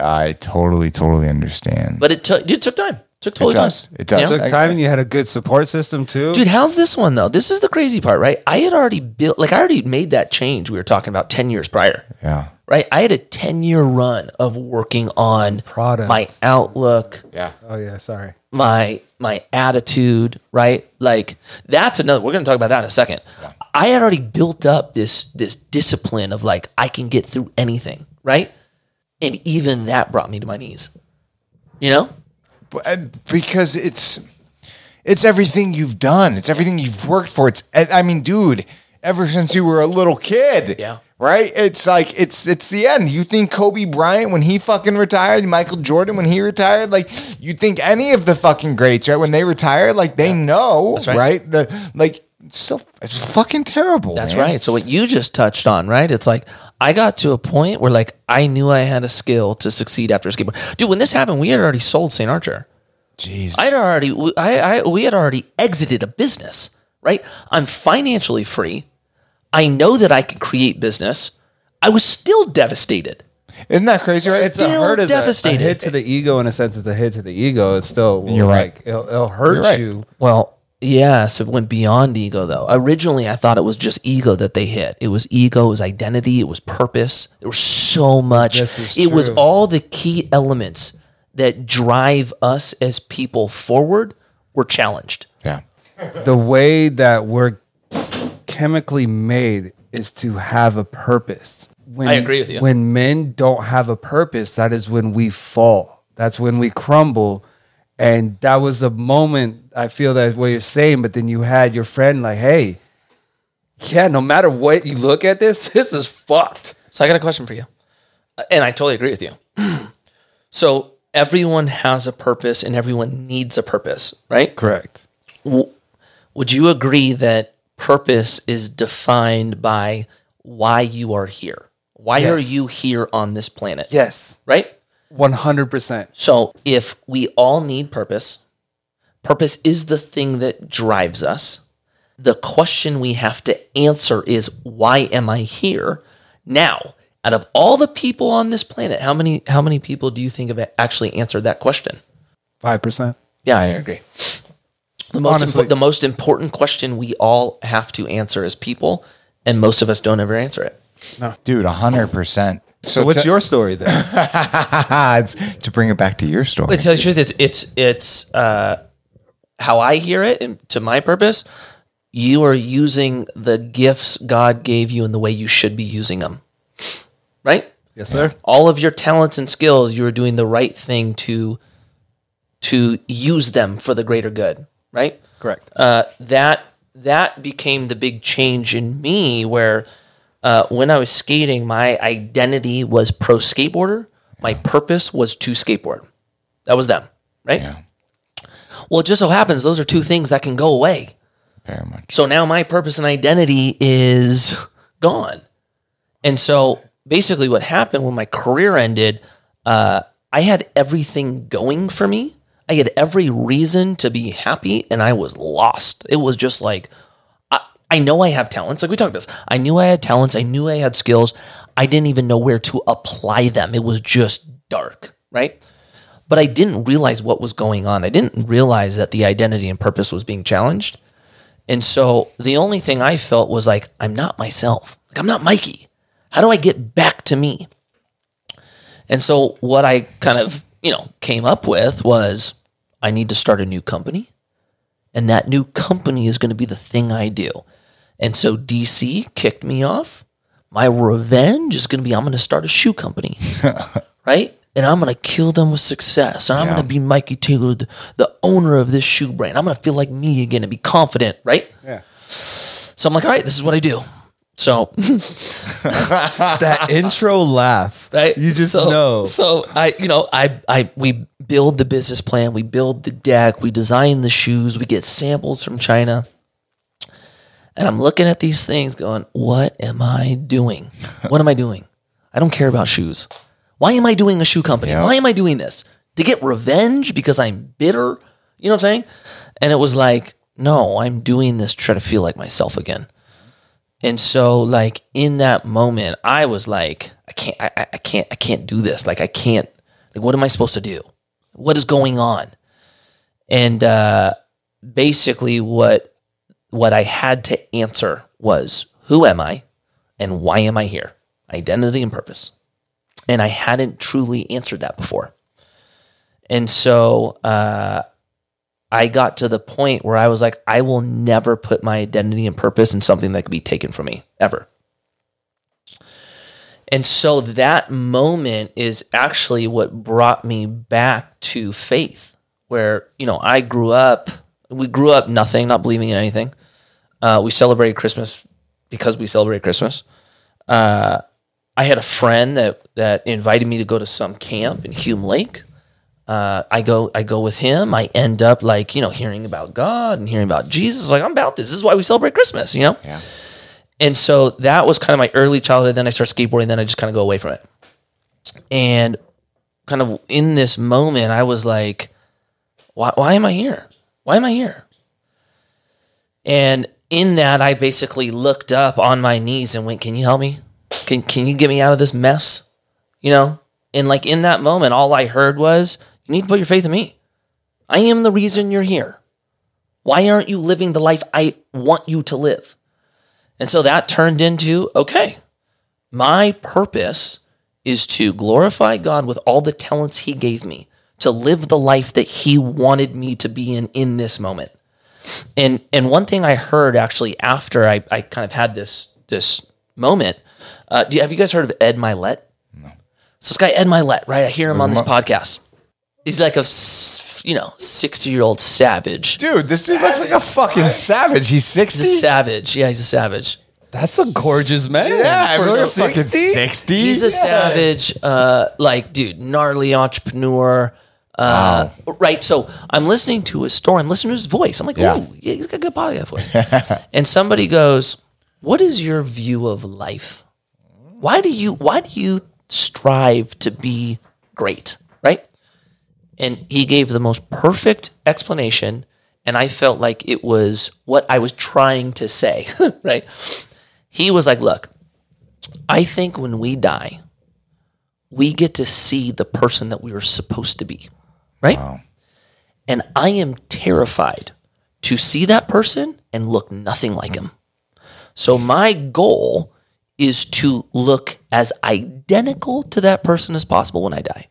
I totally, totally understand. but it took it took time. took totally does. time. It does. You know? Took time and you had a good support system too. Dude, how's this one though? This is the crazy part, right? I had already built, like, I already made that change we were talking about 10 years prior, yeah. right? I had a 10 year run of working on Product. my outlook, Yeah. oh yeah, sorry. my my attitude, right? Like that's another. We're going to talk about that in a second. I had already built up this this discipline of like I can get through anything, right? And even that brought me to my knees. You know? But, uh, because it's it's everything you've done. It's everything you've worked for. It's I mean, dude, ever since you were a little kid. Yeah. Right? It's like it's it's the end. You think Kobe Bryant when he fucking retired, Michael Jordan when he retired, like you think any of the fucking greats, right? When they retire, like they know, right. right. The like so it's fucking terrible. That's man. right. So what you just touched on, right? It's like I got to a point where like I knew I had a skill to succeed after skateboard. Dude, when this happened, we had already sold St. Archer. Jesus. I'd already, I, I, we had already exited a business, right? I'm financially free. I know that I can create business. I was still devastated. Isn't that crazy, right? It's a Still hurt as a- A, devastated. hit to the ego in a sense. It's a hit to the ego. It's still You're right. like it'll, it'll hurt You're right. you. Well, yes, it went beyond ego though. Originally, I thought it was just ego that they hit. It was ego, it was identity, it was purpose. There was so much. This is It was all the key elements that drive us as people forward were challenged. yeah. the way that we're chemically made is to have a purpose. When, I agree with you. When men don't have a purpose, that is when we fall. That's when we crumble. And that was a moment I feel that what you're saying, but then you had your friend like, hey, yeah, no matter what you look at this, this is fucked. So I got a question for you. Uh, And I totally agree with you. so everyone has a purpose and everyone needs a purpose, right? Correct. W- Would you agree that purpose is defined by why you are here? Why are you here on this planet? Yes. Right? 100%. So if we all need purpose, purpose is the thing that drives us. The question we have to answer is why am I here? Now, out of all the people on this planet, how many how many people do you think have actually answered that question? 5%. Yeah, I agree. The most, impo- the most important question we all have to answer as people, and most of us don't ever answer it. No. Dude, 100%. So, what's your story then? to bring it back to your story. It tells you that it's it's it's uh, how I hear it, and to my purpose, you are using the gifts God gave you in the way you should be using them, right? Yes, sir. All of your talents and skills, you are doing the right thing to to use them for the greater good, right? Correct. Uh, that that became the big change in me where uh, when I was skating, my identity was pro skateboarder. My purpose was to skateboard. That was them, right? Yeah. Well, it just so happens those are two things that can go away. Very much. So now my purpose and identity is gone. And so basically, what happened when my career ended, uh, I had everything going for me. I had every reason to be happy, and I was lost. It was just like, I, know I have talents. Like we talked about this. I knew I had talents. I knew I had skills. I didn't even know where to apply them. It was just dark, right? But I didn't realize what was going on. I didn't realize that the identity and purpose was being challenged. And so the only thing I felt was like, I'm not myself. Like, I'm not Mikey. How do I get back to me? And so what I kind of, you know, came up with was I need to start a new company. And that new company is going to be the thing I do. And so DC kicked me off. My revenge is going to be I'm going to start a shoe company. right? and I'm gonna kill them with success. And I'm Yeah. gonna be Mikey Taylor, the, the owner of this shoe brand. I'm gonna feel like me again and be confident, right? Yeah. So I'm like, all right, this is what I do. So That intro laugh. right, You just so, know. So I, you know, I, I, we build the business plan, we build the deck, we design the shoes, we get samples from China. And I'm looking at these things going, what am I doing? What am I doing? I don't care about shoes. Why am I doing a shoe company? Yeah. Why am I doing this? To get revenge because I'm bitter? You know what I'm saying? And it was like, no, I'm doing this to try to feel like myself again. And so, like in that moment, I was like, I can't, I, I- I can't, I can't do this. Like, I can't. Like, what am I supposed to do? What is going on? And uh, basically, what what I had to answer was, who am I, and why am I here? Identity and purpose. And I hadn't truly answered that before. And so uh, I got to the point where I was like, I will never put my identity and purpose in something that could be taken from me ever. And so that moment is actually what brought me back to faith, where, you know, I grew up, we grew up nothing, not believing in anything. Uh, we celebrated Christmas because we celebrate Christmas. Uh, I had a friend that, that invited me to go to some camp in Hume Lake uh, I go I go with him. I end up like you know hearing about God and hearing about Jesus. Like I'm about this. This is why we celebrate Christmas. You know. Yeah. And so that was kind of my early childhood. Then I start skateboarding. Then I just kind of go away from it. And kind of in this moment, I was like, why, why am I here? Why am I here? And in that, I basically looked up on my knees and went, Can you help me? Can, can you get me out of this mess? You know? And like in that moment, all I heard was, You need to put your faith in me. I am the reason you're here. Why aren't you living the life I want you to live? And so that turned into okay, my purpose is to glorify God with all the talents He gave me, to live the life that He wanted me to be in in this moment. And and one thing I heard actually after I, I kind of had this this moment, uh, do you, have you guys heard of Ed Mylett? No. So this guy Ed Mylett, right? I hear him on this podcast. He's like a you know sixty year old savage. Dude, this dude looks like a fucking savage. He's sixty. He's a 60. savage. Yeah, he's a savage. That's a gorgeous man. Yeah, I For really fucking 60? 60. He's a Yes. savage, uh, like dude, gnarly entrepreneur. Uh, Right. So I'm listening to his story. I'm listening to his voice. I'm like, Yeah. ooh, yeah, he's got a good podcast voice. and somebody goes, "What is your view of life? Why do you Why do you strive to be great?" Right. And he gave the most perfect explanation, and I felt like it was what I was trying to say. right. He was like, "Look, I think when we die, we get to see the person that we were supposed to be, right? And I am terrified to see that person and look nothing like him. So my goal is to look as identical to that person as possible when I die.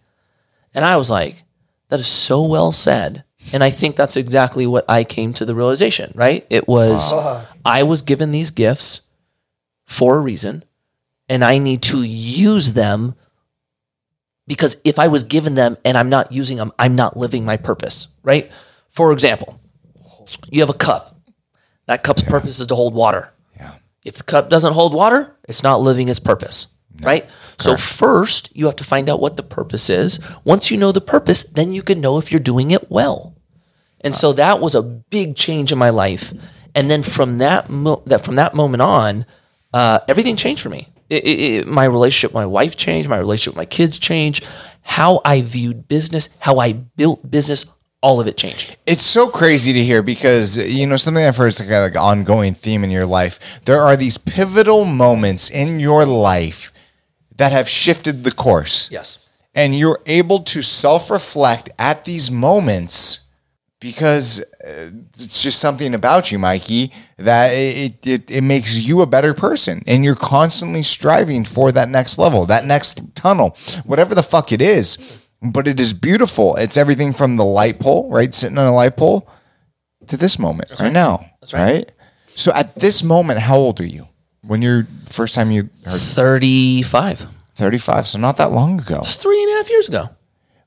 And I was like, that is so well said. And I think that's exactly what I came to the realization, right? It was, uh-huh. I was given these gifts for a reason, and I need to use them because if I was given them and I'm not using them, I'm not living my purpose, right? For example, you have a cup. That cup's purpose is to hold water. Yeah. If the cup doesn't hold water, it's not living its purpose, right? So first, you have to find out what the purpose is. Once you know the purpose, then you can know if you're doing it well. And so that was a big change in my life. And then from that mo- that from that moment on, uh, everything changed for me. It, it, it- my relationship with my wife changed. My relationship with my kids changed. How I viewed business, how I built business, all of it changed. It's so crazy to hear because you know something I've heard is like an like ongoing theme in your life. There are these pivotal moments in your life that have shifted the course. Yes. and you're able to self-reflect at these moments because uh, it's just something about you, Mikey, that it, it it makes you a better person, and you're constantly striving for that next level, that next tunnel, whatever the fuck it is. But it is beautiful. It's everything from the light pole, right, sitting on a light pole, to this moment right. now, That's right. So at this moment, how old are you when you're first time you heard? 35. 35. So not that long ago. Three and a half years ago.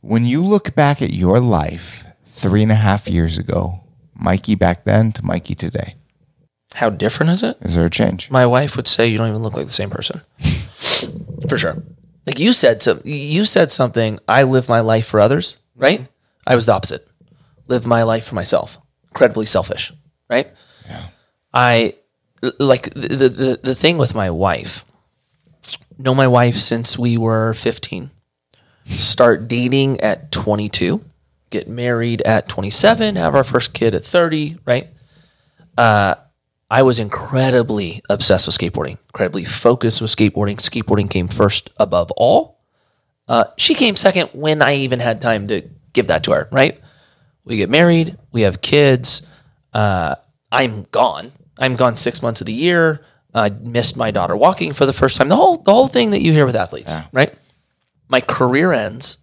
When you look back at your life three and a half years ago, Mikey back then to Mikey today, How different is it? is there a change? My wife would say you don't even look like the same person. for sure. Like you said some you said something, I live my life for others, right? I was the opposite. Live my life for myself. Incredibly selfish, right? Yeah. I like the, the the thing with my wife. Know my wife since we were 15. Start dating at 22, get married at 27, have our first kid at 30, right? Uh, I was incredibly obsessed with skateboarding, incredibly focused with skateboarding. Skateboarding came first above all. Uh, she came second when I even had time to give that to her, right? We get married, we have kids. Uh, I'm gone. I'm gone six months of the year. I missed my daughter walking for the first time. The whole the whole thing that you hear with athletes, right? My career ends,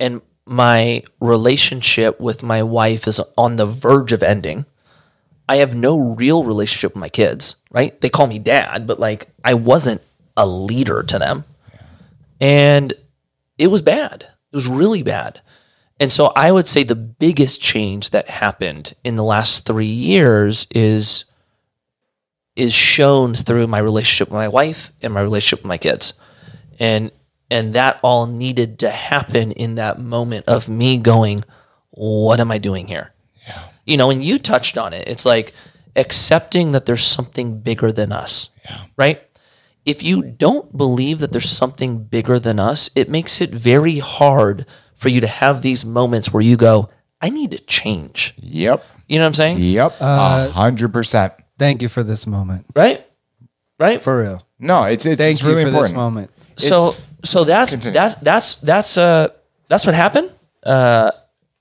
and my relationship with my wife is on the verge of ending. I have no real relationship with my kids, right? They call me dad, but like I wasn't a leader to them. And it was bad. It was really bad. And so I would say the biggest change that happened in the last 3 years is is shown through my relationship with my wife and my relationship with my kids. And and that all needed to happen in that moment of me going, what am I doing here? Yeah. you know, and you touched on it. It's like accepting that there's something bigger than us, yeah. right? If you don't believe that there's something bigger than us, it makes it very hard for you to have these moments where you go, I need to change. Yep. You know what I'm saying? Yep. Uh, A hundred percent. Thank you for this moment. Right? Right? For real. No, it's it's, Thank it's you really for important. this moment. so so that's Continue. that's that's that's uh that's what happened. Uh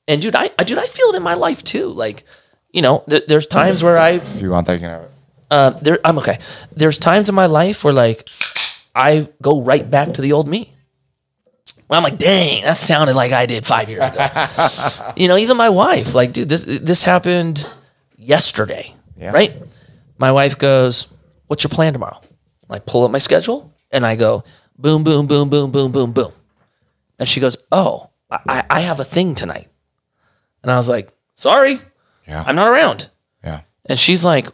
and dude, I, I dude, I feel it in my life too. Like, you know, th- there's times where I If you want that, you can have it. uh, there I'm okay. There's times in my life where like I go right back to the old me. Where I'm like, dang, that sounded like I did five years ago. you know, even my wife, like, dude, this this happened yesterday, Yeah. right? My wife goes, "What's your plan tomorrow?" I pull up my schedule and I go, boom, boom, boom, boom, boom, boom, boom, and she goes, "Oh, I, I have a thing tonight," and I was like, "Sorry, Yeah. I'm not around." Yeah. And she's like,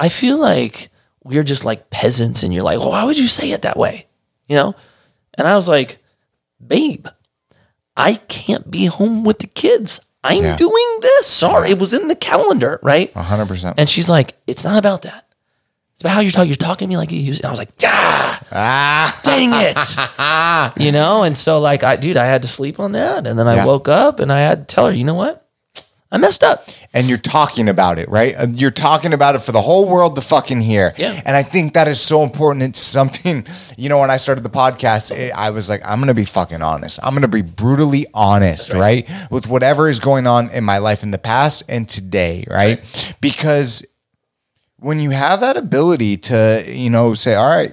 I feel like we're just like peasants. And you're like, why would you say it that way? You know? And I was like, babe, I can't be home with the kids. I'm Yeah. doing this. Sorry. It was in the calendar, right? Hundred percent. And she's like, it's not about that. It's about how you're talking. You're talking to me like you use. And I was like, ah, Ah. dang it. you know? And so like, I, dude, I had to sleep on that. And then I Yeah. woke up and I had to tell her, you know what? I messed up. and you're talking about it, right? You're talking about it for the whole world to fucking hear. Yeah. And I think that is so important. It's something, you know, when I started the podcast, eh, I was like, I'm going to be fucking honest. I'm going to be brutally honest, right. With whatever is going on in my life in the past and today, right? Because when you have that ability to, you know, say, all right,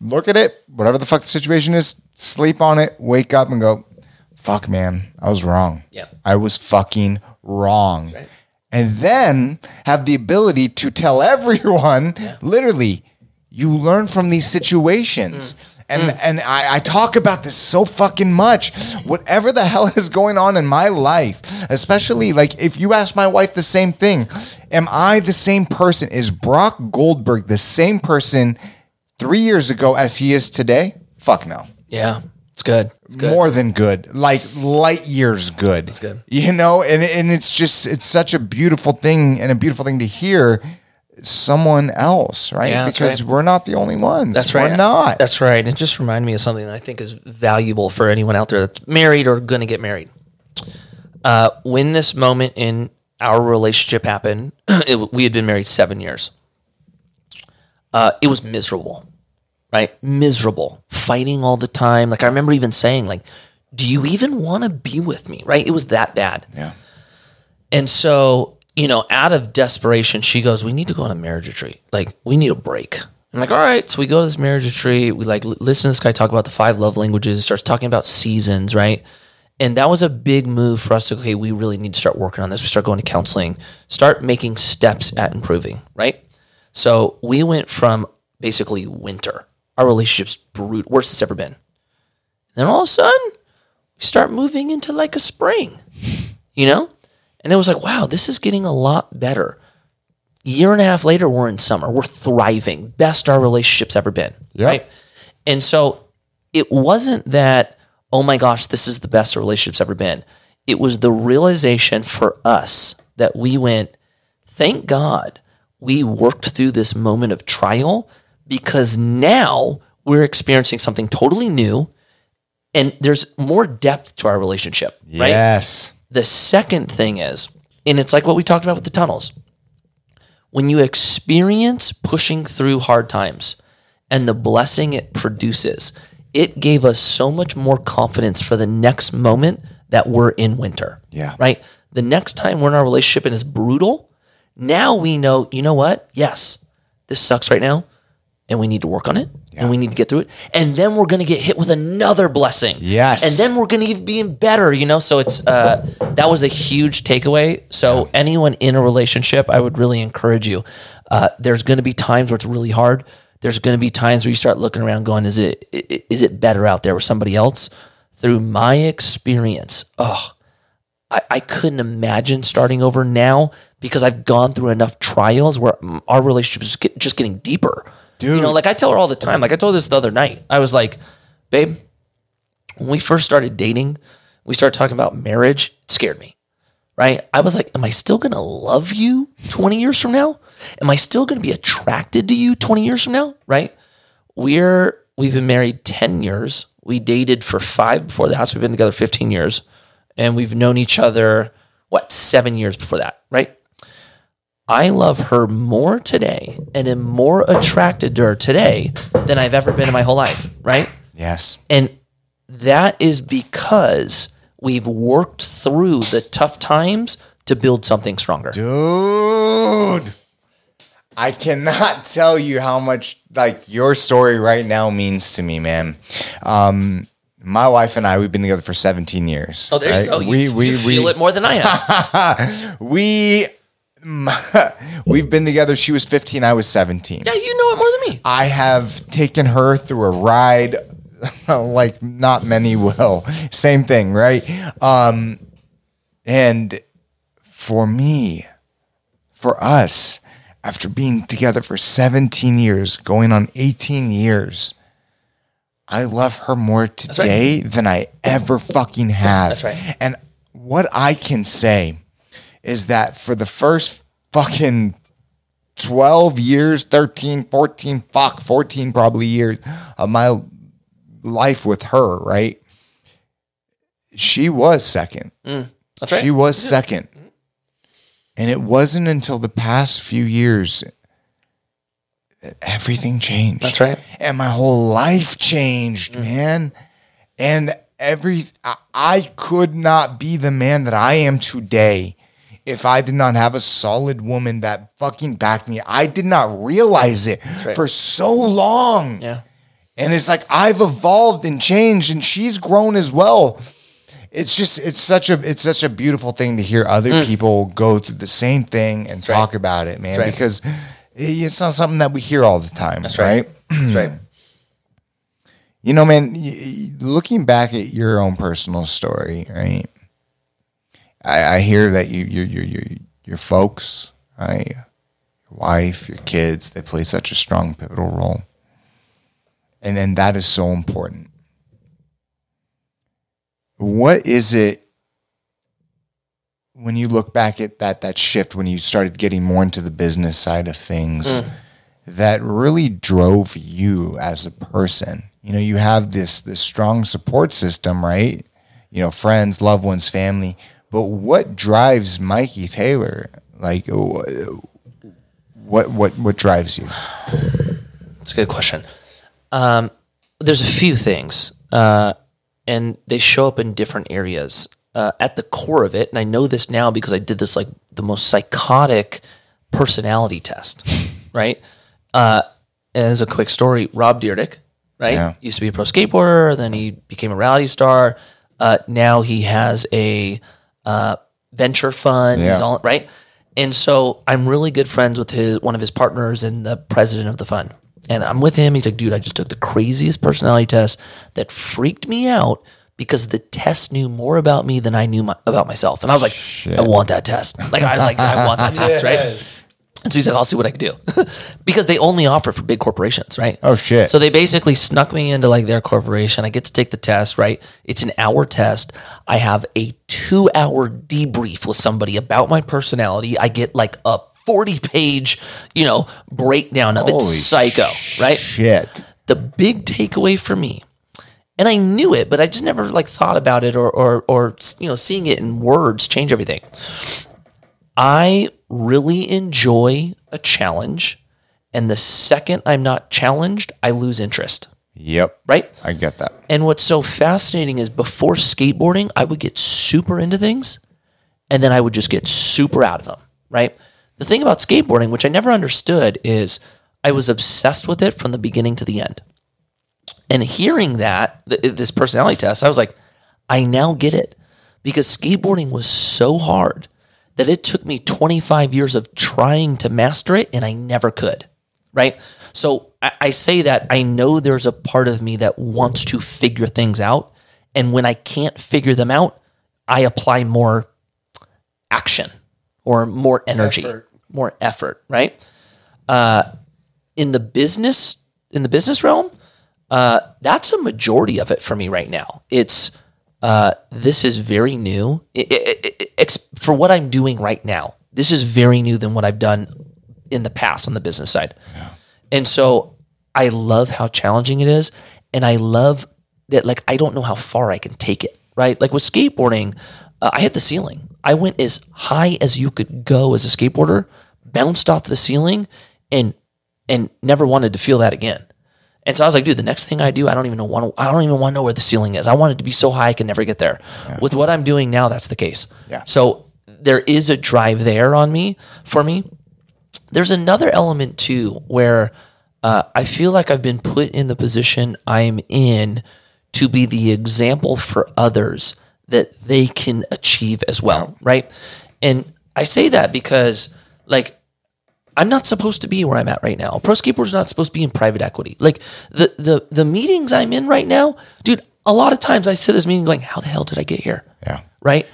look at it, whatever the fuck the situation is, sleep on it, wake up and go, fuck, man, I was wrong. Yeah. I was fucking wrong. And then have the ability to tell everyone, literally, you learn from these situations. And mm. and I, I talk about this so fucking much. Whatever the hell is going on in my life, especially like if you ask my wife the same thing, am I the same person? Is Brock Goldberg the same person three years ago as he is today? Fuck no Yeah. It's good. It's good. more than good, like light years good. It's good. You know, and and it's just it's such a beautiful thing and a beautiful thing to hear someone else, right? Yeah, because right. we're not the only ones. That's right. We're not. That's right. It just reminded me of something that I think is valuable for anyone out there that's married or going to get married. Uh, when this moment in our relationship happened, it, we had been married seven years. Uh, it was miserable, right? Miserable, fighting all the time. Like I remember even saying, like, "Do you even want to be with me?" Right? It was that bad. yeah. And so, you know, out of desperation, she goes, "We need to go on a marriage retreat. Like, we need a break." I'm like, "All right." So we go to this marriage retreat. We like li- listen to this guy talk about the five love languages. Starts talking about seasons, right? And that was a big move for us to okay. We really need to start working on this. We start going to counseling. Start making steps at improving, right? So we went from basically winter, our relationship's brute, worst it's ever been. Then all of a sudden, we start moving into like a spring, you know? And it was like, wow, this is getting a lot better. Year and a half later, we're in summer. We're thriving. Best our relationship's ever been. Yep. Right. And so it wasn't that, oh my gosh, this is the best our relationship's ever been. It was the realization for us that we went, thank God we worked through this moment of trial because now we're experiencing something totally new and there's more depth to our relationship. Right. The second thing is, and it's like what we talked about with the tunnels. When you experience pushing through hard times and the blessing it produces, it gave us so much more confidence for the next moment that we're in winter. Yeah. Right? The next time we're in our relationship and it's brutal, now we know, you know what? Yes, this sucks right now and we need to work on it and we need to get through it. And then we're going to get hit with another blessing. Yes. And then we're going to be even better, you know? So it's, uh, that was a huge takeaway. So anyone in a relationship, I would really encourage you. Uh, there's going to be times where it's really hard. There's going to be times where you start looking around going, is it, is it better out there with somebody else? Through my experience, oh, I, I couldn't imagine starting over now because I've gone through enough trials where our relationship is get, just getting deeper. You know, like I tell her all the time, like I told her this the other night. I was like, babe, when we first started dating, we started talking about marriage, it scared me. Right? I was like, am I still gonna love you 20 years from now? Am I still gonna be attracted to you 20 years from now? Right? We're we've been married 10 years. We dated for five before the house. we've been together 15 years. And we've known each other, what, seven years before that, right? I love her more today and am more attracted to her today than I've ever been in my whole life, right? Yes. And that is because we've worked through the tough times to build something stronger. Dude. I cannot tell you how much like your story right now means to me, man. Um my wife and I, we've been together for 17 years. Oh, there right? you go. You, we, you feel we, it more than I have. we, we've been together. She was 15, I was 17. yeah, you know it more than me. I have taken her through a ride like not many will. Same thing, right? Um, and for me, for us, after being together for 17 years, going on 18 years, I love her more today than I ever fucking have. That's right. And what I can say is that for the first fucking 12 years, 13, 14, fuck, 14 probably years of my life with her, right? She was second. Mm, that's right. She was second. And it wasn't until the past few years that everything changed. That's right. And my whole life changed, mm. man. And every I, I could not be the man that I am today if I did not have a solid woman that fucking backed me. I did not realize it right. for so long. yeah. And it's like I've evolved and changed and she's grown as well. It's just it's such a it's such a beautiful thing to hear other people go through the same thing and talk about it, man, Mm. right. because it's not something that we hear all the time, That's right? right. That's right. You know, man, looking back at your own personal story, right? I, I hear that you, you, you, you, your folks, right? Your wife, your kids, they play such a strong, pivotal role, and and that is so important. What is it when you look back at that that shift when you started getting more into the business side of things? Mm. that really drove you as a person. You know, you have this this strong support system, right? You know, friends, loved ones, family. But what drives Mikey Taylor? Like, what what what drives you? It's a good question. Um, there's a few things, uh, and they show up in different areas. Uh, at the core of it, and I know this now because I did this like the most psychotic personality test, right? Uh, and as a quick story, Rob Dyrdek, right, Yeah. used to be a pro skateboarder, then he became a reality star. Uh, now he has a uh, venture fund. He's all right, and so I'm really good friends with his one of his partners and the president of the fund. And I'm with him. He's like, dude, I just took the craziest personality test that freaked me out because the test knew more about me than I knew my, about myself. And I was like, I want that test. Like, I was like, I want that test, right? And so he's like, I'll see what I can do. because they only offer for big corporations, right? Oh, shit. So they basically snuck me into like their corporation. I get to take the test, right? It's an hour test. I have a two hour debrief with somebody about my personality. I get like a 40 page, you know, breakdown of it. Psycho, right? Shit. the big takeaway for me and i knew it but i just never like thought about it or or or you know seeing it in words change everything i really enjoy a challenge and the second i'm not challenged i lose interest Yep. right I get that. and what's so fascinating is before skateboarding, I would get super into things and then I would just get super out of them, right? The thing about skateboarding, which I never understood, is I was obsessed with it from the beginning to the end. And hearing that, th- this personality test, I was like, I now get it because skateboarding was so hard that it took me 25 years of trying to master it and I never could, right? So I, I say that I know there's a part of me that wants to figure things out. And when I can't figure them out, I apply more action or more energy, more effort, right? Uh, in the business, in the business realm, uh, that's a majority of it for me right now. It's uh, this is very new It- it- it- it's for what I'm doing right now. This is very new than what I've done in the past on the business side. And so I love how challenging it is. And I love that, like, I don't know how far I can take it, right? Like with skateboarding, uh, I hit the ceiling. I went as high as you could go as a skateboarder, bounced off the ceiling, and and never wanted to feel that again. And so I was like, dude, the next thing I do, I don't even know want I don't even want to know where the ceiling is. I want it to be so high I can never get there. With what I'm doing now, that's the case. Yeah. So there is a drive there on me for me there's another element too where uh, I feel like I've been put in the position I'm in to be the example for others that they can achieve as well, right? And I say that because, like, I'm not supposed to be where I'm at right now. Pro skateboarder's not supposed to be in private equity. Like the the the meetings I'm in right now, dude. A lot of times I sit in this meeting going, "How the hell did I get here?" Yeah. Right?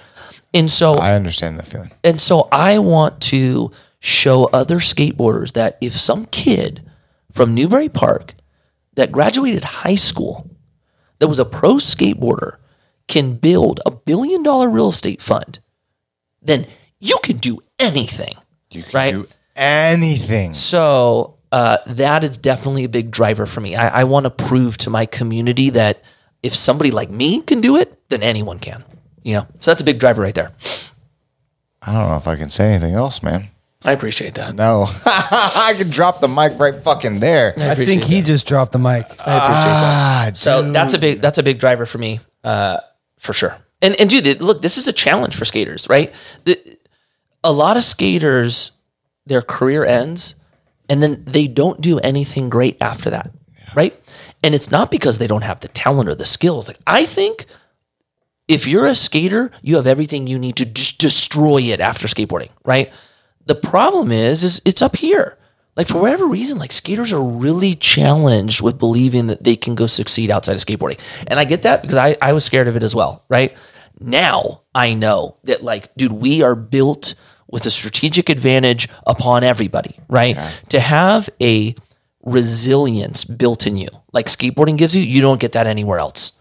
And so I understand the feeling. and so I want to show other skateboarders that if some kid from Newbury Park that graduated high school that was a pro skateboarder can build a billion dollar real estate fund, then you can do anything. You can Right. do anything. So uh, that is definitely a big driver for me. I, I want to prove to my community that if somebody like me can do it, then anyone can. You know, so that's a big driver right there. I don't know if I can say anything else, man. I appreciate that. No. I can drop the mic right fucking there. I think he just dropped the mic. I appreciate that. Ah, So dude. that's a big that's a big driver for me, uh, for sure. And and dude, look, this is a challenge for skaters, right? The, a lot of skaters, their career ends, and then they don't do anything great after that, right? And it's not because they don't have the talent or the skills. Like I think, if you're a skater, you have everything you need to just destroy it after skateboarding, right? The problem is, is it's up here. Like for whatever reason, like skaters are really challenged with believing that they can go succeed outside of skateboarding. And I get that because I, I was scared of it as well, right? Now I know that like, dude, we are built with a strategic advantage upon everybody, right? To have a resilience built in you, like skateboarding gives you, you don't get that anywhere else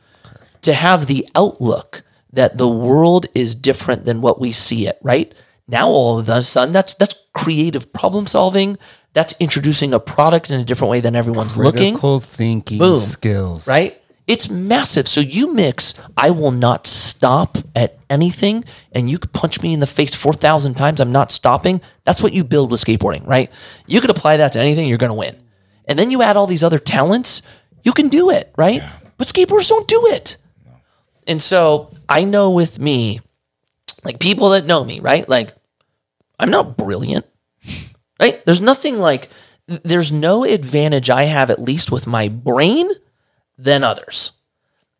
to have the outlook that the world is different than what we see it, right? Now all of a sudden that's that's creative problem solving. That's introducing a product in a different way than everyone's looking. Critical thinking Boom. skills. Right? It's massive. So you mix, I will not stop at anything, and you could punch me in the face 4,000 times. I'm not stopping. That's what you build with skateboarding, right? You could apply that to anything, you're going to win. And then you add all these other talents, you can do it, right? But skateboarders don't do it. And so I know with me, like people that know me, right? Like I'm not brilliant, right? There's nothing like, there's no advantage I have, at least with my brain, than others.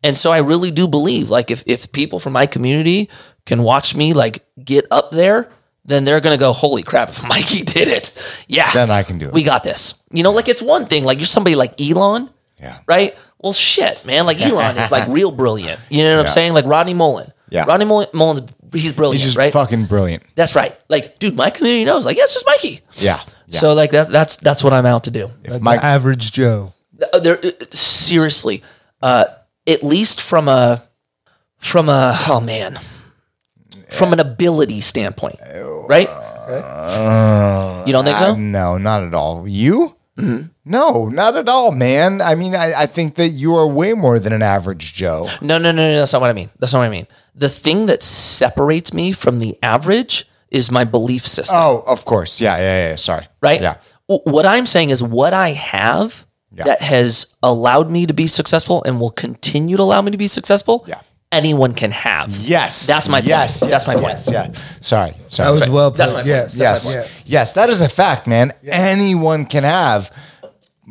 And so I really do believe, like, if, if people from my community can watch me, like, get up there, then they're gonna go, holy crap, if Mikey did it, yeah. Then I can do it. We got this. You know, like it's one thing, like you're somebody like Elon, Yeah. right? Well, shit, man. Like Elon is like real brilliant. You know what Yeah. I'm saying? Like Rodney Mullen. Yeah. Rodney Mullen, Mullen's he's brilliant, He's just right? fucking brilliant. That's right. Like, dude, my community knows. Like, yeah, it's just Mikey. Yeah. yeah. So like that, that's that's what I'm out to do. if Mike, average Joe. Uh, There, uh, seriously, uh, at least from a from a oh man, from an ability standpoint, right? you don't think Uh, so? no, not at all. You? Mm-hmm. No, not at all, man. I mean, I, I think that you are way more than an average Joe. No, no, no, no. That's not what I mean. That's not what I mean. The thing that separates me from the average is my belief system. Oh, of course. Yeah, yeah, yeah. Sorry. right? Yeah. What I'm saying is what I have Yeah. that has allowed me to be successful and will continue to allow me to be successful. Yeah. Anyone can have. Yes. That's my yes, point. Yes, That's my point. yes, Yeah. Sorry. Sorry. That was well put. That's my point. yes. That's yes. my Yes. Yes. That is a fact, man. Anyone can have.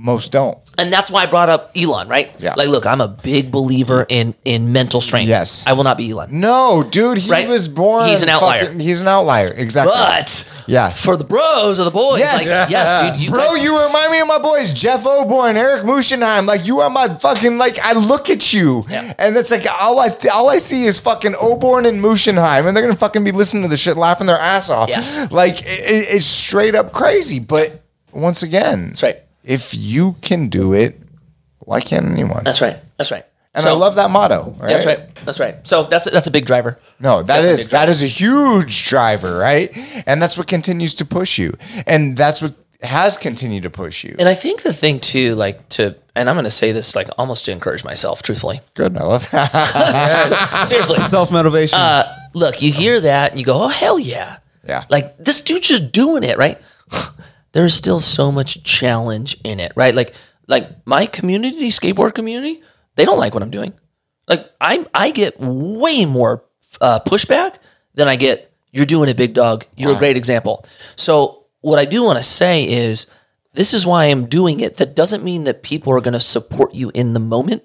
Most don't. And that's why I brought up Elon, right? Yeah. Like, look, I'm a big believer in in mental strength. Yes. I will not be Elon. No, dude. He Right. was born. He's an outlier. fucking- he's an outlier. Exactly. But Yeah. for the bros or the boys, Yes. like, yes, dude, you Bro, guys- you remind me of my boys, Jeff Oborn, Eric Mushenheim. Like you are my fucking like. I look at you, Yeah. and it's like all I all I see is fucking Oborn and Mushenheim, and they're gonna fucking be listening to the shit, laughing their ass off. Yeah. Like it, it- it's straight up crazy. But once again, That's right. If you can do it, why can't anyone? That's right. That's right. and So- I love that motto. Right? That's right. That's right. So that's a, that's a big driver. No, that Definitely is big driver. that is a huge driver, right? And that's what continues to push you, and that's what has continued to push you. And I think the thing too, like to, and I'm going to say this like almost to encourage myself, truthfully. Good, I love that. Seriously. Self motivation. Uh, look, you hear that and you go, oh, hell yeah. Yeah. Like this dude's just doing it, right? There's still so much challenge in it, right? Like, like my community, skateboard community, they don't like what I'm doing. Like I, I get way more uh, pushback than I get. You're doing it, big dog. You're a great example. So what I do want to say is, this is why I'm doing it. That doesn't mean that people are going to support you in the moment.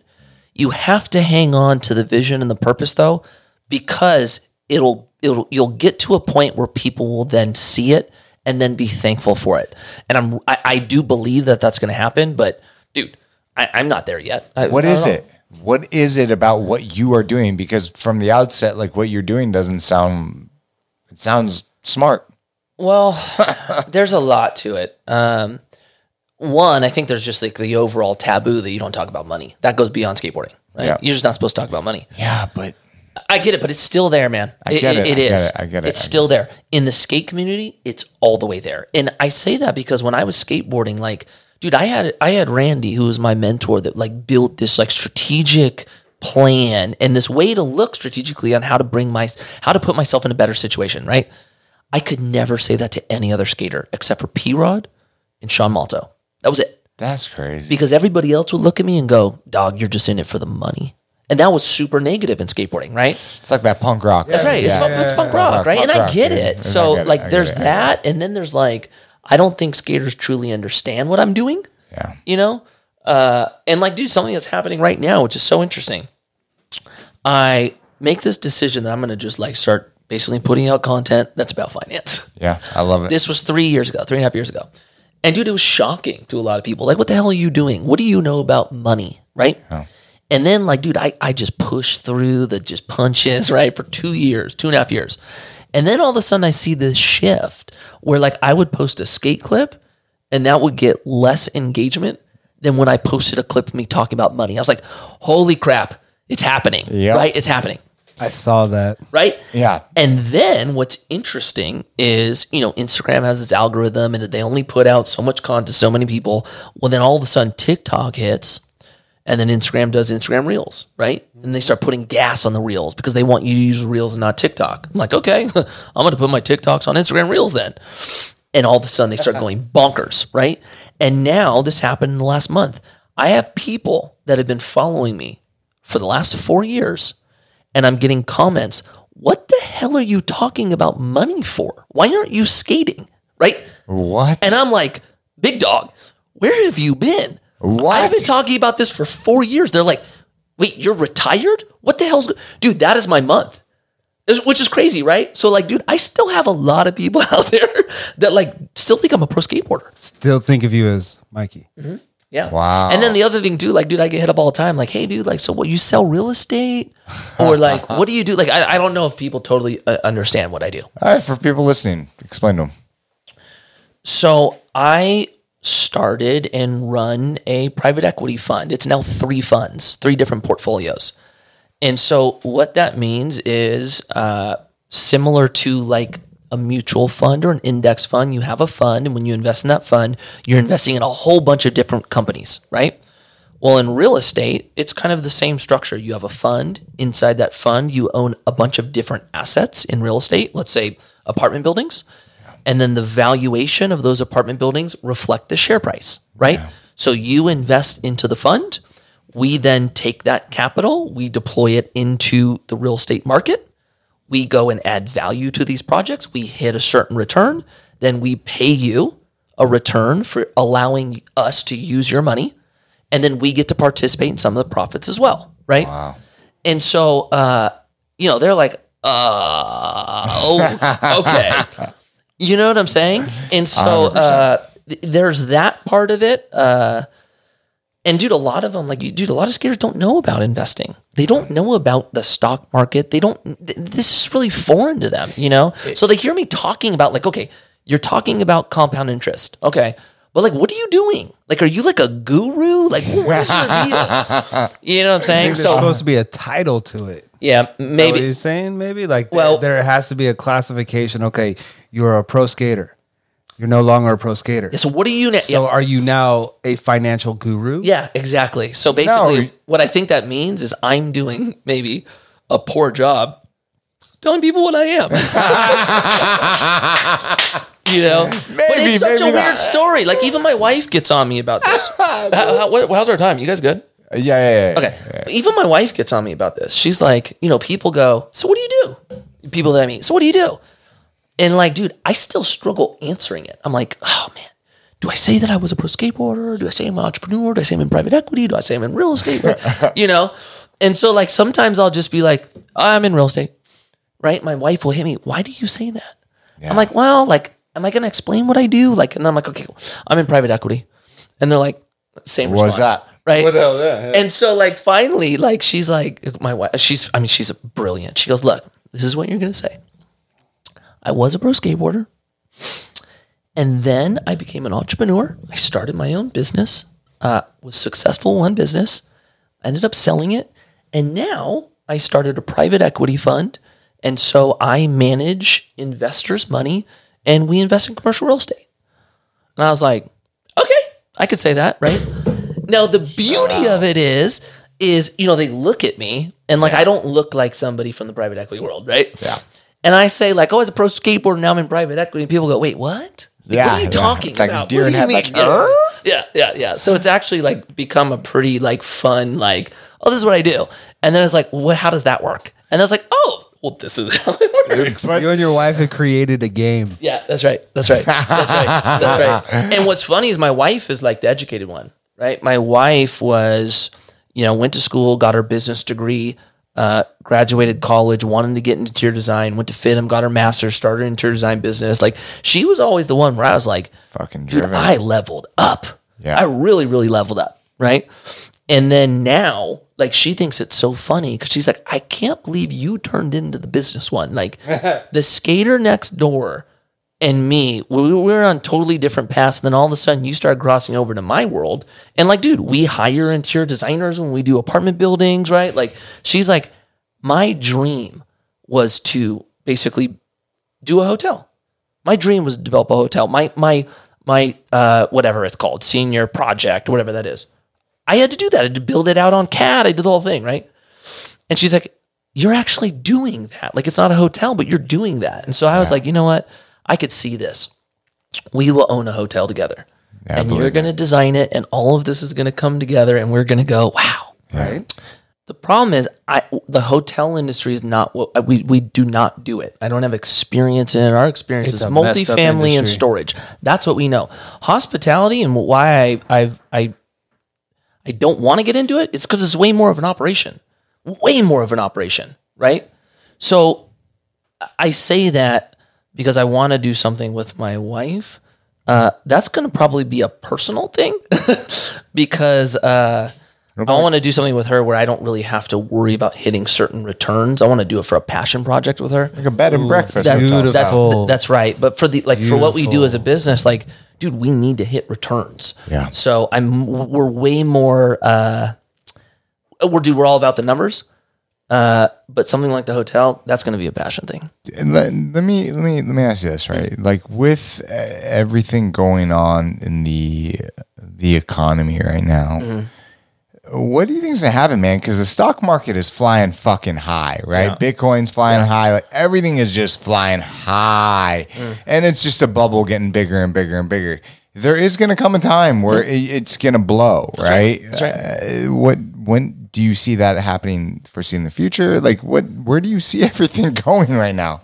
You have to hang on to the vision and the purpose though, because it'll it'll you'll get to a point where people will then see it and then be thankful for it. And I'm I, I do believe that that's going to happen, but dude, I, I'm not there yet. I- What I is know. it? What is it about what you are doing? Because from the outset, like what you're doing doesn't sound. It sounds smart. Well, there's a lot to it. Um, one, I think there's just like the overall taboo that you don't talk about money. That goes beyond skateboarding, right? Yeah. You're just not supposed to talk about money. Yeah, but I get it, but it's still there, man. I get it, It I get is. it, I get it, It's I still there in the skate community. It's all the way there, and I say that because when I was skateboarding, like, dude, I had I had Randy, who was my mentor, that like built this like strategic plan and this way to look strategically on how to bring my how to put myself in a better situation. Right? I could never say that to any other skater except for P Rod and Sean Malto. That was it that's crazy. because everybody else would look at me and go, "Dog, you're just in it for the money." And that was super negative in skateboarding, right? It's like that punk rock. That's right. It's, Yeah, punk, it's punk rock, right? Punk and I get dude. it. So it, like, there's it, it. that, and then there's like, I don't think skaters truly understand what I'm doing. Yeah. You know, uh, and like, dude, something that's happening right now, which is so interesting. I make this decision that I'm going to just like start basically putting out content that's about finance. Yeah, I love it. This was three years ago, three and a half years ago. And dude, it was shocking to a lot of people. Like, what the hell are you doing? What do you know about money? Right. And then, like, dude, I, I just pushed through the just punches, right, for two years, two and a half years. And then all of a sudden, I see this shift where, like, I would post a skate clip and that would get less engagement than when I posted a clip of me talking about money. I was like, holy crap, it's happening. Yep. Right. It's happening I saw that. right? Yeah. And then what's interesting is, you know, Instagram has its algorithm and they only put out so much content to so many people. Well, then all of a sudden TikTok hits and then Instagram does Instagram Reels, right? And they start putting gas on the Reels because they want you to use Reels and not TikTok. I'm like, okay, I'm going to put my TikToks on Instagram Reels then. And all of a sudden they start going bonkers, right? And now this happened in the last month. I have people that have been following me for the last four years and I'm getting comments. What the hell are you talking about money for? Why aren't you skating? Right? What? And I'm like, big dog, where have you been? What? I've been talking about this for four years. They're like, wait, you're retired? What the hell's, go-? dude? That is my month. Which is crazy, right? So, like, dude, I still have a lot of people out there that like still think I'm a pro skateboarder. Still think of you as Mikey. Yeah. Wow. And then the other thing too, like, dude, I get hit up all the time. Like, hey, dude, like, so what? You sell real estate, or like, what do you do? Like, I, I don't know if people totally uh, understand what I do. All right, for people listening, explain to them. So I started and run a private equity fund. It's now three funds, three different portfolios. And so what that means is uh, similar to like a mutual fund or an index fund. You have a fund, and when you invest in that fund, you're investing in a whole bunch of different companies, right? Well, in real estate, it's kind of the same structure. You have a fund. Inside that fund, you own a bunch of different assets in real estate, let's say apartment buildings. And then the valuation of those apartment buildings reflect the share price, right? So you invest into the fund. We then take that capital, we deploy it into the real estate market. We go and add value to these projects. We hit a certain return. Then we pay you a return for allowing us to use your money and then we get to participate in some of the profits as well, right? Wow. And so, uh, you know, they're like, uh, oh, okay. You know what I'm saying? And so uh, th- there's that part of it. Uh, and dude, a lot of them, like, dude, a lot of skaters don't know about investing. They don't know about the stock market. They don't. th- This is really foreign to them, you know. So they hear me talking about, like, okay, you're talking about compound interest, okay, but like, what are you doing? Like, are you like a guru? Like, is your deal? You know what I'm saying? There's So supposed to be a title to it. yeah, Maybe. What maybe you're saying? Maybe like Well- well, there has to be a classification. Okay, you're a pro skater. You're no longer a pro skater. So what are you now? So are you now a financial guru? Yeah, exactly. So basically, No. what I think that means is I'm doing maybe a poor job telling people what I am. you know, but it's such a maybe weird not. story. Like even my wife gets on me about this. how, how, how's our time? You guys good? Uh, yeah, yeah, yeah. yeah. Okay. Even my wife gets on me about this. She's like, you know, people go, so what do you do? People that I meet, so what do you do? And like, dude, I still struggle answering it. I'm like, oh man, do I say that I was a pro skateboarder? Do I say I'm an entrepreneur? Do I say I'm in private equity? Do I say I'm in real estate? you know? And so like sometimes I'll just be like, oh, I'm in real estate. Right? My wife will hit me. Why do you say that? I'm like, well, like, am I gonna explain what I do? Like, and I'm like, okay, I'm in private equity. And they're like, same What's response. that? Right. What the hell is that? And so like finally, like she's like my wife. She's I mean she's brilliant. She goes, look, this is what you're gonna say. I was a pro skateboarder, and then I became an entrepreneur. I started my own business. Uh, was successful one business. Ended up selling it, and now I started a private equity fund, and so I manage investors' money, and we invest in commercial real estate. And I was like, okay, I could say that, right? Now the beauty of it is, is you know they look at me and like I don't look like somebody from the private equity world, right? Yeah. And I say like, oh, as a pro skateboarder, now I'm in private equity, and people go, wait, what? Like, Yeah, what are you yeah. talking It's like about? deer What do you headlights. mean? Like, Yeah. yeah, yeah, yeah. So it's actually like become a pretty like fun like, oh, this is what I do, and then it's like, well, how does that work? And then it's like, oh, well, this is how it works. You and your wife have created a game. Yeah, that's right. That's right. That's right. That's right. And what's funny is my wife is like the educated one, right? My wife was, you know, went to school, got her business degree, uh, graduated college, wanted to get into interior design, went to fit FIDM, got her master, started an interior design business. Like she was always the one where I was like, Fucking dude. I leveled up. Yeah. I really, really leveled up. Right. And then now, like, she thinks it's so funny because she's like, I can't believe you turned into the business one. Like, the skater next door and me, we we were on totally different paths. Then all of a sudden, you start crossing over to my world. And, like, dude, we hire interior designers when we do apartment buildings, right? Like, she's like, my dream was to basically do a hotel. My dream was to develop a hotel. My my my uh, whatever it's called, senior project, whatever that is. I had to do that. I had to build it out on CAD. I did the whole thing, right? And she's like, "You're actually doing that. Like it's not a hotel, but you're doing that." And so I was like, "You know what? I could see this. We will own a hotel together, Yeah, and you're going to design it, and all of this is going to come together, and we're going to go, wow." Right? The problem is, I the hotel industry is not what we we do not do it. I don't have experience in it. Our experience It's is a messed up multifamily and storage. That's what we know. Hospitality and why I I've, I I don't want to get into it. It's because it's way more of an operation, way more of an operation, right? So I say that because I want to do something with my wife. Uh, that's going to probably be a personal thing because uh, I want to do something with her where I don't really have to worry about hitting certain returns. I want to do it for a passion project with her. Like a bed and breakfast. That- that's that's right. But for the like for what we do as a business, like, dude, we need to hit returns. Yeah. So I'm we're way more. uh We're dude, we're all about the numbers. Uh, but something like the hotel, that's going to be a passion thing. And let, let me let me let me ask you this right like with uh, everything going on in the the economy right now Mm-hmm. what do you think is gonna happen man because the stock market is flying fucking high right Yeah. bitcoin's flying high like everything is just flying high Mm. and it's just a bubble getting bigger and bigger and bigger there is gonna come a time where it, it's gonna blow right, Mm. That's right. Uh, what when do you see that happening foresee in the future like what where do you see everything going right now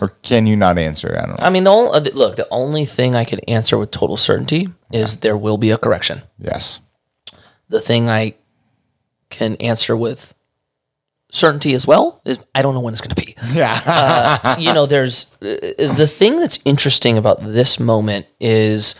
or can you not answer? I don't know. I mean, the only, look, the only thing I can answer with total certainty is there will be a correction. yes. The thing I can answer with certainty as well is I don't know when it's going to be. Yeah. you know, there's uh, the thing that's interesting about this moment is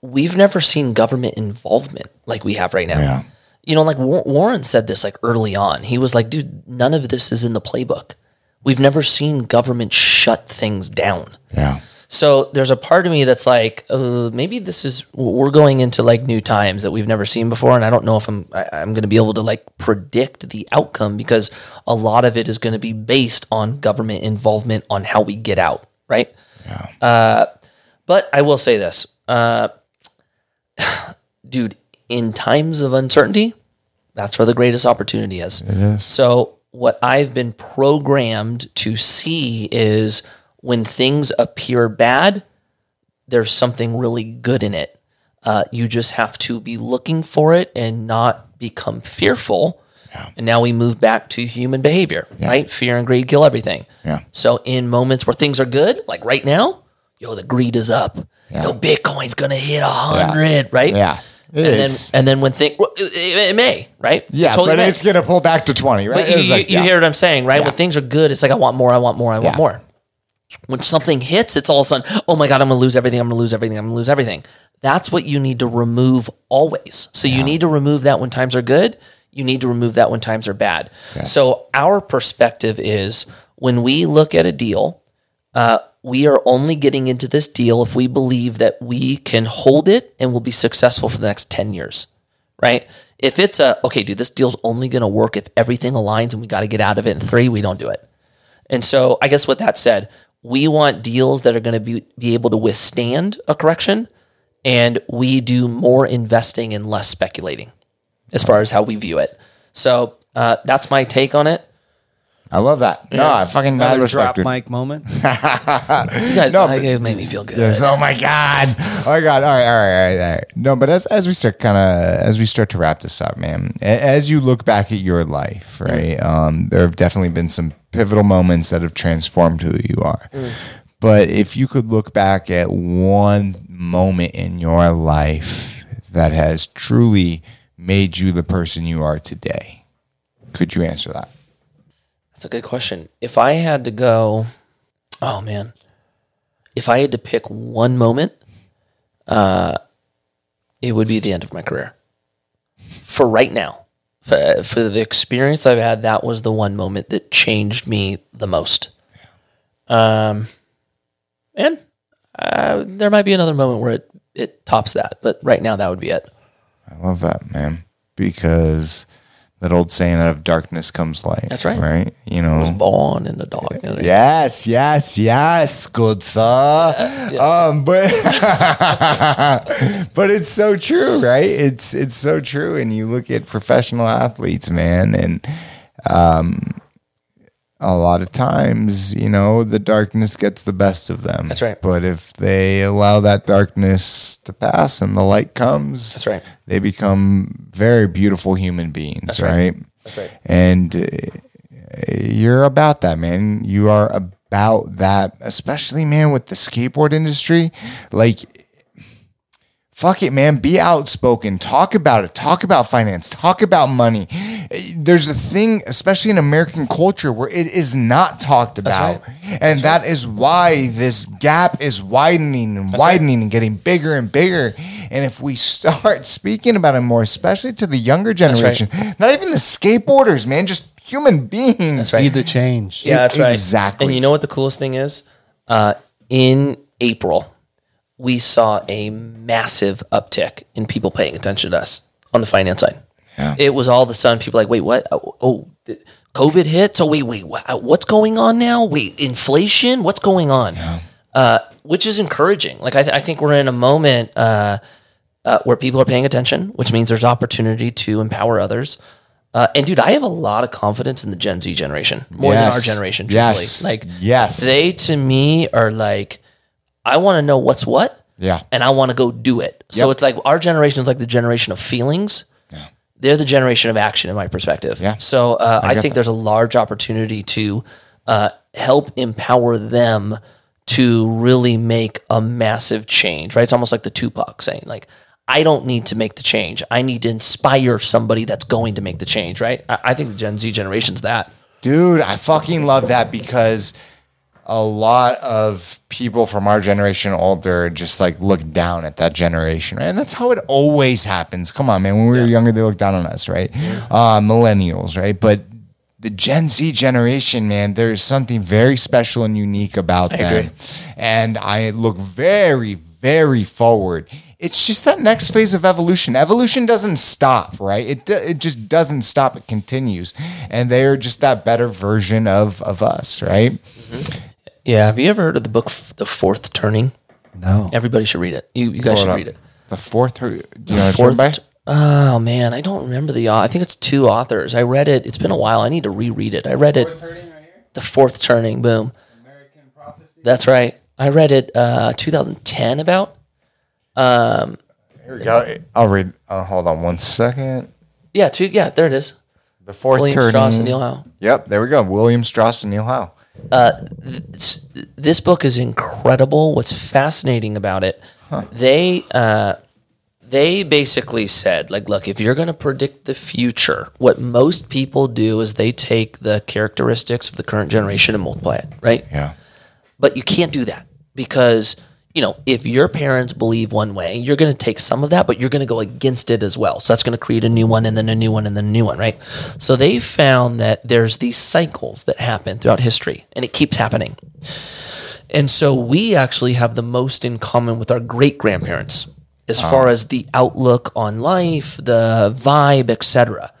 we've never seen government involvement like we have right now. Yeah. You know, like Warren said this like early on. He was like, dude, none of this is in the playbook. We've never seen government shut things down. yeah. So there's a part of me that's like, uh, maybe this is we're going into like new times that we've never seen before, and I don't know if I'm I, I'm going to be able to like predict the outcome because a lot of it is going to be based on government involvement on how we get out, right? Yeah. Uh, but I will say this, uh, dude, in times of uncertainty, that's where the greatest opportunity is. It is. So what I've been programmed to see is when things appear bad, there's something really good in it. Uh, you just have to be looking for it and not become fearful. And now we move back to human behavior, right? Fear and greed kill everything. Yeah. So in moments where things are good, like right now, yo, the greed is up. Yo, Bitcoin's gonna hit a hundred, right? Yeah. It and is. then and then when things it, it may, right? Yeah, It totally but may. it's gonna pull back to twenty, right? You, like, you yeah. hear what I'm saying, right? Yeah. When things are good, it's like I want more, I want more, I want Yeah. more. When something hits, it's all of a sudden, oh my god, I'm gonna lose everything, I'm gonna lose everything, I'm gonna lose everything. That's what you need to remove always. So you need to remove that when times are good. You need to remove that when times are bad. So our perspective is when we look at a deal, uh, we are only getting into this deal if we believe that we can hold it and will be successful for the next 10 years, right? If it's a, okay, dude, this deal's only going to work if everything aligns and we got to get out of it in three, we don't do it. And so I guess with that said, we want deals that are going to be, be able to withstand a correction and we do more investing and less speculating as far as how we view it. So uh, that's my take on it. I love that. No, I fucking mad Another respect. drop mic moment. You guys, No, I- but- it made me feel good. Yes. Oh my god. Oh my god. All right. All right. All right. All right. No, but as as we start kind of as we start to wrap this up, man. a- As you look back at your life, right? Um, there have definitely been some pivotal moments that have transformed who you are. But if you could look back at one moment in your life that has truly made you the person you are today, could you answer that? That's a good question. If I had to go, oh man, if I had to pick one moment, uh, it would be the end of my career. For right now, for, for the experience I've had, that was the one moment that changed me the most. Um, and uh, there might be another moment where it it tops that, but right now that would be it. I love that, man. Because that old saying out of darkness comes light. That's right. Right? You know. was Born in the dog. Yes, yes, yes, good sir. Um, but but it's so true, right? It's it's so true. And you look at professional athletes, man, and um, a lot of times, you know, the darkness gets the best of them. That's right. But if they allow that darkness to pass and the light comes, That's right. They become very beautiful human beings, right. right? That's right. And uh, you're about that, man. You are about that, especially, man, with the skateboard industry. Like, fuck it, man. Be outspoken. Talk about it. Talk about finance. Talk about money. There's a thing, especially in American culture, where it is not talked about. And that is why this gap is widening and widening and getting bigger and bigger. And if we start speaking about it more, especially to the younger right. generation, not even the skateboarders, man, just human beings. See the change. Yeah, that's right. Exactly. And you know what the coolest thing is? Uh, in April, we saw a massive uptick in people paying attention to us on the finance side. Yeah. It was all of a sudden people like, wait, what? Oh, oh COVID hit. So wait, wait, what's going on now? Wait, inflation? What's going on? Uh, which is encouraging. Like I, th- I think we're in a moment uh, uh, where people are paying attention, which means there's opportunity to empower others. Uh, and dude, I have a lot of confidence in the Gen Z generation more than our generation. Yes. Like Yes. they to me are like, I want to know what's what. Yeah. And I want to go do it. So Yep. it's like our generation is like the generation of feelings. Yeah. They're the generation of action, in my perspective. Yeah. So uh, I, get think that. there's a large opportunity to uh, help empower them to really make a massive change. Right? It's almost like the Tupac saying, like, I don't need to make the change. I need to inspire somebody that's going to make the change. Right? I, I think the Gen Z generation's that. Dude, I fucking love that because a lot of people from our generation older just like look down at that generation, right? And that's how it always happens. Come on, man. When we were younger, they looked down on us, right? Uh, millennials, right? But the Gen Z generation, man, there's something very special and unique about I them. agree. And I look very, very forward. It's just that next phase of evolution. Evolution doesn't stop, right? It, it just doesn't stop. It continues. And they're just that better version of, of us, right? Yeah. Have you ever heard of the book The Fourth Turning? No. Everybody should read it. You, you guys Hold should up. read it. The fourth, do you know what it's written Fourth. by? Oh man, I don't remember the. au- I think it's two authors. I read it. It's been a while. I need to reread it. I read it. The Fourth Turning. Boom. American prophecy. That's right. I read it uh, 2010 about. Here we go. I'll read. Uh, hold on one second. Yeah, two. Yeah, there it is. The fourth William turning. Strauss and Neil Howe. Yep, there we go. William Strauss and Neil Howe. It's- this book is incredible. What's fascinating about it, they uh, they basically said, like, look, if you're going to predict the future, what most people do is they take the characteristics of the current generation and multiply it, right? Yeah. But you can't do that because, you know, if your parents believe one way, you're going to take some of that, but you're going to go against it as well. So that's going to create a new one and then a new one and then a new one, right? So they found that there's these cycles that happen throughout history and it keeps happening. And so we actually have the most in common with our great grandparents as ah. far as the outlook on life, the vibe, etc.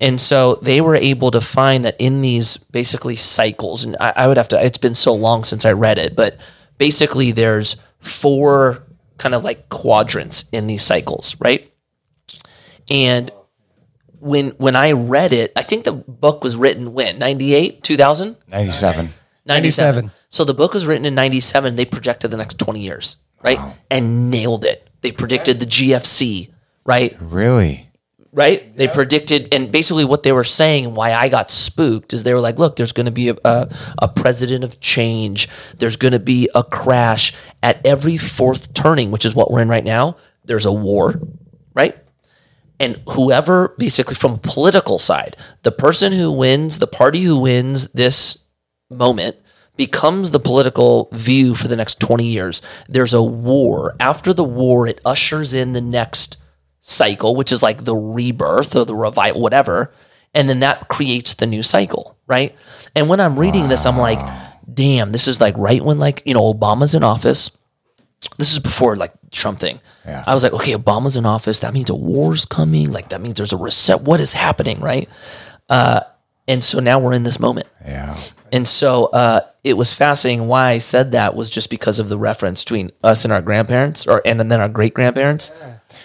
And so they were able to find that in these basically cycles, and I, I would have to, it's been so long since I read it, but basically there's four kind of like quadrants in these cycles, right? And when when I read it, I think the book was written when? 98, 2000? 97. 97. 97. So the book was written in 97. They projected the next 20 years, right? And nailed it. They predicted the GFC, right? Really? Right? They predicted, and basically what they were saying, why I got spooked, is they were like, look, there's going to be a, a, a president of change. There's going to be a crash at every fourth turning, which is what we're in right now. There's a war, right? and whoever basically from political side the person who wins the party who wins this moment becomes the political view for the next 20 years there's a war after the war it ushers in the next cycle which is like the rebirth or the revival whatever and then that creates the new cycle right and when i'm reading this i'm like damn this is like right when like you know obama's in office this is before like Trump thing. Yeah. I was like, okay, Obama's in office. That means a war's coming. Like that means there's a reset. What is happening, right? Uh, and so now we're in this moment. Yeah. And so uh, it was fascinating. Why I said that was just because of the reference between us and our grandparents, or and then our great grandparents.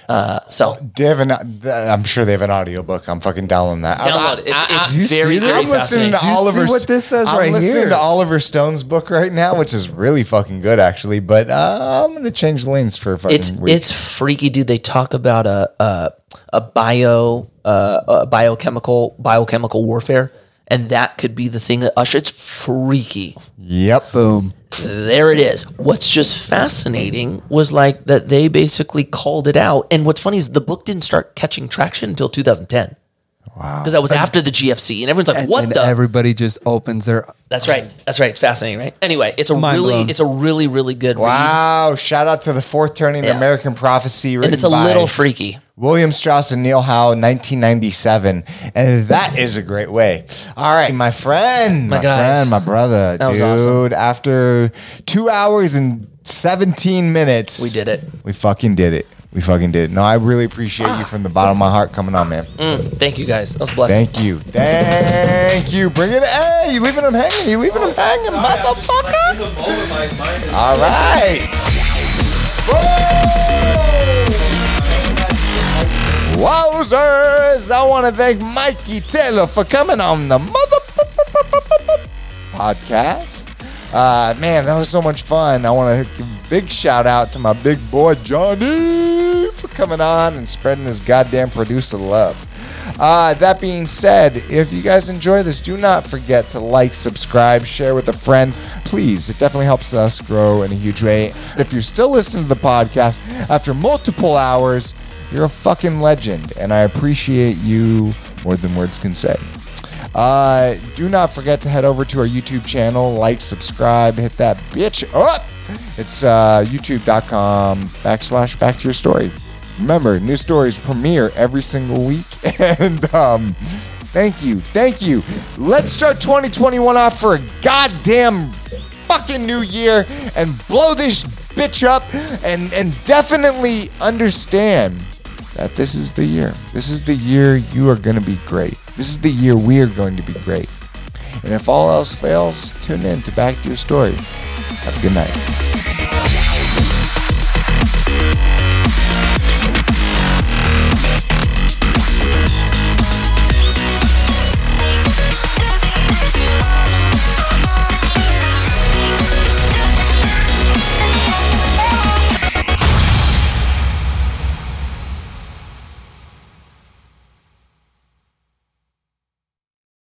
Uh, so They have an, I'm sure they have an audiobook. I'm fucking downloading that. I- download it. It's, it's Do you see very, this? very I'm listening to Do you see Oliver. what this says I'm right listening here? to Oliver Stone's book right now, which is really fucking good, actually. But uh, I'm gonna change lanes for a fucking it's week. it's freaky, dude. They talk about a a, a bio uh, a biochemical biochemical warfare, and that could be the thing that usher. It's freaky. Yep. Boom. There it is. What's just fascinating was like that they basically called it out. And what's funny is the book didn't start catching traction until 2010. Wow. Because that was after the GFC, and everyone's like, And, "What and the?" everybody just opens their That's right. That's right. It's fascinating, right? Anyway, it's a Mind really, blown. it's a really, really good read, Wow. Shout out to the fourth turning Yeah. American prophecy. and it's a by little freaky. William Strauss and Neil Howe, 1997. And that is a great way. All right, my friend, my, My friend, my brother, That dude. awesome. After two hours and 17 minutes, We did it. We fucking did it. We fucking did it. No, I really appreciate you from the bottom of my heart coming on, man. Mm, thank you guys. That was a blessing. Thank you. Thank you. Bring it. Hey, you leaving them hanging? You leaving them hanging, motherfucker? All right. Wowzers! I want to thank Mikey Taylor for coming on the mother podcast. Uh, man, that was so much fun. I want to give a big shout out to my big boy Johnny for coming on and spreading his goddamn producer love. Uh, that being said, if you guys enjoy this, do not forget to like, subscribe, share with a friend. Please, it definitely helps us grow in a huge way. If you're still listening to the podcast after multiple hours, you're a fucking legend, and I appreciate you more than words can say. Uh, do not forget to head over to our YouTube channel, like, subscribe, hit that bitch up. It's uh, youtube.com backslash back to your story. Remember, new stories premiere every single week. And um, thank you. Thank you. Let's start 2021 off for a goddamn fucking new year and blow this bitch up and, and definitely understand that this is the year. This is the year you are going to be great. This is the year we are going to be great. And if all else fails, tune in to Back to Your Story. Have a good night.